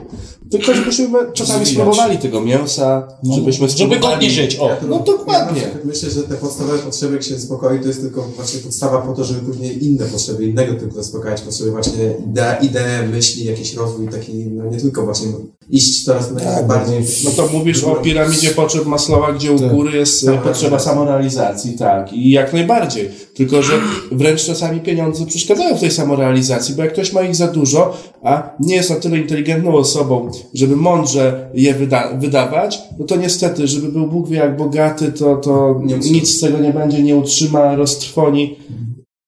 Speaker 9: tylko żebyśmy czasami spróbowali tego mięsa, żebyśmy
Speaker 5: Żeby
Speaker 9: spróbowali...
Speaker 5: godnie żyć, o.
Speaker 9: No dokładnie.
Speaker 6: Ja myślę, że te podstawowe potrzeby, jak się zaspokoi, to jest tylko właśnie podstawa po to, żeby później inne potrzeby, innego typu zaspokajać. Potrzeby właśnie idee, myśli, jakiś rozwój taki, no nie tylko właśnie iść coraz bardziej...
Speaker 9: No to mówisz o piramidzie potrzeb Maslowa, gdzie u góry jest e,
Speaker 6: Samorealizacja.
Speaker 9: potrzeba samorealizacji, tak. I jak najbardziej. Tylko, że wręcz czasami pieniądze przeszkadzają w tej samorealizacji, bo jak ktoś ma ich za dużo, a nie jest na tyle inteligentną osobą, żeby mądrze je wyda- wydawać, no to niestety, żeby był Bóg wie jak bogaty, to, to
Speaker 6: Nie
Speaker 9: nic z tego nie będzie, nie utrzyma, roztrwoni.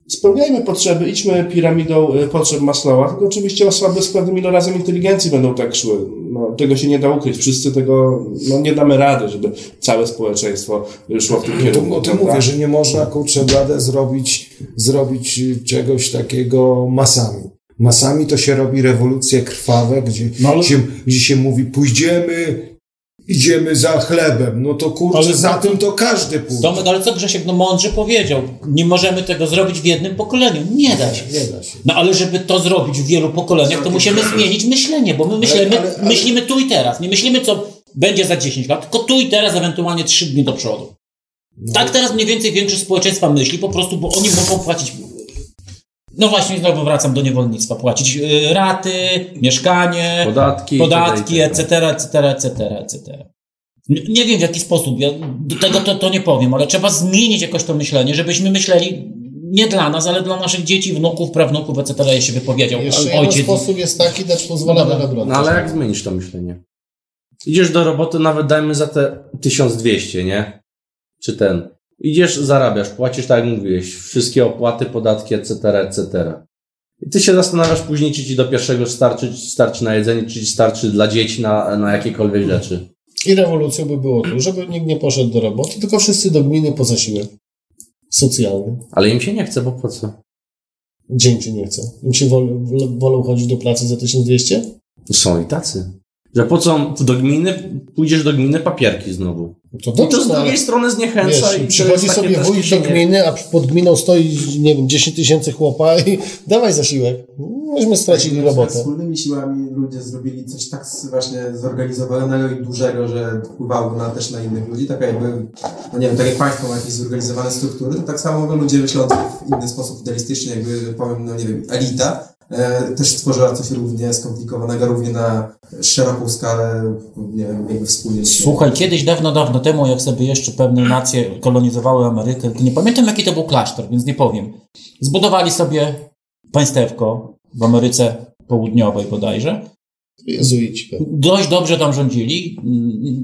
Speaker 9: Spełniajmy potrzeby, idźmy piramidą e, potrzeb Maslowa, tylko oczywiście osoby z pewnym ilorazem inteligencji będą tak szły. No, tego się nie da ukryć. Wszyscy tego, no nie damy rady, żeby całe społeczeństwo szło w tym kierunku.
Speaker 2: o tym mówię, że nie można kurczę bladę zrobić, zrobić czegoś takiego masami. Masami to się robi rewolucje krwawe, gdzie,
Speaker 5: No ale-
Speaker 2: się, gdzie się mówi pójdziemy idziemy za chlebem, no to kurczę,
Speaker 5: Ale
Speaker 2: za tym to każdy pójdzie.
Speaker 5: Tomek, ale co Grzesiek no mądrze powiedział? Nie możemy tego zrobić w jednym pokoleniu. Nie da się.
Speaker 2: Nie da się.
Speaker 5: No ale żeby to zrobić w wielu pokoleniach, to musimy zmienić myślenie, bo my myślimy,
Speaker 2: ale- ale-
Speaker 5: myślimy tu i teraz. Nie myślimy, co będzie za 10 lat, tylko tu i teraz, ewentualnie 3 dni do przodu. Tak teraz mniej więcej większość społeczeństwa myśli, po prostu, bo oni mogą płacić. No właśnie, znowu wracam do niewolnictwa. Płacić y, raty, mieszkanie,
Speaker 3: Podatki.
Speaker 5: podatki,
Speaker 3: itd., itd.
Speaker 5: etc., etc., etc., etc. Nie nie wiem w jaki sposób, ja do tego to, to nie powiem, ale trzeba zmienić jakoś to myślenie, żebyśmy myśleli nie dla nas, ale dla naszych dzieci, wnuków, prawnuków, etc. Ja się wypowiedział
Speaker 4: Jeszcze jeden
Speaker 5: ojciec.
Speaker 4: sposób jest taki, dać pozwolenie na brodę.
Speaker 3: No ale jak zmienisz to myślenie? Idziesz do roboty, nawet dajmy za te 1200, nie? Czy ten. Idziesz, zarabiasz, płacisz tak jak mówiłeś, wszystkie opłaty, podatki, etc., etc. I ty się zastanawiasz później, czy ci do pierwszego starczy, czy starczy na jedzenie, czy ci starczy dla dzieci na, na jakiekolwiek rzeczy.
Speaker 4: I rewolucją by było tu, żeby nikt nie poszedł do roboty, tylko wszyscy do gminy po zasiłek socjalny.
Speaker 3: Ale im się nie chce, bo po co?
Speaker 4: Dzień ci nie chce. Im się wol- wolą chodzić do pracy za 1200?
Speaker 3: Są i tacy. Że po co do gminy, pójdziesz do gminy papierki znowu.
Speaker 4: To
Speaker 3: I to z
Speaker 4: no, ale
Speaker 3: drugiej strony zniechęca
Speaker 4: wiesz,
Speaker 3: i
Speaker 4: przychodzi sobie wójt do gminy, a pod gminą stoi, nie wiem, 10 tysięcy chłopa i dawaj zasiłek. Myśmy stracili
Speaker 6: przykład
Speaker 4: robotę.
Speaker 6: Wspólnymi siłami ludzie zrobili coś tak właśnie zorganizowanego i dużego, że wpływało na, też na innych ludzi, tak jakby, no nie wiem, tak jak państwo ma jakieś zorganizowane struktury, to tak samo ludzie myślący w inny sposób idealistycznie, jakby powiem, no nie wiem, elita, też stworzyła coś równie skomplikowanego, równie na szeroką skalę, nie wiem, jakby wspólnie.
Speaker 5: Słuchaj, kiedyś dawno, dawno temu, jak sobie jeszcze pewne nacje kolonizowały Amerykę, nie pamiętam jaki to był klasztor, więc nie powiem. Zbudowali sobie państewko w Ameryce Południowej bodajże.
Speaker 4: Jezuici.
Speaker 5: Dość dobrze tam rządzili.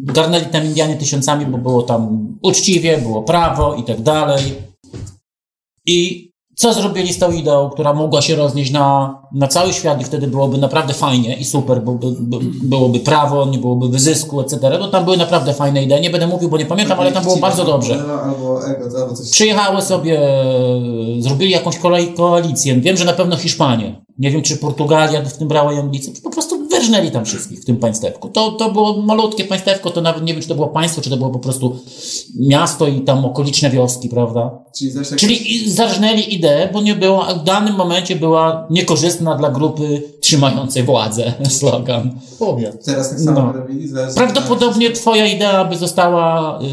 Speaker 5: Garnęli tam Indianie tysiącami, bo było tam uczciwie, było prawo i tak dalej. I co zrobili z tą ideą, która mogła się roznieść na, na cały świat i wtedy byłoby naprawdę fajnie i super, byłoby, by, byłoby prawo, nie byłoby wyzysku, etc. No tam były naprawdę fajne idee. Nie będę mówił, bo nie pamiętam, ale tam było bardzo dobrze. Przyjechały sobie, zrobili jakąś kolej, koalicję. Wiem, że na pewno Hiszpanie. Nie wiem, czy Portugalia w tym brała Anglicy. Po prostu wyrżnęli tam wszystkich w tym państewku. To, to było malutkie państewko, to nawet nie wiem, czy to było państwo, czy to było po prostu miasto i tam okoliczne wioski, prawda?
Speaker 6: Czyli, jak
Speaker 5: Czyli zarżnęli ideę, bo nie była, w danym momencie była niekorzystna dla grupy trzymającej władzę. Slogan.
Speaker 6: Powiat. Teraz tak samo
Speaker 5: No.
Speaker 6: robili. Zaraz
Speaker 5: Prawdopodobnie twoja idea by została, yy,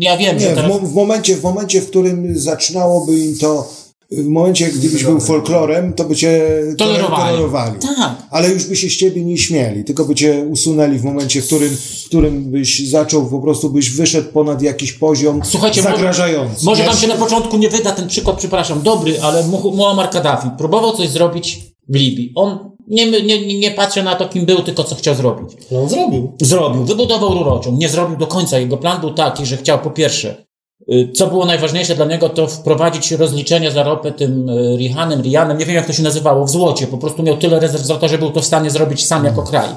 Speaker 5: ja wiem,
Speaker 2: Nie,
Speaker 5: że
Speaker 2: w,
Speaker 5: teraz...
Speaker 2: mo- w, momencie, w momencie, w którym zaczynałoby im to, w momencie, gdybyś był folklorem, to by cię
Speaker 5: Tolerowali.
Speaker 2: tolerowali.
Speaker 5: Tak.
Speaker 2: Ale już by się z ciebie nie śmieli, tylko by cię usunęli w momencie, w którym, w którym byś zaczął, po prostu byś wyszedł ponad jakiś poziom
Speaker 5: Słuchajcie,
Speaker 2: zagrażający.
Speaker 5: Może
Speaker 2: Nie?
Speaker 5: wam się na początku nie wyda ten przykład, przepraszam, dobry, ale Mu- Muammar Kaddafi próbował coś zrobić w Libii. On nie, nie, nie- na to, kim był, tylko co chciał zrobić.
Speaker 4: No on zrobił.
Speaker 5: Zrobił, wybudował rurociąg, nie zrobił do końca. Jego plan był taki, że chciał po pierwsze, co było najważniejsze dla niego, to wprowadzić rozliczenia za ropę tym y, Rihanem, Rianem, nie wiem jak to się nazywało, w złocie. Po prostu miał tyle rezerw złota, że był to w stanie zrobić sam jako kraj.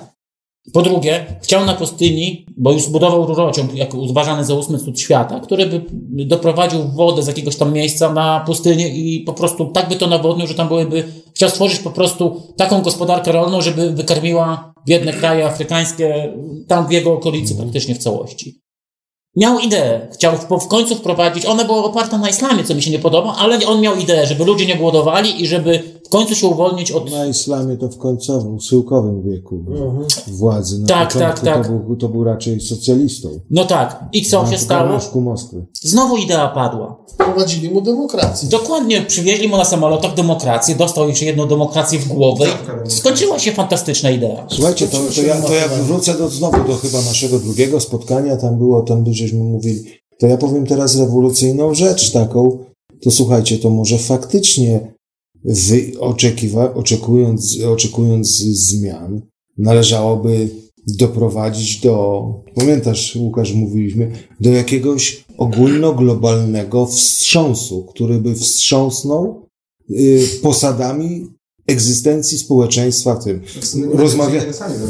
Speaker 5: Po drugie, chciał na pustyni, bo już zbudował rurociąg, jako uważany za ósmy cud świata, który by doprowadził wodę z jakiegoś tam miejsca na pustynię i po prostu tak by to nawodnił, że tam byłyby, chciał stworzyć po prostu taką gospodarkę rolną, żeby wykarmiła biedne kraje afrykańskie, tam w jego okolicy praktycznie w całości. Miał ideę, chciał w, końcu wprowadzić, ona była oparta na islamie, co mi się nie podoba, ale on miał ideę, żeby ludzie nie głodowali i żeby końcu się uwolnić od
Speaker 2: Na islamie to w końcowym, schyłkowym wieku władzy. Na
Speaker 5: Tak, tak, tak.
Speaker 2: To, był, to był raczej socjalistą.
Speaker 5: No tak. I co
Speaker 2: Na
Speaker 5: się stało?
Speaker 2: Moskwy.
Speaker 5: Znowu idea padła.
Speaker 4: Wprowadzili mu demokrację.
Speaker 5: Dokładnie, przywieźli mu na samolotach demokrację, dostał jeszcze jedną demokrację w głowę i skończyła się fantastyczna idea.
Speaker 2: Słuchajcie, to, to, ja, to ja wrócę do, znowu do chyba naszego drugiego spotkania, tam było, tam żeśmy mówili, to ja powiem teraz rewolucyjną rzecz taką, to słuchajcie, to może faktycznie wy oczekiwa, oczekując, oczekując zmian, należałoby doprowadzić do, pamiętasz Łukasz, mówiliśmy, do jakiegoś ogólnoglobalnego wstrząsu, który by wstrząsnął y, posadami egzystencji społeczeństwa w tym. Rozmawia,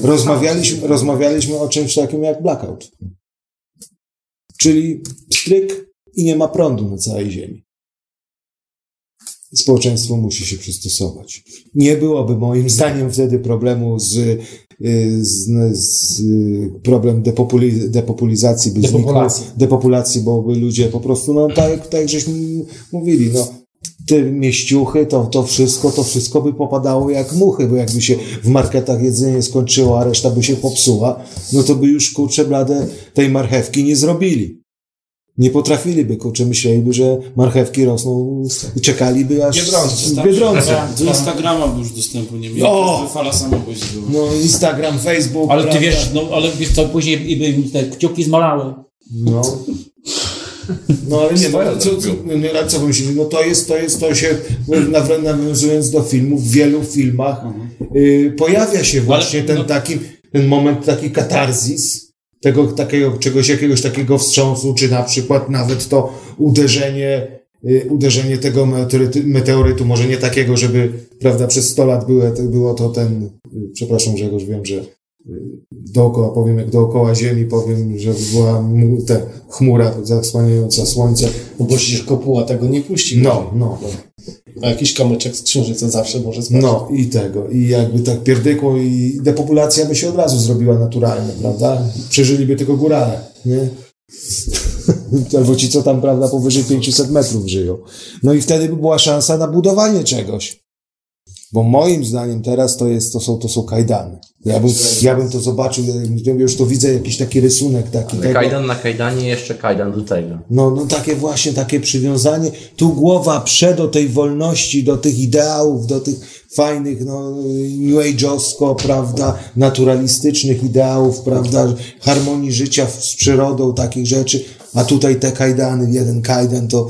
Speaker 2: rozmawialiśmy, rozmawialiśmy o czymś takim jak blackout. Czyli stryk i nie ma prądu na całej Ziemi. Społeczeństwo musi się przystosować. Nie byłoby moim zdaniem wtedy problemu z y, z, z, problem depopuli, depopulizacji, by zniknął,
Speaker 5: Depopulacji.
Speaker 2: depopulacji, bo by ludzie po prostu, no tak, tak żeśmy mówili, no te mieściuchy, to, to wszystko, to wszystko by popadało jak muchy, bo jakby się w marketach jedzenie skończyło, a reszta by się popsuła, no to by już kurczę blade tej marchewki nie zrobili. Nie potrafiliby, kurczę, myśleliby, że marchewki rosną i czekaliby aż
Speaker 8: Biedronce,
Speaker 2: w
Speaker 8: tak?
Speaker 2: Biedronce.
Speaker 8: Do Instagrama by już dostępu nie miał.
Speaker 2: O!
Speaker 8: Fala samobójstw była.
Speaker 2: No Instagram, Facebook,
Speaker 5: Ale ty
Speaker 2: prawda?
Speaker 5: wiesz, no ale wiesz co, później i by te kciuki zmalały.
Speaker 2: No. No ale nie, no, co, co, no, ale co myślisz? No to jest, to jest, to się, naw- nawiązując do filmów, w wielu filmach y, pojawia się właśnie ten
Speaker 5: no-
Speaker 2: taki, ten moment taki katarzis, tego takiego, czegoś, jakiegoś takiego wstrząsu, czy na przykład nawet to uderzenie, y, uderzenie tego meteorytu, meteorytu, może nie takiego, żeby, prawda, przez 100 lat było, było to ten, y, przepraszam Grzegorz, wiem, że dookoła, powiem jak dookoła Ziemi, powiem, że była ta chmura zasłaniająca słońce.
Speaker 4: No bo przecież kopuła tego nie puści.
Speaker 2: No, no,
Speaker 4: A jakiś kamyczek z księżyca zawsze może spaść.
Speaker 2: no i tego. I jakby tak pierdykło i depopulacja by się od razu zrobiła naturalnie, prawda? Przeżyliby tylko górale, nie? Albo ci, co tam, prawda, powyżej 500 metrów żyją. No i wtedy by była szansa na budowanie czegoś. Bo moim zdaniem teraz to jest, to są, to są kajdany. Ja bym, ja bym to zobaczył, ja już to widzę, jakiś taki rysunek taki tego.
Speaker 3: Kajdan na kajdanie, jeszcze kajdan do tego.
Speaker 2: No, no takie właśnie, takie przywiązanie. Tu głowa przed do tej wolności, do tych ideałów, do tych fajnych, no, new age'owsko, prawda, naturalistycznych ideałów, prawda, harmonii życia z przyrodą, takich rzeczy. A tutaj te kajdany, jeden kajdan to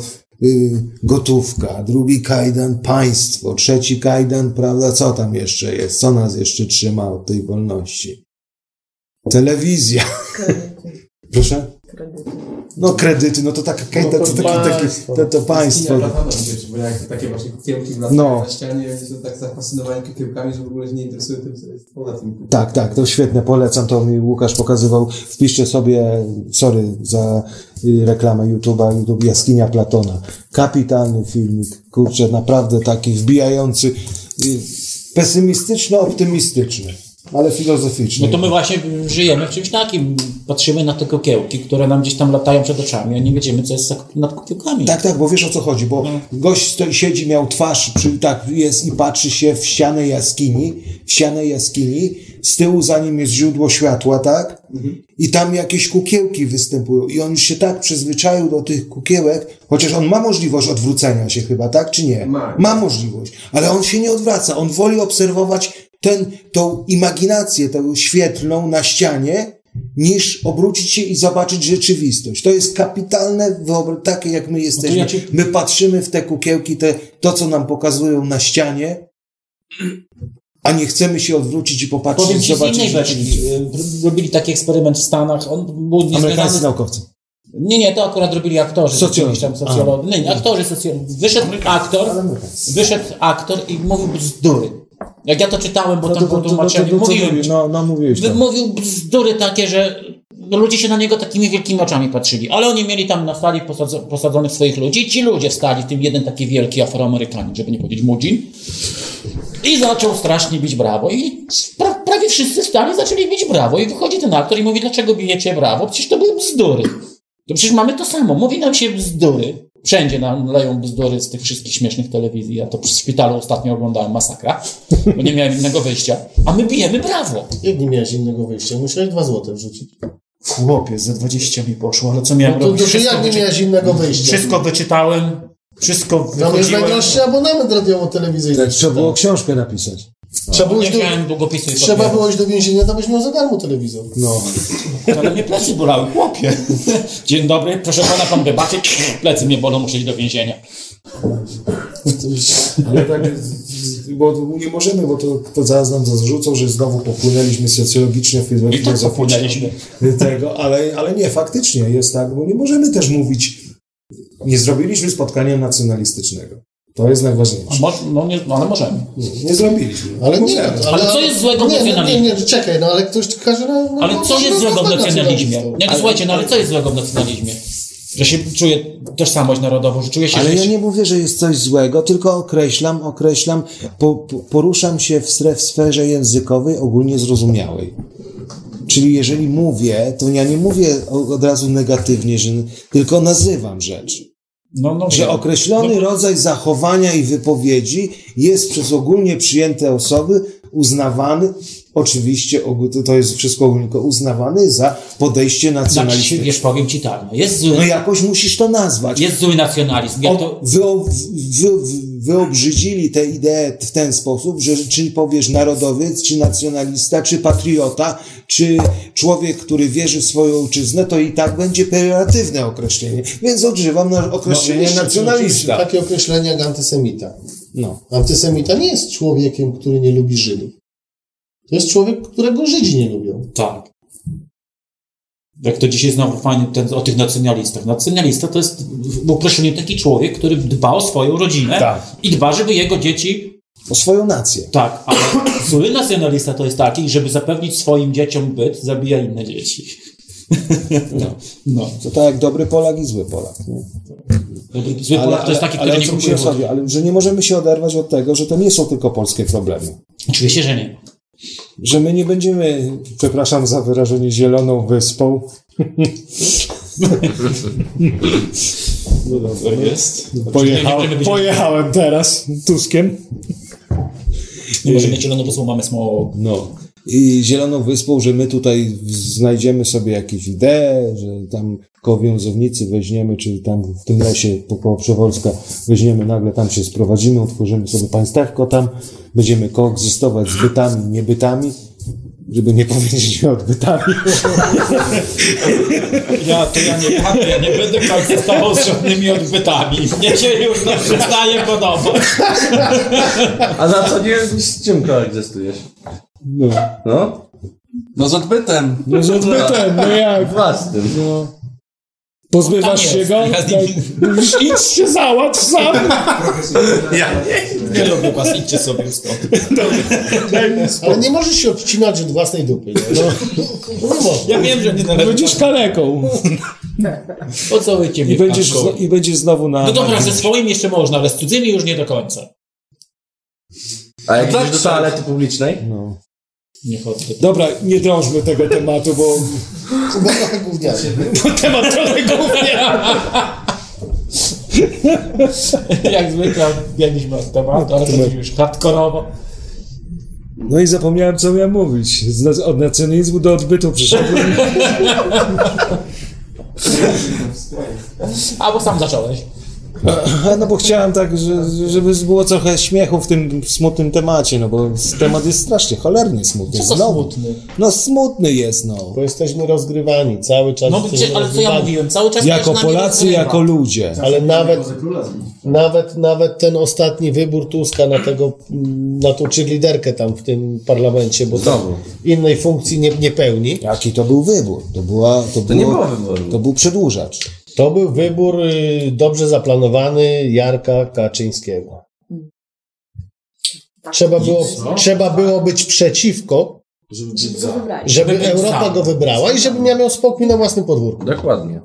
Speaker 2: gotówka, drugi kajdan państwo, trzeci kajdan, prawda, co tam jeszcze jest, co nas jeszcze trzyma od tej wolności? Telewizja. Proszę? No kredyty, no to tak, no to, to, taki, taki, to, to państwo.
Speaker 6: Bo jak takie właśnie kukiełki w
Speaker 2: No.
Speaker 6: na ścianie, oni są tak zafascynowani kukiełkami, że w ogóle się nie interesują tym, co jest poza tym.
Speaker 2: Tak, tak, to świetne, polecam, to mi Łukasz pokazywał. Wpiszcie sobie, sorry za y, reklamę YouTube'a, YouTube Jaskinia Platona. Kapitalny filmik, kurczę, naprawdę taki wbijający, y, pesymistyczno-optymistyczny, ale filozoficzny.
Speaker 5: No to my właśnie żyjemy w czymś takim. Patrzymy na te kukiełki, które nam gdzieś tam latają przed oczami, a nie wiemy, co jest nad kukiełkami.
Speaker 2: Tak, tak, bo wiesz o co chodzi, bo gość stoi, siedzi, miał twarz, przy, tak jest i patrzy się w ścianę jaskini, w ścianę jaskini, z tyłu za nim jest źródło światła, tak? I tam jakieś kukiełki występują i on już się tak przyzwyczaił do tych kukiełek, chociaż on ma możliwość odwrócenia się chyba, tak, czy nie?
Speaker 6: Ma.
Speaker 2: Ma możliwość, ale on się nie odwraca, on woli obserwować ten, tą imaginację, tę świetlną na ścianie, niż obrócić się i zobaczyć rzeczywistość. To jest kapitalne, takie jak my jesteśmy.
Speaker 5: ja ci-
Speaker 2: My patrzymy w te kukiełki, te, to co nam pokazują na ścianie, a nie chcemy się odwrócić i popatrzeć,
Speaker 5: Powiem z
Speaker 2: zobaczyć rzeczywistość.
Speaker 5: Y, Robili taki eksperyment w Stanach. On był
Speaker 2: Amerykańscy naukowcy.
Speaker 5: Nie, nie, to akurat robili aktorzy.
Speaker 2: Socjolodzy.
Speaker 5: jakieś Tam socjolodzy. Nie, nie, aktorzy socjolodzy. Wyszedł aktor, wyszedł aktor i mówił bzdury. Jak ja to czytałem, bo
Speaker 2: No
Speaker 5: tam
Speaker 2: to,
Speaker 5: było
Speaker 2: to, to, to, mówisz, no, no mówiłeś tam.
Speaker 5: mówił bzdury takie, że ludzie się na niego takimi wielkimi oczami patrzyli. Ale oni mieli tam na sali posadzo- posadzonych swoich ludzi ci ludzie wstali, w tym jeden taki wielki afroamerykanin, żeby nie powiedzieć mudzin. I zaczął strasznie bić brawo. I pra prawie wszyscy wstali, zaczęli bić brawo. I wychodzi ten aktor i mówi, dlaczego bijecie brawo? Przecież to były bzdury. To przecież mamy to samo. Mówi nam się bzdury. Wszędzie nam leją bzdury z tych wszystkich śmiesznych telewizji. Ja to w szpitalu ostatnio oglądałem masakra, bo nie miałem innego wyjścia. A my bijemy brawo.
Speaker 4: Jak nie miałeś innego wyjścia? Musiałeś dwa złote wrzucić.
Speaker 5: Chłopie, za 20 mi poszło, ale co miałem
Speaker 4: No to,
Speaker 5: robić?
Speaker 4: to, to
Speaker 5: Wszystko,
Speaker 4: jak nie miałeś innego wyjścia?
Speaker 5: wszystko wyczytałem, wszystko
Speaker 4: Tam jest
Speaker 5: wychodziłem.
Speaker 4: najdroższy abonament radiowo-telewizyjny.
Speaker 2: Tak, trzeba było książkę napisać.
Speaker 4: Trzeba było
Speaker 5: Nie
Speaker 4: iść do, trzeba było iść do więzienia, to byś miał za darmo telewizor.
Speaker 2: No.
Speaker 5: Ale mnie plecy bolały, chłopie. Dzień dobry, proszę pana, pan wybaczy. Plecy mnie bolą, muszę iść do więzienia.
Speaker 2: Ale tak, bo nie możemy, bo to, to zaraz nam zarzucą, że znowu popłynęliśmy socjologicznie,
Speaker 5: I tak
Speaker 2: filozoficznie
Speaker 5: popłynęliśmy.
Speaker 2: tego, ale, ale nie, faktycznie jest tak, bo nie możemy też mówić, nie zrobiliśmy spotkania nacjonalistycznego. To jest najważniejsze.
Speaker 5: mo- No, nie, no ale możemy.
Speaker 2: Nie, nie zrobiliśmy.
Speaker 4: Ale nie,
Speaker 2: Możemy.
Speaker 5: Ale co jest złego w
Speaker 4: nie, nie, nie,
Speaker 5: nacjonalizmie?
Speaker 4: nie, czekaj, no ale ktoś każe na... na
Speaker 5: Ale co jest złego w
Speaker 4: na-
Speaker 5: nacjonalizmie? Nie, no słuchajcie, no ale co jest złego w nacjonalizmie? że się czuje tożsamość narodową, że czuje się...
Speaker 2: Ale
Speaker 5: że
Speaker 2: ja nie mówię, że jest coś złego, tylko określam, określam, po, po, poruszam się w, sre- w sferze językowej ogólnie zrozumiałej. Czyli jeżeli mówię, to ja nie mówię od razu negatywnie, że, tylko nazywam rzecz.
Speaker 5: No, no,
Speaker 2: Że
Speaker 5: wiem.
Speaker 2: określony rodzaj zachowania i wypowiedzi jest przez ogólnie przyjęte osoby uznawany, oczywiście to- jest wszystko ogólnie uznawany za podejście
Speaker 5: Znaczy,
Speaker 2: nacjonalistyczne.
Speaker 5: wiesz, powiem ci tak, no jest zły,
Speaker 2: No jakoś musisz to nazwać.
Speaker 5: jest zły nacjonalizm. Ja to,
Speaker 2: O, wyo, wy, wyobrzydzili tę ideę w ten sposób, że czy powiesz narodowiec, czy nacjonalista, czy patriota, czy człowiek, który wierzy w swoją ojczyznę, to i tak będzie pejoratywne określenie. Więc używam na określenia
Speaker 4: No,
Speaker 2: nacjonalista.
Speaker 4: Takie określenie jak antysemita.
Speaker 2: No.
Speaker 4: Antysemita nie jest człowiekiem, który nie lubi Żydów. To jest człowiek, którego Żydzi nie lubią.
Speaker 5: tak. Jak to dzisiaj znowu fajnie ten, o tych nacjonalistach. Nacjonalista to jest w uproszczeniu taki człowiek, który dba o swoją rodzinę
Speaker 2: Tak.
Speaker 5: i dba, żeby jego dzieci
Speaker 2: O swoją nację.
Speaker 5: Tak, ale zły nacjonalista to jest taki, żeby zapewnić swoim dzieciom byt, zabija inne dzieci.
Speaker 2: No.
Speaker 5: No.
Speaker 2: To tak jak dobry Polak i zły Polak. Nie?
Speaker 5: Dobry, zły Polak to jest taki,
Speaker 2: ale,
Speaker 5: który
Speaker 2: o
Speaker 5: nie kupuje
Speaker 2: chodzi? Ale że nie możemy się oderwać od tego, że to nie są tylko polskie problemy.
Speaker 5: Oczywiście, że nie.
Speaker 2: Że my nie będziemy, przepraszam za wyrażenie, zieloną wyspą.
Speaker 5: No dobrze, jest.
Speaker 2: Pojechał,
Speaker 5: nie możemy być-
Speaker 2: pojechałem teraz Tuskiem.
Speaker 5: Nie możemy mieć zieloną wysłą, mamy smog.
Speaker 2: No. I Zieloną Wyspą, że my tutaj znajdziemy sobie jakieś idee, że tam koło wiązownicy weźmiemy, czy tam w tym lesie po- koło Przewolska weźmiemy, nagle tam się sprowadzimy, utworzymy sobie państewko tam, będziemy koegzystować z bytami, niebytami, żeby nie powiedzieć odbytami.
Speaker 5: Ja to ja nie, ja nie będę koegzystował z żadnymi odbytami. Mnie się już to przestaje podobać.
Speaker 3: A na co nie z czym koegzystujesz?
Speaker 2: No,
Speaker 3: No?
Speaker 8: No z odbytem.
Speaker 2: no z odbytem, no jak?
Speaker 3: Własnym.
Speaker 2: No. Pozbywasz się go?
Speaker 5: Ja
Speaker 2: Tak. Mówisz, idź się załatw sam.
Speaker 5: Nie lubię was, idźcie sobie stąd.
Speaker 4: Ale nie możesz się odcinać od własnej dupy. Nie? No, no nie można.
Speaker 5: Ja wiem, że nie należy.
Speaker 2: Będziesz kaleką.
Speaker 5: Po co wy cię
Speaker 2: I będziesz, I będziesz znowu na...
Speaker 5: No dobra, ze swoim jeszcze można, ale z cudzymi już nie do końca.
Speaker 3: A jak
Speaker 8: Tak,
Speaker 3: idziesz do
Speaker 8: tak.
Speaker 3: toalety publicznej?
Speaker 2: No.
Speaker 5: Nie chodzę.
Speaker 2: Dobra, nie drążmy tego tematu, bo
Speaker 4: Chyba trochę gówniany.
Speaker 2: temat trochę głównie.
Speaker 5: Jak zwykle biegliśmy od tematu, ale to już hardkorowo.
Speaker 2: No i zapomniałem, co miałem mówić. Z, od nacjonalizmu do odbytu przyszedłem.
Speaker 5: A, bo sam zacząłeś.
Speaker 2: No bo chciałem tak, że, żeby było trochę śmiechu w tym smutnym temacie, no bo temat jest strasznie cholernie smutny.
Speaker 5: Co
Speaker 2: Znowu.
Speaker 5: smutny?
Speaker 2: No smutny jest, no.
Speaker 4: Bo jesteśmy rozgrywani cały czas.
Speaker 5: No gdzie, ale co ja mówiłem? Cały czas
Speaker 2: Jako Polacy, jako ludzie.
Speaker 4: Ale nawet, nawet, nawet ten ostatni wybór Tuska na tego, na tą liderkę tam w tym parlamencie, bo to innej funkcji nie, nie pełni.
Speaker 2: Jaki to był wybór? To, była, to,
Speaker 3: To nie
Speaker 2: było,
Speaker 3: było wyboru.
Speaker 2: To był przedłużacz.
Speaker 4: To był wybór y, dobrze zaplanowany Jarka Kaczyńskiego. Trzeba było, trzeba było być przeciwko, żeby
Speaker 5: być
Speaker 4: Europa go wybrała i żeby miał spokój na własnym podwórku.
Speaker 3: Dokładnie.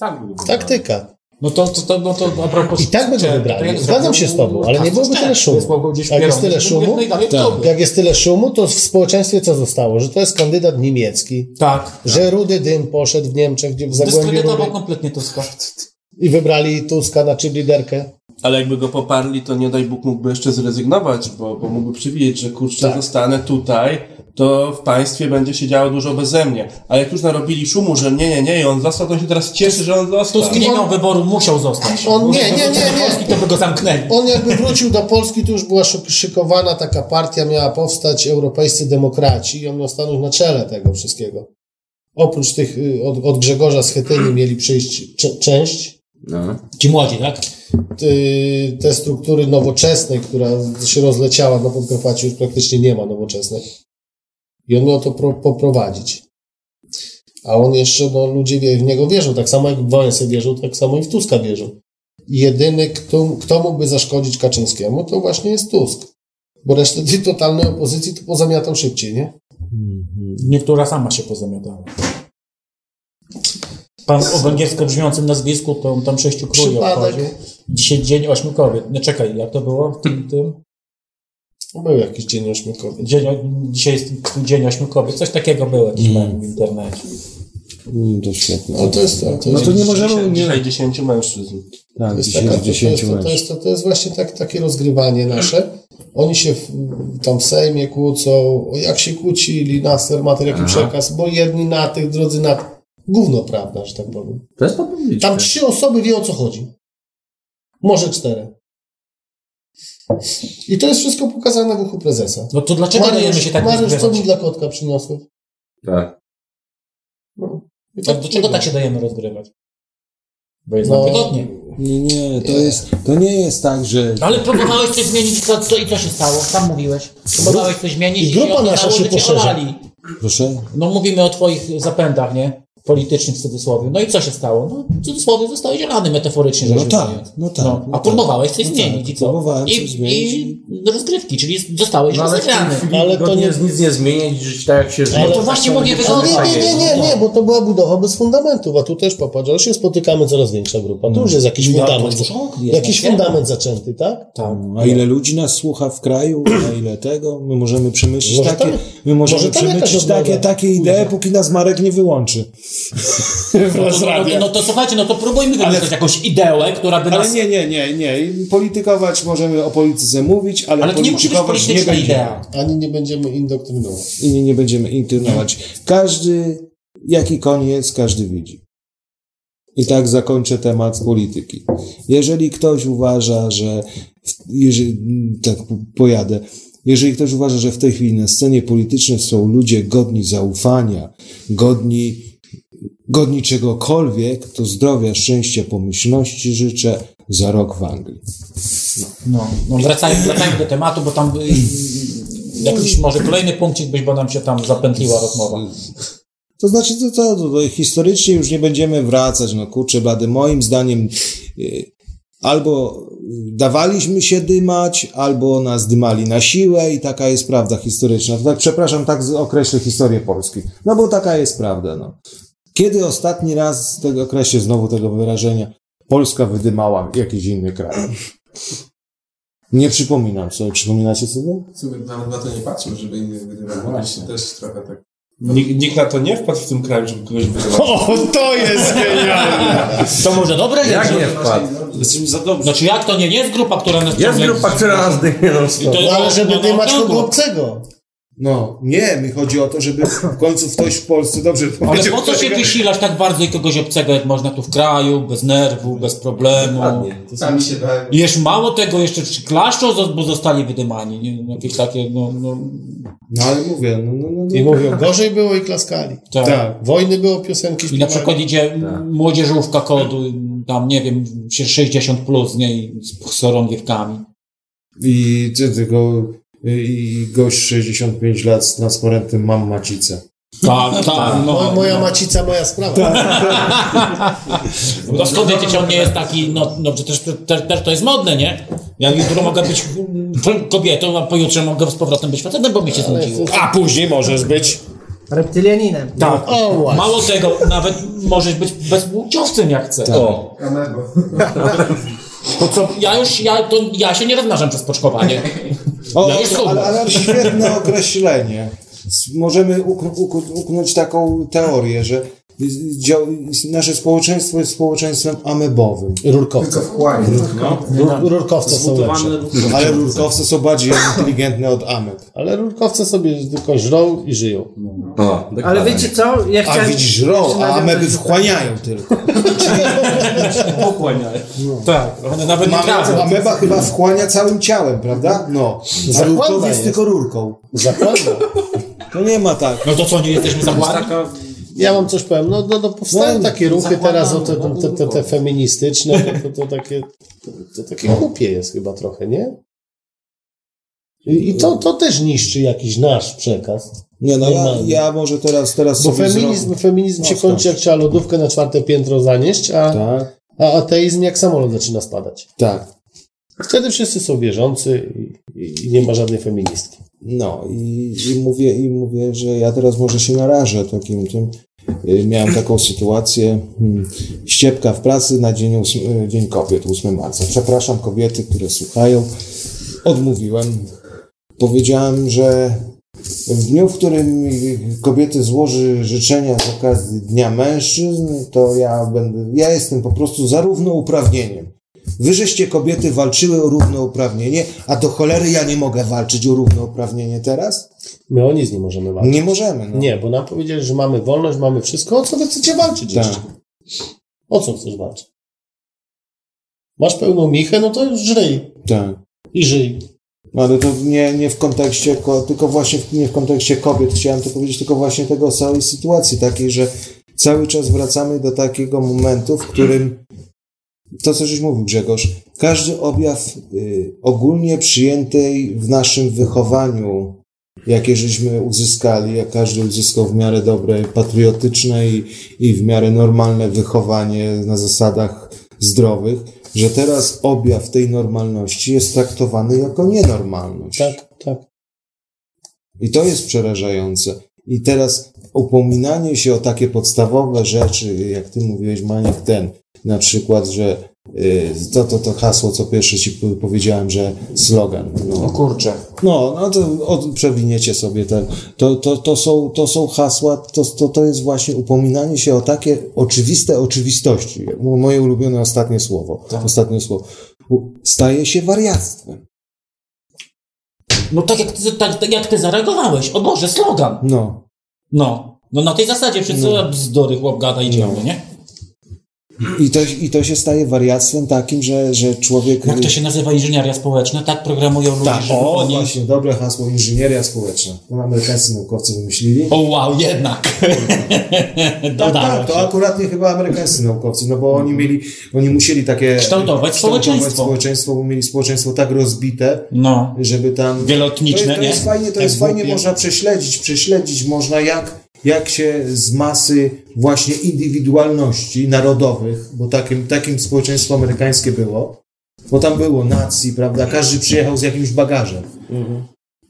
Speaker 5: Tak było.
Speaker 4: Taktyka.
Speaker 5: No to, to, to, no to a propos...
Speaker 4: I tak by go
Speaker 5: to
Speaker 4: wybrali. Zgadzam się z tobą, ale nie byłoby tyle
Speaker 5: Szczep,
Speaker 4: szumu. Jak jest tyle szumu,
Speaker 5: jak
Speaker 2: tak.
Speaker 4: jest tyle szumu, to w społeczeństwie co zostało? Że to jest kandydat niemiecki,
Speaker 5: Tak.
Speaker 4: że Rudy Dym poszedł w Niemczech, gdzie w Zagłębiu Rudy
Speaker 5: Dyskredytował kompletnie Tuska.
Speaker 4: i wybrali Tuska na liderkę.
Speaker 9: Ale jakby go poparli, to nie daj Bóg mógłby jeszcze zrezygnować, bo, bo mógłby przewidzieć, że kurczę,
Speaker 4: Tak.
Speaker 9: zostanę tutaj, to w państwie będzie się działo dużo beze mnie. Ale jak już narobili szumu, że nie, nie, nie, i on został, to on się teraz cieszy, że on został.
Speaker 5: Tusk nie miał wyboru, musiał zostać.
Speaker 4: On- nie, nie, nie, nie.
Speaker 5: Polski, to by go zamknęli.
Speaker 4: On jakby wrócił do Polski, to już była szyk- szykowana taka partia, miała powstać europejscy demokraci i on miał stanąć na czele tego wszystkiego. Oprócz tych, y, od, od Grzegorza Schetyny mieli przyjść cze- część,
Speaker 3: No.
Speaker 5: Ci młodzi, tak?
Speaker 4: te struktury nowoczesnej, która się rozleciała na Podkarpaciu, już praktycznie nie ma nowoczesnej. I on miał to pro, poprowadzić. A on jeszcze, no ludzie w niego wierzą, tak samo jak w Wałęsę wierzą, tak samo i w Tuska wierzą. Jedyny, kto, kto mógłby zaszkodzić Kaczyńskiemu, to właśnie jest Tusk. Bo resztę tej totalnej opozycji to pozamiatał szybciej, nie?
Speaker 5: Niektóra sama się pozamiatała. Pan o węgiersko brzmiącym nazwisku, to on tam sześciu króli obchodził. Dzisiaj dzień ośmiu kobiet. No czekaj, jak to było w tym, tym?
Speaker 4: Był jakiś dzień ośmiokowy.
Speaker 5: Dzień, dzisiaj jest dzień ośmiu kobiet. Coś takiego było jakiś mem w internecie.
Speaker 2: Mm, To świetnie.
Speaker 4: No to jest to. to
Speaker 2: No to nie możemy... Nie,
Speaker 9: Dzisiaj 10 mężczyzn.
Speaker 2: tak,
Speaker 4: to jest, taka, to, to,
Speaker 2: 10
Speaker 4: jest, to, to, jest, to, to jest właśnie tak, takie rozgrywanie nasze. Oni się w, tam w Sejmie kłócą, jak się kłócili, Nasser ma jaki przekaz, bo jedni na tych, drudzy na. Gówno prawda, że tak powiem.
Speaker 3: To jest.
Speaker 4: Tam trzy osoby wie o co chodzi. Może cztery. I to jest wszystko pokazane w uchu prezesa.
Speaker 5: No to dlaczego dajemy się tak
Speaker 4: Mariusz, co mi dla kotka przyniosłeś?
Speaker 3: Tak.
Speaker 4: No. I
Speaker 5: Tak, dlaczego tak się dajemy rozgrywać? Bo jest
Speaker 4: No.
Speaker 5: wygodnie.
Speaker 2: Nie, nie, to jest, to nie jest tak, że...
Speaker 5: Ale próbowałeś coś zmienić co, co, i co się stało? Sam mówiłeś. Próbowałeś coś zmienić
Speaker 4: I grupa
Speaker 5: się
Speaker 4: nasza
Speaker 5: okazało,
Speaker 4: się poszerza.
Speaker 2: Proszę?
Speaker 5: No mówimy o twoich zapędach, nie? Politycznych w cudzysłowie. No i co się stało? No w cudzysłowie zostałeś olany metaforycznie rzecz
Speaker 2: No tak, no tak,
Speaker 5: No,
Speaker 2: no
Speaker 5: a
Speaker 2: tak.
Speaker 5: próbowałeś coś
Speaker 2: No
Speaker 5: zmienić
Speaker 2: tak,
Speaker 5: i co?
Speaker 2: próbowałem
Speaker 5: I,
Speaker 2: coś zmienić
Speaker 5: I rozgrywki, czyli zostałeś
Speaker 3: No
Speaker 5: rozegrany.
Speaker 4: Ale to nie-
Speaker 3: jest nic nie zmieniać, żyć tak jak się żyje.
Speaker 5: No to właśnie mówię.
Speaker 4: Ale nie, nie, nie, nie, bo to była budowa bez fundamentów, a tu też popatrz, ale się spotykamy coraz większa grupa. Tu już jest jakiś
Speaker 5: No,
Speaker 4: fundament. Jakiś fundament zaczęty, tak?
Speaker 5: Tak.
Speaker 2: A ile ludzi nas słucha w kraju, a ile tego? My możemy przemyśleć takie,
Speaker 4: tam-
Speaker 2: my możemy
Speaker 4: może jakaś
Speaker 2: takie, takie idee, póki nas Marek nie wyłączy.
Speaker 5: No to, no, no, no to słuchajcie, no to próbujmy wymyśleć jakąś ideę, która by nas...
Speaker 2: Ale nie, nie, nie, nie. Politykować możemy o polityce mówić, ale,
Speaker 5: Ale to nie musi być
Speaker 2: politykować nie
Speaker 5: polityczna
Speaker 2: będziemy.
Speaker 5: idea.
Speaker 4: Ani nie będziemy indoktrynować.
Speaker 2: I nie, nie będziemy intynować. Każdy, jaki koń jest, każdy widzi. I tak zakończę temat polityki. Jeżeli ktoś uważa, że, jeżeli, tak pojadę, jeżeli ktoś uważa, że w tej chwili na scenie politycznej są ludzie godni zaufania, godni, godni czegokolwiek, to zdrowia, szczęścia, pomyślności życzę za rok w Anglii.
Speaker 5: No, no wracajmy, wracajmy do tematu, bo tam y, jakiś może kolejny punkcik byś, bo nam się tam zapętliła rozmowa.
Speaker 2: To znaczy, to, to, to, to historycznie już nie będziemy wracać, no kurczę blady, moim zdaniem y, albo dawaliśmy się dymać, albo nas dymali na siłę i taka jest prawda historyczna. To tak, przepraszam, tak określę historię Polski. No bo taka jest prawda, no. Kiedy ostatni raz, tego określę znowu tego wyrażenia, Polska wydymała jakiś inny kraj? Nie przypominam sobie. Przypominacie sobie?
Speaker 6: W sumie nawet na to nie patrzmy, żeby innych wydawać. To też trochę tak.
Speaker 9: Nikt, nikt na to nie wpadł w tym kraju, żeby kogoś wyzywać.
Speaker 2: O, to jest genialne!
Speaker 5: To może dobre
Speaker 3: Jak nie wpadł?
Speaker 9: Jesteśmy za dobrzy.
Speaker 5: Znaczy jak to nie, nie jest grupa, która nas
Speaker 3: Jest grupa, która nas dymie
Speaker 4: No ale żeby
Speaker 5: no,
Speaker 4: dymać
Speaker 5: no,
Speaker 4: kogo obcego.
Speaker 2: No, nie, mi chodzi o to, żeby w końcu ktoś w Polsce dobrze
Speaker 5: Ale po co się wysilasz tak bardzo i kogoś obcego, jak można tu w kraju, bez nerwu, bez problemu.
Speaker 6: Sami się dają.
Speaker 5: I jeszcze mało tego, jeszcze klaszczą, bo zostali wydymani. Nie? Jakieś takie, no, no,
Speaker 2: No ale mówię, no, no, no,
Speaker 4: I
Speaker 2: no.
Speaker 4: mówią, gorzej było i klaskali.
Speaker 5: tak.
Speaker 2: Tak.
Speaker 4: Wojny było, piosenki
Speaker 5: I na
Speaker 4: śpiewali.
Speaker 5: przykład idzie młodzieżówka kodu, tam nie wiem, 60 plus, nie, i z chorągiewkami.
Speaker 2: I ty, tylko i gość 65 lat z transparentem mam macicę.
Speaker 5: Tak, tak, no.
Speaker 4: moja macica, moja sprawa.
Speaker 5: No skąd wiecie, on nie jest taki, no, no przecież też, też to jest modne, nie? Ja jutro mogę być kobietą, a pojutrze mogę z powrotem być facetem, bo mi się znudziło.
Speaker 2: A później możesz być.
Speaker 10: Reptylianinem.
Speaker 5: Tak.
Speaker 4: O, właśnie.
Speaker 5: Mało tego, nawet możesz być bezpłciowcem jak chcesz. O. To co, ja już, ja, to ja się nie rozmnażam przez poczkowanie.
Speaker 2: O,
Speaker 5: Ja już schudłem.
Speaker 2: ale, ale świetne określenie. Możemy ukn- uk- uknąć taką teorię, że nasze społeczeństwo jest społeczeństwem amebowym.
Speaker 4: Rurkowce. Rur, rurkowce są lepsze.
Speaker 2: Ale rurkowce są bardziej inteligentne od ameb.
Speaker 4: Ale rurkowce sobie tylko żrą i żyją.
Speaker 3: O,
Speaker 10: Ale wiecie co? Ja
Speaker 2: A
Speaker 10: chciałem...
Speaker 2: widzisz, żrą,
Speaker 10: jeszcze
Speaker 2: a ameby wchłaniają tylko.
Speaker 5: Tak, one nawet nie
Speaker 2: Mamy,
Speaker 5: trafią.
Speaker 2: ameba chyba wchłania całym ciałem, prawda? No. A
Speaker 4: Zakładna
Speaker 2: rurkowiec
Speaker 4: jest.
Speaker 2: tylko rurką.
Speaker 4: Zakładna.
Speaker 2: To nie ma tak.
Speaker 5: No to co, nie jesteśmy zagłady?
Speaker 4: Ja wam coś powiem, no, no, no powstają
Speaker 2: No,
Speaker 4: takie ruchy teraz, o te, te, te, te,
Speaker 5: no.
Speaker 4: feministyczne, to, to, to takie, to, to takie głupie jest chyba trochę, nie? I, to, to też niszczy jakiś nasz przekaz.
Speaker 2: Nie, no ja, ja może teraz, teraz
Speaker 4: Bo feminizm,
Speaker 2: zrobię-
Speaker 4: feminizm się
Speaker 2: No,
Speaker 4: kończy, jak trzeba lodówkę na czwarte piętro zanieść, a,
Speaker 2: Tak,
Speaker 4: a ateizm jak samolot zaczyna spadać.
Speaker 2: tak.
Speaker 4: Wtedy wszyscy są wierzący i, i nie ma żadnej feministki.
Speaker 2: No i, i, mówię, i mówię, że ja teraz może się narażę takim tym, y, miałem taką sytuację, hmm, ściepka w pracy na dzień, ósm- y, dzień kobiet, 8 marca. Przepraszam kobiety, które słuchają. Odmówiłem. Powiedziałem, że w dniu, w którym kobiety złoży życzenia z okazji Dnia Mężczyzn, to ja będę, ja jestem po prostu za równouprawnieniem. Wy żeście kobiety walczyły o równouprawnienie, a do cholery ja nie mogę walczyć o równouprawnienie teraz?
Speaker 4: My o nic nie możemy walczyć.
Speaker 2: Nie możemy. No.
Speaker 4: Nie, bo nam powiedzieli, że mamy wolność, mamy wszystko. O co wy chcecie walczyć
Speaker 2: Tak.
Speaker 4: jeszcze? O co chcesz walczyć? Masz pełną michę, no to żryj.
Speaker 2: Tak.
Speaker 4: I żyj.
Speaker 2: No ale to nie, nie w kontekście, ko- tylko właśnie nie w kontekście kobiet. Chciałem to powiedzieć, tylko właśnie tego całej sytuacji takiej, że cały czas wracamy do takiego momentu, w którym to, co żeś mówił Grzegorz, każdy objaw y, ogólnie przyjętej w naszym wychowaniu, jakie żeśmy uzyskali, jak każdy uzyskał w miarę dobre, patriotyczne i, i w miarę normalne wychowanie na zasadach zdrowych, że teraz objaw tej normalności jest traktowany jako nienormalność.
Speaker 4: Tak, tak.
Speaker 2: I to jest przerażające. I teraz upominanie się o takie podstawowe rzeczy, jak ty mówiłeś, Maniek, ten, na przykład, że to, to, to hasło, co pierwsze ci powiedziałem, że slogan.
Speaker 11: O
Speaker 2: No,
Speaker 11: kurczę.
Speaker 2: no, no to od, przewiniecie sobie ten. To, to, to, są, to są hasła, to, to, to jest właśnie upominanie się o takie oczywiste oczywistości. Moje ulubione ostatnie słowo. Ostatnie słowo. Staje się wariactwem.
Speaker 5: No tak jak ty, tak, tak jak ty zareagowałeś. O Boże, slogan.
Speaker 2: No.
Speaker 5: No. No na tej zasadzie wszyscy
Speaker 2: No.
Speaker 5: bzdury chłop gada i ciągle,
Speaker 2: No.
Speaker 5: nie?
Speaker 2: I to, I to się staje wariactwem takim, że, że człowiek...
Speaker 5: Jak to się nazywa inżynieria społeczna? Tak programują ludzi,
Speaker 2: Tak,
Speaker 5: żeby
Speaker 2: o,
Speaker 5: oni...
Speaker 2: właśnie, dobre hasło, inżynieria społeczna. To amerykańscy naukowcy wymyślili.
Speaker 5: O wow, jednak.
Speaker 2: Tak,
Speaker 5: Dodało
Speaker 2: tak, to
Speaker 5: się.
Speaker 2: akurat nie chyba amerykańscy naukowcy, no bo oni mieli, oni musieli takie...
Speaker 5: Kształtować społeczeństwo.
Speaker 2: społeczeństwo, bo mieli społeczeństwo tak rozbite,
Speaker 5: No.
Speaker 2: żeby tam...
Speaker 5: Wielotniczne,
Speaker 2: to, to jest
Speaker 5: nie?
Speaker 2: fajnie, to jest fajnie,
Speaker 5: głupie.
Speaker 2: można prześledzić, prześledzić można jak, jak się z masy właśnie indywidualności narodowych, bo takim, takim społeczeństwo amerykańskie było, bo tam było nacji, prawda, każdy przyjechał z jakimś bagażem.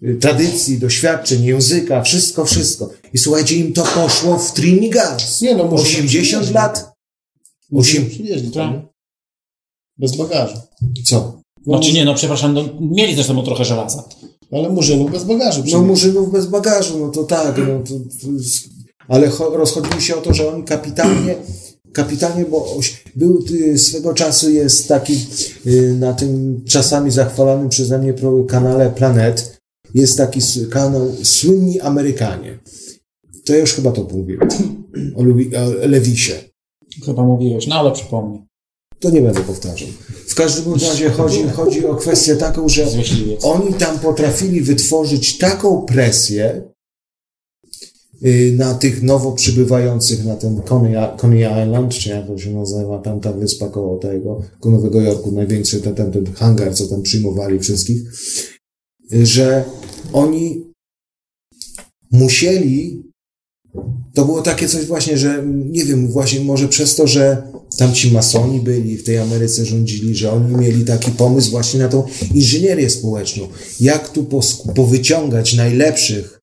Speaker 2: Y, Tradycji, doświadczeń, języka, wszystko, wszystko. I słuchajcie, im to poszło w Trinidad.
Speaker 4: Nie no, może
Speaker 2: 80 lat.
Speaker 4: Osiem- Przywieźli
Speaker 5: Tak.
Speaker 4: tam. nie? Bez bagażu.
Speaker 2: Co?
Speaker 5: Znaczy nie, no przepraszam, no, mieli ze sobą trochę żelaza.
Speaker 4: Ale murzynów bez bagażu.
Speaker 2: No murzynów bez bagażu, no to tak, no to, to jest, ale cho- rozchodzili się o to, że oni kapitalnie, kapitalnie, bo oś- był swego czasu jest taki y, na tym czasami zachwalanym przeze mnie kanale Planet, jest taki kanał Słynni Amerykanie. To ja już chyba to mówiłem. O Lewisie.
Speaker 5: Chyba mówiłeś, no ale przypomnij.
Speaker 2: To nie będę powtarzał. W każdym razie chodzi, chodzi o kwestię taką, że oni tam potrafili wytworzyć taką presję y, na tych nowo przybywających na ten Coney, Island, czy jak to się nazywa, tam ta wyspa koło tego, koło Nowego Jorku, największy ten, ten, ten hangar, co tam przyjmowali wszystkich, że oni musieli to było takie coś właśnie, że nie wiem, właśnie może przez to, że tam ci masoni byli, w tej Ameryce rządzili, że oni mieli taki pomysł właśnie na tą inżynierię społeczną. Jak tu powyciągać najlepszych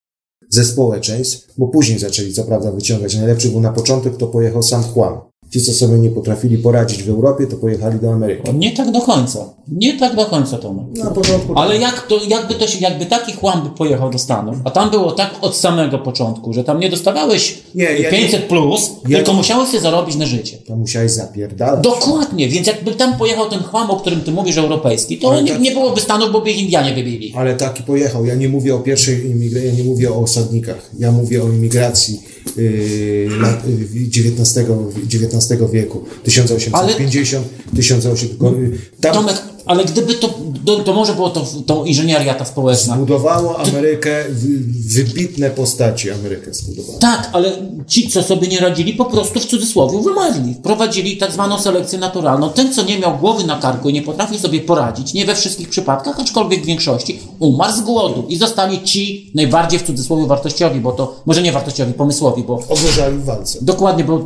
Speaker 2: ze społeczeństw, bo później zaczęli co prawda wyciągać najlepszych, bo na początek to pojechał sam Juan. Ci, co sobie nie potrafili poradzić w Europie, to pojechali do Ameryki.
Speaker 5: Nie tak do końca. Nie tak do końca, Tomek.
Speaker 2: Na
Speaker 5: Ale jak to, jakby, to się, jakby taki chłam by pojechał do Stanów, a tam było tak od samego początku, że tam nie dostawałeś
Speaker 2: Nie, ja
Speaker 5: 500 plus,
Speaker 2: Ja-
Speaker 5: tylko musiałeś sobie zarobić na życie.
Speaker 2: to musiałeś zapierdalać.
Speaker 5: Dokładnie, więc jakby tam pojechał ten chłam, o którym ty mówisz, europejski, to nie,
Speaker 2: tak-
Speaker 5: nie byłoby Stanów, bo by ich Indianie wybili.
Speaker 2: Ale taki pojechał. Ja nie mówię o pierwszej imigracji, ja nie mówię o osadnikach. Ja mówię o imigracji yy, lat, yy, XIX, XIX wieku. 1850, 1800. yy, Tam
Speaker 5: Tomek, ale gdyby to, to, to może było to, to inżynieria ta społeczna.
Speaker 2: zbudowało Amerykę, wy- wybitne postaci Amerykę zbudowało.
Speaker 5: Tak, ale ci, co sobie nie radzili, po prostu w cudzysłowie wymarli. Wprowadzili tak zwaną selekcję naturalną. Ten, co nie miał głowy na karku i nie potrafi sobie poradzić, nie we wszystkich przypadkach, aczkolwiek w większości, umarł z głodu. I zostali ci najbardziej w cudzysłowie wartościowi, bo to, może nie wartościowi, pomysłowi, bo
Speaker 2: Ogorzali w walce.
Speaker 5: Dokładnie, bo y,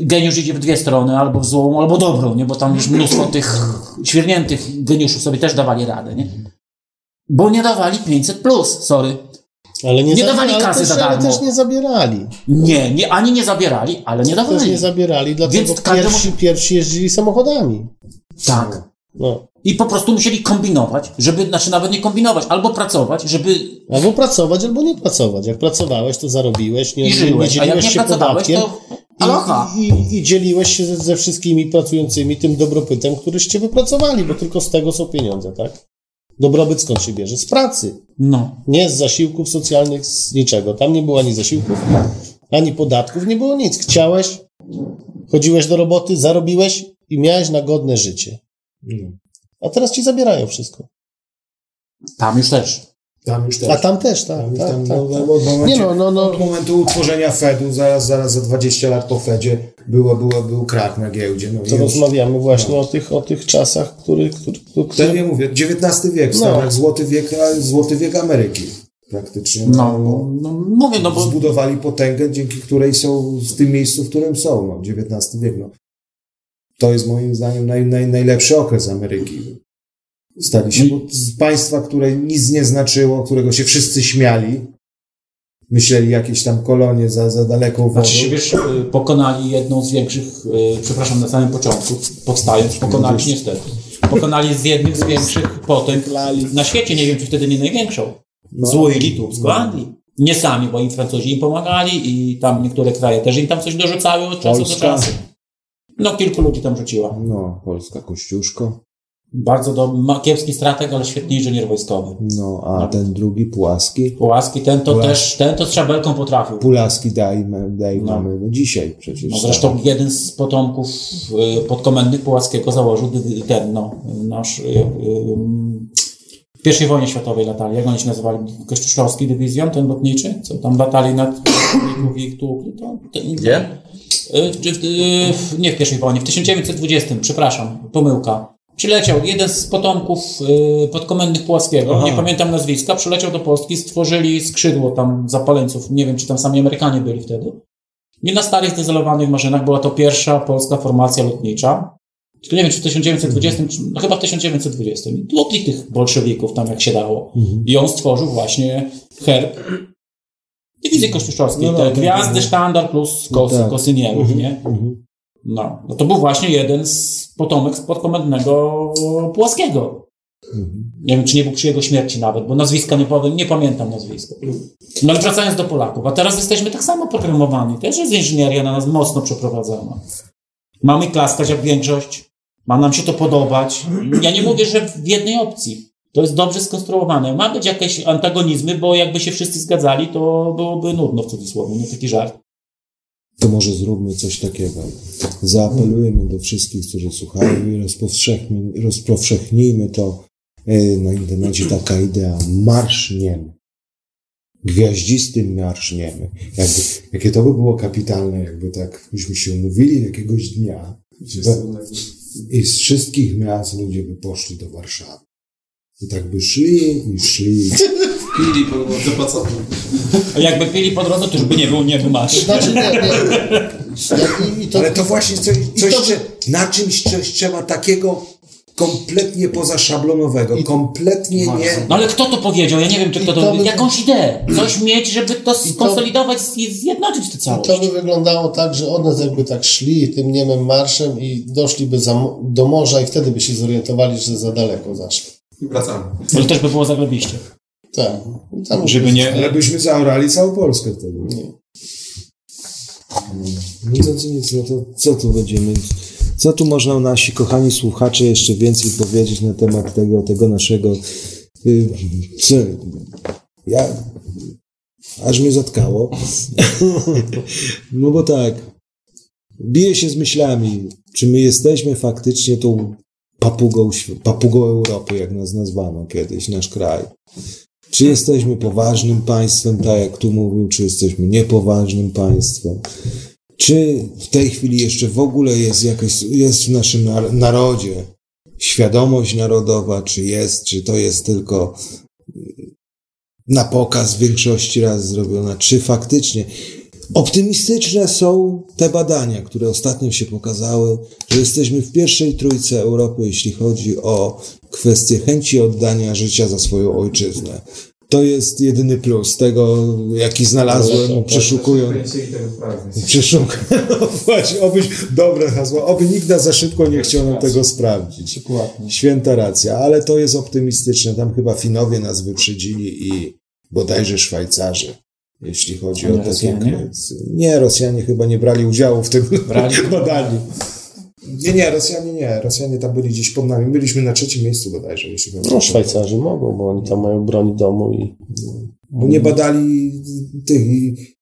Speaker 5: y, geniusz idzie w dwie strony, albo w złą, albo dobrą, nie? Bo tam już mnóstwo tych świerniętych geniuszów sobie też dawali radę, nie? Bo nie dawali 500 plus, sorry.
Speaker 4: Ale nie,
Speaker 5: Nie
Speaker 4: za-
Speaker 5: dawali
Speaker 4: ale
Speaker 5: kasy
Speaker 4: też,
Speaker 5: za
Speaker 4: ale
Speaker 5: darmo.
Speaker 4: też nie zabierali.
Speaker 5: Nie, nie, ani nie zabierali, ale nie
Speaker 4: Też
Speaker 5: dawali.
Speaker 4: nie zabierali, dlatego
Speaker 5: Więc każdemu-
Speaker 4: pierwsi, pierwsi jeździli samochodami.
Speaker 5: Tak.
Speaker 4: No.
Speaker 5: I po prostu musieli kombinować, żeby, znaczy nawet nie kombinować, albo pracować, żeby
Speaker 4: Albo pracować, albo nie pracować. Jak pracowałeś, to zarobiłeś, nie,
Speaker 5: i żyłeś,
Speaker 4: nie
Speaker 5: a jak
Speaker 4: dzieliłeś
Speaker 5: nie
Speaker 4: się
Speaker 5: pracowałeś,
Speaker 4: podatkiem.
Speaker 5: to aloha.
Speaker 4: I, i, I dzieliłeś się ze, ze wszystkimi pracującymi tym dobrobytem, któryście wypracowali, bo tylko z tego są pieniądze, tak? Dobrobyt skąd się bierze? Z pracy.
Speaker 5: No.
Speaker 4: Nie z zasiłków socjalnych, z niczego. Tam nie było ani zasiłków, ani podatków, nie było nic. Chciałeś, chodziłeś do roboty, zarobiłeś i miałeś na godne życie. A teraz ci zabierają wszystko.
Speaker 5: Tam już też.
Speaker 2: Tam już też.
Speaker 4: A tam też, tak.
Speaker 2: Tam,
Speaker 4: tak,
Speaker 2: tam,
Speaker 4: tak,
Speaker 2: no,
Speaker 4: tak.
Speaker 2: Od, momencie,
Speaker 4: Nie no, no, no.
Speaker 2: od momentu utworzenia Fedu, zaraz, zaraz za 20 lat po Fedzie, było, było, był krach na giełdzie. No,
Speaker 4: To
Speaker 2: już-
Speaker 4: rozmawiamy właśnie o, tych, o tych czasach, których... Który, który,
Speaker 2: Ten ja mówię, XIX wiek,
Speaker 4: No.
Speaker 2: no. jak złoty wiek, a- złoty wiek Ameryki praktycznie.
Speaker 5: No, no, mówię, no bo
Speaker 2: Zbudowali potęgę, dzięki której są w tym miejscu, w którym są, no, XIX wiek. No. To jest moim zdaniem naj, naj, najlepszy okres Ameryki. Stali się z państwa, które nic nie znaczyło, którego się wszyscy śmiali, myśleli jakieś tam kolonie za, za daleką wodą.
Speaker 5: Znaczy się, wiesz, y, pokonali jedną z większych, y, przepraszam, na samym początku, powstając, pokonali niestety. Pokonali z jednych z większych potęg na świecie, nie wiem, czy wtedy nie największą.
Speaker 2: No.
Speaker 5: Złej Litubsko Anglii. Nie sami, bo im Francuzi im pomagali i tam niektóre kraje też im tam coś dorzucały od czasu
Speaker 2: Polska.
Speaker 5: do czasu. No, kilku ludzi tam rzuciła.
Speaker 2: No, Polska Kościuszko.
Speaker 5: Bardzo do, ma kiepski strateg, ale świetny inżynier wojskowy.
Speaker 2: No, a ten drugi płaski.
Speaker 5: Pułaski, ten to
Speaker 2: Pułaski.
Speaker 5: też, ten to z szabelką potrafił.
Speaker 2: Pulaski daj, daj
Speaker 5: No.
Speaker 2: mamy no dzisiaj przecież.
Speaker 5: No zresztą jeden z potomków y, podkomendnych Pułackiego założył ten, no, nasz y, y, w pierwszej wojnie światowej latali, jak oni się nazywali? Kościuszkowski dywizjon, ten lotniczy, co tam latali nad ich tłukli, to ten,
Speaker 3: Gdzie?
Speaker 5: Y, y, nie w pierwszej wojnie, w 1920, przepraszam, pomyłka. Przyleciał jeden z potomków y, podkomendnych Pułackiego, nie pamiętam nazwiska, przyleciał do Polski, stworzyli skrzydło tam zapaleńców, nie wiem czy tam sami Amerykanie byli wtedy. I na starych, zdezelowanych maszynach była to pierwsza polska formacja lotnicza. Tylko nie wiem, czy w 1920, czy, no chyba w 1920. I tłukli tych bolszewików tam jak się dało. I on stworzył właśnie herb dywizji kościuszkowskiej.
Speaker 2: No, no,
Speaker 5: te
Speaker 2: tak,
Speaker 5: gwiazdy,
Speaker 2: tak.
Speaker 5: sztandar plus kos,
Speaker 2: Tak.
Speaker 5: kosynierów, nie?
Speaker 2: Mhm.
Speaker 5: No, no to był właśnie jeden z potomek podkomendnego Płaskiego.
Speaker 2: Mhm.
Speaker 5: Nie wiem, czy nie był przy jego śmierci nawet, bo nazwiska nie powiem, nie pamiętam nazwiska. No ale wracając do Polaków, a teraz jesteśmy tak samo programowani. Też jest inżynieria na nas mocno przeprowadzona. Mamy klaskać jak większość, ma nam się to podobać. Ja nie mówię, że w jednej opcji. To jest dobrze skonstruowane. Ma być jakieś antagonizmy, bo jakby się wszyscy zgadzali, to byłoby nudno w cudzysłowie, nie taki żart.
Speaker 2: To może zróbmy coś takiego. Zaapelujemy do wszystkich, którzy słuchają i rozpowszechnij- rozpowszechnijmy to e, na internecie taka idea. Marszniemy. Gwiaździstym marszniemy. Jakby, jakie to by było kapitalne, jakby tak byśmy się umówili jakiegoś dnia i z wszystkich miast ludzie by poszli do Warszawy. I tak by szli i szli.
Speaker 6: Pili po drodze, po co?
Speaker 5: A jakby pili po drodze, to już by nie był, nie był masz.
Speaker 4: Znaczy, nie, nie. I, i to,
Speaker 2: Ale to właśnie coś, coś
Speaker 4: to-
Speaker 2: na czymś coś trzeba takiego kompletnie pozaszablonowego, kompletnie nie...
Speaker 5: No ale kto to powiedział? Ja nie wiem, czy kto
Speaker 4: I
Speaker 5: to...
Speaker 4: to by-
Speaker 5: Jakąś ideę. Coś mieć, żeby to skonsolidować i zjednoczyć tę
Speaker 4: I
Speaker 5: całość.
Speaker 4: to by wyglądało tak, że od nas jakby tak szli tym niemym marszem i doszliby za, do morza i wtedy by się zorientowali, że za daleko zaszli.
Speaker 12: I wracamy.
Speaker 5: Ale też by było zagrobiście.
Speaker 4: Tak. Tam
Speaker 5: Żeby nie...
Speaker 2: Ale byśmy zaorali całą Polskę wtedy. No to nic, no to co tu będziemy... Co tu można nasi kochani słuchacze jeszcze więcej powiedzieć na temat tego, tego naszego... y, Co? Ja... Aż mnie zatkało. No bo tak. Biję się z myślami, czy my jesteśmy faktycznie tą papugą, papugą Europy, jak nas nazwano kiedyś, nasz kraj. Czy jesteśmy poważnym państwem, tak jak tu mówił, czy jesteśmy niepoważnym państwem? Czy w tej chwili jeszcze w ogóle jest jakaś, jest w naszym nar- narodzie świadomość narodowa, czy jest, czy to jest tylko na pokaz większości raz zrobiona, czy faktycznie optymistyczne są te badania, które ostatnio się pokazały, że jesteśmy w pierwszej trójce Europy, jeśli chodzi o kwestię chęci oddania życia za swoją ojczyznę. To jest jedyny plus tego, jaki znalazłem, przeszukując. Przeszukując. No właśnie, obyś, dobre hasło, oby nikt nas za szybko nie chciał nam tego sprawdzić. Święta racja, ale to jest optymistyczne. Tam chyba Finowie nas wyprzedzili i bodajże Szwajcarzy. Jeśli chodzi o takie. Nie, Rosjanie chyba nie brali udziału w tym badaniu. Nie, nie, Rosjanie nie. Rosjanie tam byli gdzieś pod nami. Byliśmy na trzecim miejscu bodajże, jeśli chodzi
Speaker 4: No, Szwajcarzy mogą, bo oni tam mają broń domu i...
Speaker 2: Bo nie badali tych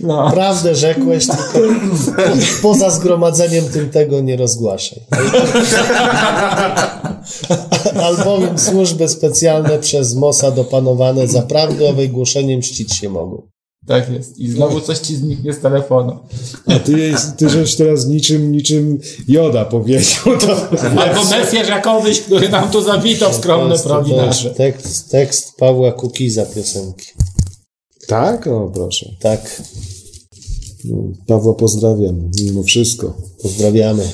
Speaker 13: No.
Speaker 4: Prawdę rzekłeś, tylko poza zgromadzeniem tym tego nie rozgłaszaj. Albowiem służby specjalne przez Mossad opanowane za prawdę owej głoszenie mścić się mogą.
Speaker 13: Tak jest. I znowu coś ci zniknie z telefonu.
Speaker 2: A ty, ty żeś teraz niczym, niczym Joda powiedział. To...
Speaker 13: Albo Mesjasz Jakowyś, który nam tu zawitał w skromne nasze.
Speaker 4: tekst, tekst Pawła Kukiza piosenki.
Speaker 2: Tak? O, proszę.
Speaker 4: Tak,
Speaker 2: Pawła pozdrawiam, mimo wszystko.
Speaker 4: pozdrawiamy.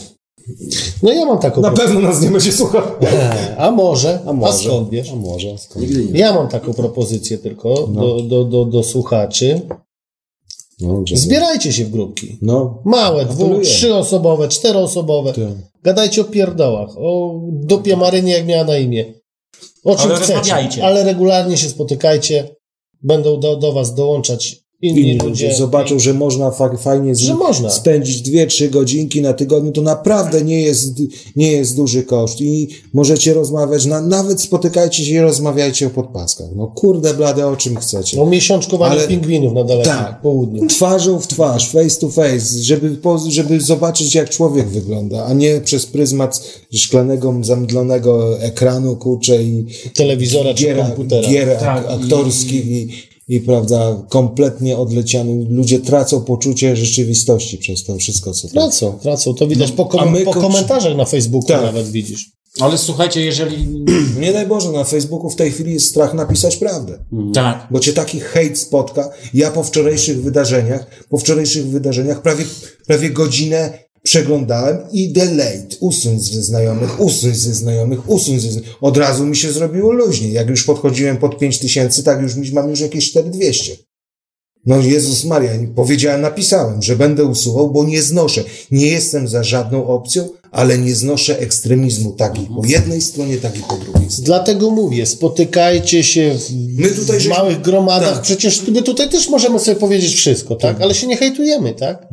Speaker 4: No ja mam taką...
Speaker 2: Na pewno nas nie będzie słuchał.
Speaker 4: A może, a,
Speaker 2: może.
Speaker 4: skąd wiesz?
Speaker 2: A może. Skąd?
Speaker 4: Ja mam taką propozycję tylko do, do, do, do słuchaczy.
Speaker 2: No.
Speaker 4: Zbierajcie się w grupki.
Speaker 2: No,
Speaker 4: Małe, dwu, trzyosobowe, czteroosobowe.
Speaker 2: Tak.
Speaker 4: Gadajcie o pierdołach, o dupie Marynie, jak miała na imię. O czym
Speaker 13: Ale
Speaker 4: chcecie. Ale regularnie się spotykajcie. Będą do, do was dołączać inni,
Speaker 2: inni
Speaker 4: ludzie.
Speaker 2: ludzie zobaczą, że można fa- fajnie z
Speaker 4: Że można.
Speaker 2: spędzić dwie, trzy godzinki na tygodniu, to naprawdę nie jest, nie jest duży koszt i możecie rozmawiać, na, nawet spotykajcie się i rozmawiajcie o podpaskach. No kurde blade, o czym chcecie.
Speaker 4: O miesiączkowaniu
Speaker 2: Ale-
Speaker 4: pingwinów na dalekim
Speaker 2: Tak.
Speaker 4: południu.
Speaker 2: Twarzą w twarz, face to face, żeby, po, żeby zobaczyć, jak człowiek wygląda, a nie przez pryzmat szklanego, zamdlonego ekranu, kurczę i
Speaker 4: Telewizora czy komputera.
Speaker 2: gier
Speaker 13: Tak,
Speaker 2: ak- aktorskich i, i, prawda, kompletnie odleciany. Ludzie tracą poczucie rzeczywistości przez to wszystko, co.
Speaker 4: Tracą, tracą. To widać po,
Speaker 2: a
Speaker 4: kom-
Speaker 2: my
Speaker 4: po komentarzach na Facebooku
Speaker 2: Tak.
Speaker 4: nawet widzisz.
Speaker 13: Ale słuchajcie, jeżeli...
Speaker 2: Nie daj Boże, na Facebooku w tej chwili jest strach napisać prawdę.
Speaker 13: Tak.
Speaker 2: Bo cię taki hejt spotka. Ja po wczorajszych wydarzeniach, po wczorajszych wydarzeniach prawie, prawie godzinę przeglądałem i delete. Usuń ze znajomych, usuń ze znajomych, usuń ze znajomych. Od razu mi się zrobiło luźniej. Jak już podchodziłem pod 5000, tak już mam już jakieś 4200. No Jezus Maria, powiedziałem, napisałem, że będę usuwał, bo nie znoszę. Nie jestem za żadną opcją, ale nie znoszę ekstremizmu taki po jednej stronie, tak i po drugiej stronie.
Speaker 4: Dlatego mówię, spotykajcie się w, w
Speaker 2: żeśmy-
Speaker 4: małych gromadach.
Speaker 2: Tak.
Speaker 4: Przecież my tutaj też możemy sobie powiedzieć wszystko, tak? Ale się nie hejtujemy, tak?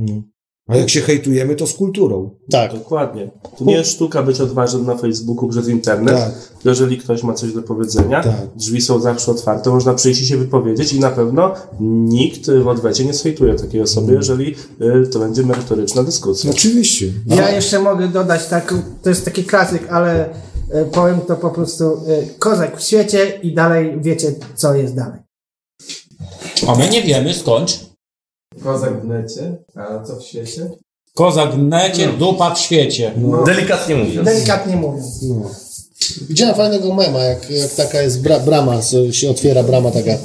Speaker 2: A jak się hejtujemy, to z kulturą.
Speaker 4: Tak.
Speaker 9: Dokładnie. To nie jest sztuka być odważnym na Facebooku przez internet.
Speaker 2: Tak.
Speaker 9: Jeżeli ktoś ma coś do powiedzenia,
Speaker 2: Tak.
Speaker 9: drzwi są zawsze otwarte, można przyjść i się wypowiedzieć i na pewno nikt w odwecie nie sfejtuje takiej osoby,
Speaker 2: Mm.
Speaker 9: jeżeli y, to będzie merytoryczna dyskusja.
Speaker 2: Oczywiście.
Speaker 10: Ja jeszcze mogę dodać taką, to jest taki klasyk, ale e, powiem to po prostu e, kozak w świecie i dalej wiecie, co jest dalej.
Speaker 13: A my nie wiemy, skończ.
Speaker 8: Kozak w necie, a co w świecie?
Speaker 13: Kozak w necie, dupa w świecie.
Speaker 3: Delikatnie mówiąc.
Speaker 10: Delikatnie mówiąc.
Speaker 4: Widziałem fajnego mema, jak, jak taka jest bra, brama, się otwiera brama taka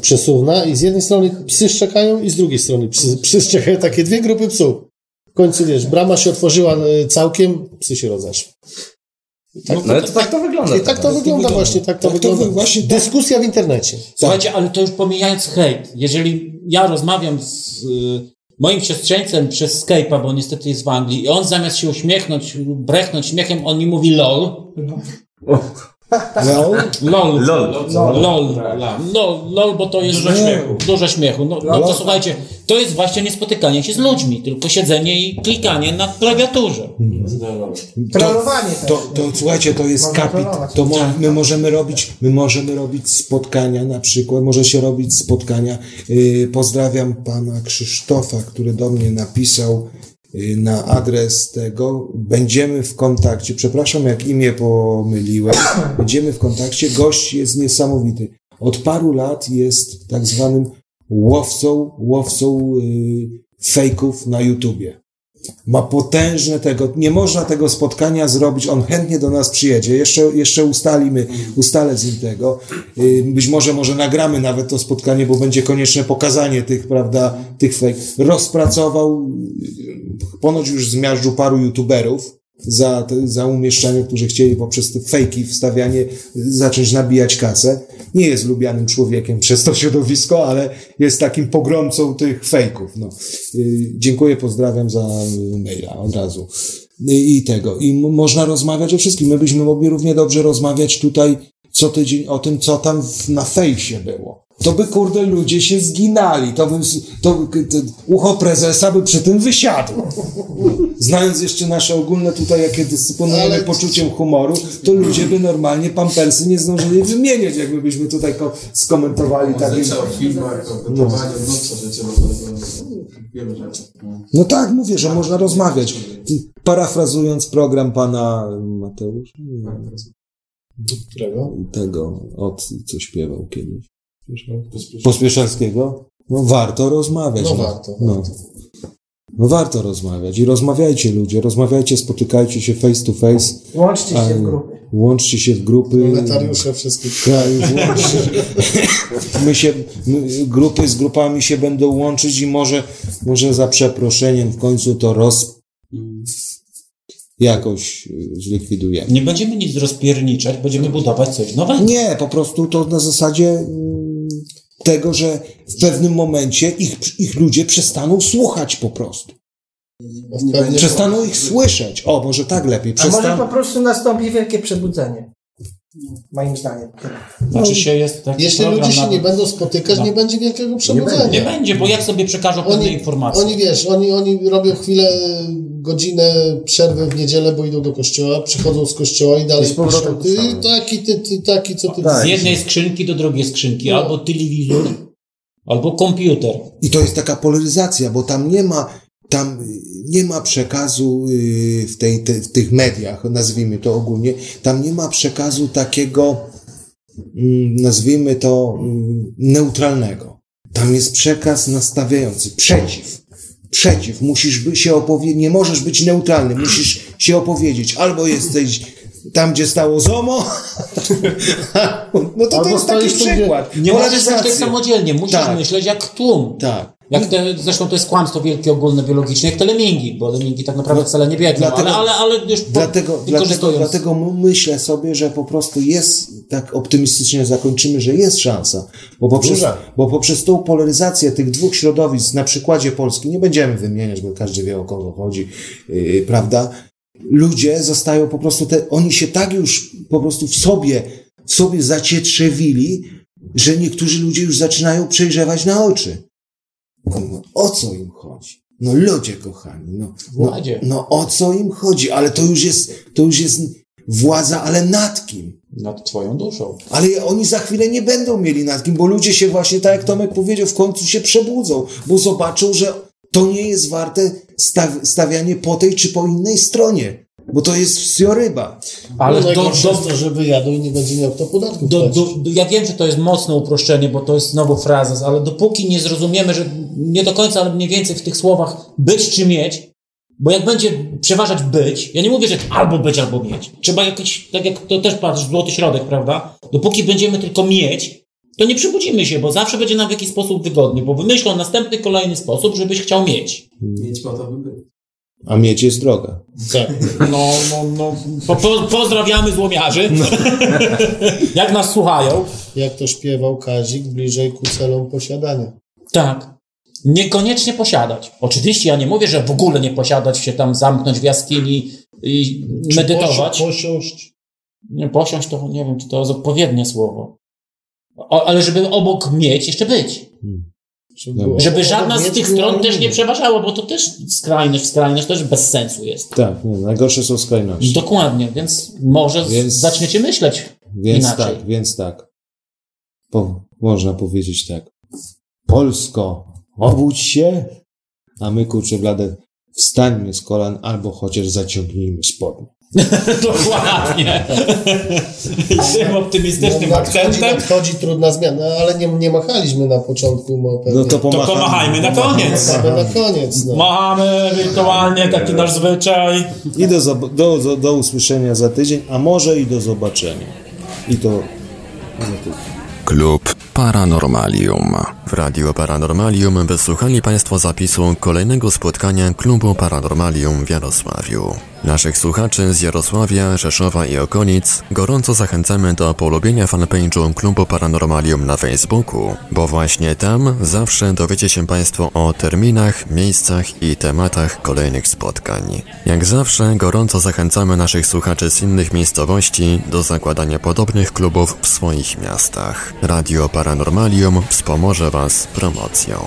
Speaker 4: przesuwna i z jednej strony psy szczekają i z drugiej strony psy, psy szczekają, takie dwie grupy psów. W końcu wiesz, brama się otworzyła e, całkiem, psy się rozeszły.
Speaker 3: No ale to tak to wygląda.
Speaker 4: I tak to wygląda właśnie, tak to
Speaker 2: Tak to
Speaker 4: wygląda.
Speaker 2: wy- właśnie tak.
Speaker 4: Dyskusja w internecie.
Speaker 13: Słuchajcie, ale to już pomijając hejt. Jeżeli ja rozmawiam z y, moim siostrzeńcem przez Skype'a, bo niestety jest w Anglii, i on zamiast się uśmiechnąć, brechnąć śmiechem, on mi mówi lol.
Speaker 2: No,
Speaker 13: Lol.
Speaker 3: Lol.
Speaker 13: Lol. No, lol, bo to jest
Speaker 9: Dużo śmiechu.
Speaker 13: Dużo śmiechu. No, no to słuchajcie, to jest właśnie nie spotykanie się z ludźmi, tylko siedzenie i klikanie na klawiaturze.
Speaker 10: Trollowanie też.
Speaker 2: to, to słuchajcie, to jest kapit. To mo, my możemy robić, my możemy robić spotkania na przykład, może się robić spotkania. Yy, pozdrawiam pana Krzysztofa, który do mnie napisał na adres tego. Będziemy w kontakcie. Przepraszam, jak imię pomyliłem. Będziemy w kontakcie. Gość jest niesamowity. Od paru lat jest tak zwanym łowcą, łowcą yy, fejków na YouTubie. Ma potężne tego, nie można tego spotkania zrobić, on chętnie do nas przyjedzie, jeszcze, jeszcze ustalimy, ustalę z nim tego. Y, Być może, może nagramy nawet to spotkanie, bo będzie konieczne pokazanie tych, prawda, tych fake. Rozpracował, y, ponoć już zmiażdżył paru youtuberów, za, za umieszczenie, którzy chcieli poprzez te fejki, wstawianie, zacząć nabijać kasę. Nie jest lubianym człowiekiem przez to środowisko, ale jest takim pogromcą tych fejków. No. Y, Dziękuję, pozdrawiam za maila od razu. Y, I tego. I można rozmawiać o wszystkim. My byśmy mogli równie dobrze rozmawiać tutaj co tydzień o tym, co tam na fejsie było. To by, kurde, ludzie się zginali. To by, to, to, ucho prezesa by przy tym wysiadło. Znając jeszcze nasze ogólne tutaj, jakie dyscyplinujemy
Speaker 4: Ale-
Speaker 2: poczuciem humoru, to ludzie by normalnie pampersy nie zdążyli wymieniać, jakby byśmy tutaj ko- skomentowali takie...
Speaker 6: Rzeczy o filmach, o gotowaniu, mnóstwo rzeczy można Wielu rzeczy.
Speaker 2: No tak, mówię, że można rozmawiać. Parafrazując program pana Mateusza,
Speaker 4: Którego?
Speaker 2: tego, od co śpiewał kiedyś. Pospieszalskiego? No warto rozmawiać.
Speaker 4: No warto,
Speaker 2: No. No warto rozmawiać i rozmawiajcie ludzie, rozmawiajcie, spotykajcie się face to face.
Speaker 10: Łączcie się w grupy.
Speaker 2: Łączcie się w grupy.
Speaker 4: Proletariusze wszystkich
Speaker 2: krajów. łączcie. My się, my, grupy z grupami się będą łączyć i może, może za przeproszeniem w końcu to roz... jakoś y, zlikwidujemy.
Speaker 5: Nie będziemy nic rozpierniczać, będziemy budować coś nowego.
Speaker 2: Nie, po prostu to na zasadzie mm, tego, że w pewnym momencie ich, ich ludzie przestaną słuchać po prostu.
Speaker 4: Pewnie
Speaker 2: Przestaną ich słyszeć. O, może tak lepiej.
Speaker 10: A może po prostu nastąpi wielkie przebudzenie. Moim zdaniem.
Speaker 5: Znaczy się jest taki
Speaker 4: Jeśli ludzie się
Speaker 5: nawet-
Speaker 4: nie będą spotykać,
Speaker 5: No.
Speaker 4: nie będzie wielkiego przebudzenia.
Speaker 5: Nie będzie, bo jak sobie przekażą pewne
Speaker 4: Oni,
Speaker 5: informacje?
Speaker 4: oni wiesz, oni, oni robią chwilę, godzinę przerwy w niedzielę, bo idą do kościoła, przychodzą z kościoła i dalej piszą, ty taki, ty, ty taki, co ty...
Speaker 5: Z jednej skrzynki do drugiej skrzynki,
Speaker 4: No.
Speaker 5: albo telewizor, albo komputer.
Speaker 2: I to jest taka polaryzacja, bo tam nie ma, tam nie ma przekazu y, w, tej, te, w tych mediach, nazwijmy to ogólnie, tam nie ma przekazu takiego, mm, nazwijmy to, mm, neutralnego. Tam jest przekaz nastawiający, przeciw. Przeciw. Musisz by się opowiedzieć, nie możesz być neutralny, musisz się opowiedzieć. Albo jesteś tam, gdzie stało ZOMO, no to to
Speaker 4: Albo
Speaker 2: jest taki przykład.
Speaker 5: Nie możesz myśleć
Speaker 2: Polaryzacja.
Speaker 5: samodzielnie, musisz
Speaker 2: Tak.
Speaker 5: myśleć jak tłum.
Speaker 2: Tak.
Speaker 5: Jak te, zresztą to jest kłamstwo wielkie ogólne biologiczne, jak te lemingi, bo lemingi tak naprawdę wcale nie biegną,
Speaker 2: Dlatego-
Speaker 5: ale, ale, ale już
Speaker 2: Dlatego, dlatego, dlatego myślę sobie, że po prostu jest, tak optymistycznie zakończymy, że jest szansa. Bo poprzez,
Speaker 4: Duża.
Speaker 2: bo poprzez tą polaryzację tych dwóch środowisk, na przykładzie Polski, nie będziemy wymieniać, bo każdy wie o kogo chodzi, yy, prawda? Ludzie zostają po prostu, te, oni się tak już po prostu w sobie, w sobie zacietrzewili, że niektórzy ludzie już zaczynają przejrzewać na oczy. No, o co im chodzi? No ludzie kochani, no, no, no o co im chodzi? Ale to już jest, to już jest władza, ale nad kim?
Speaker 5: Nad twoją duszą.
Speaker 2: Ale oni za chwilę nie będą mieli nad kim, bo ludzie się właśnie, tak jak Tomek powiedział, w końcu się przebudzą, bo zobaczą, że to nie jest warte staw, stawianie po tej czy po innej stronie, bo to jest wsioryba.
Speaker 5: Ale
Speaker 4: no,
Speaker 5: do, do,
Speaker 4: to, że wyjadą i nie będzie miał kto podatków
Speaker 5: do, do, do, ja wiem, że to jest mocne uproszczenie, bo to jest znowu frazes, ale dopóki nie zrozumiemy, że nie do końca, ale mniej więcej w tych słowach być czy mieć, bo jak będzie przeważać być, ja nie mówię, że albo być, albo mieć. Trzeba jakiś, tak jak to też patrz, złoty środek, prawda? Dopóki będziemy tylko mieć, to nie przebudzimy się, bo zawsze będzie nam w jakiś sposób wygodnie, bo wymyślą następny, kolejny sposób, żebyś chciał mieć.
Speaker 6: Mieć po to, by być.
Speaker 2: A mieć jest droga.
Speaker 4: Tak.
Speaker 5: No, no, no. Po, po, pozdrawiamy złomiarzy. Jak nas słuchają.
Speaker 4: Jak to śpiewał Kazik, bliżej ku celom posiadania.
Speaker 5: Tak. Niekoniecznie posiadać. Oczywiście ja nie mówię, że w ogóle nie posiadać, się tam zamknąć w jaskini i
Speaker 4: Czy
Speaker 5: medytować.
Speaker 4: posi- Posiąść.
Speaker 5: Nie, posiąść to nie wiem, czy to jest odpowiednie słowo. O, ale żeby obok mieć, jeszcze być.
Speaker 4: Żeby,
Speaker 5: żadna z tych stron też nie przeważała, bo to też skrajność, skrajność też bez sensu jest.
Speaker 2: Tak, nie, najgorsze są skrajności.
Speaker 5: Dokładnie, więc może
Speaker 2: Więc-
Speaker 5: zaczniecie myśleć
Speaker 2: Więc
Speaker 5: inaczej.
Speaker 2: tak, więc tak. Po, można powiedzieć tak. Polsko, obudź się, a my kurczę blade, wstańmy z kolan albo chociaż zaciągnijmy spodnie.
Speaker 5: Dokładnie. I tym optymistycznym
Speaker 4: No, nadchodzi,
Speaker 5: akcentem
Speaker 4: nadchodzi trudna zmiana, ale nie, nie machaliśmy na początku. No, pewnie.
Speaker 2: No to
Speaker 5: to
Speaker 2: pomachamy.
Speaker 5: pomachajmy na koniec.
Speaker 4: Machamy na koniec. No.
Speaker 5: Machamy wirtualnie, taki nasz zwyczaj.
Speaker 2: I do, do, do, do usłyszenia za tydzień, a może i do zobaczenia. I to za tydzień.
Speaker 1: Klub Paranormalium. W Radio Paranormalium wysłuchali Państwo zapisu kolejnego spotkania Klubu Paranormalium w Jarosławiu. Naszych słuchaczy z Jarosławia, Rzeszowa i okolic gorąco zachęcamy do polubienia fanpage'u Klubu Paranormalium na Facebooku, bo właśnie tam zawsze dowiecie się Państwo o terminach, miejscach i tematach kolejnych spotkań. Jak zawsze gorąco zachęcamy naszych słuchaczy z innych miejscowości do zakładania podobnych klubów w swoich miastach. Radio Paranormalium wspomoże Was promocją.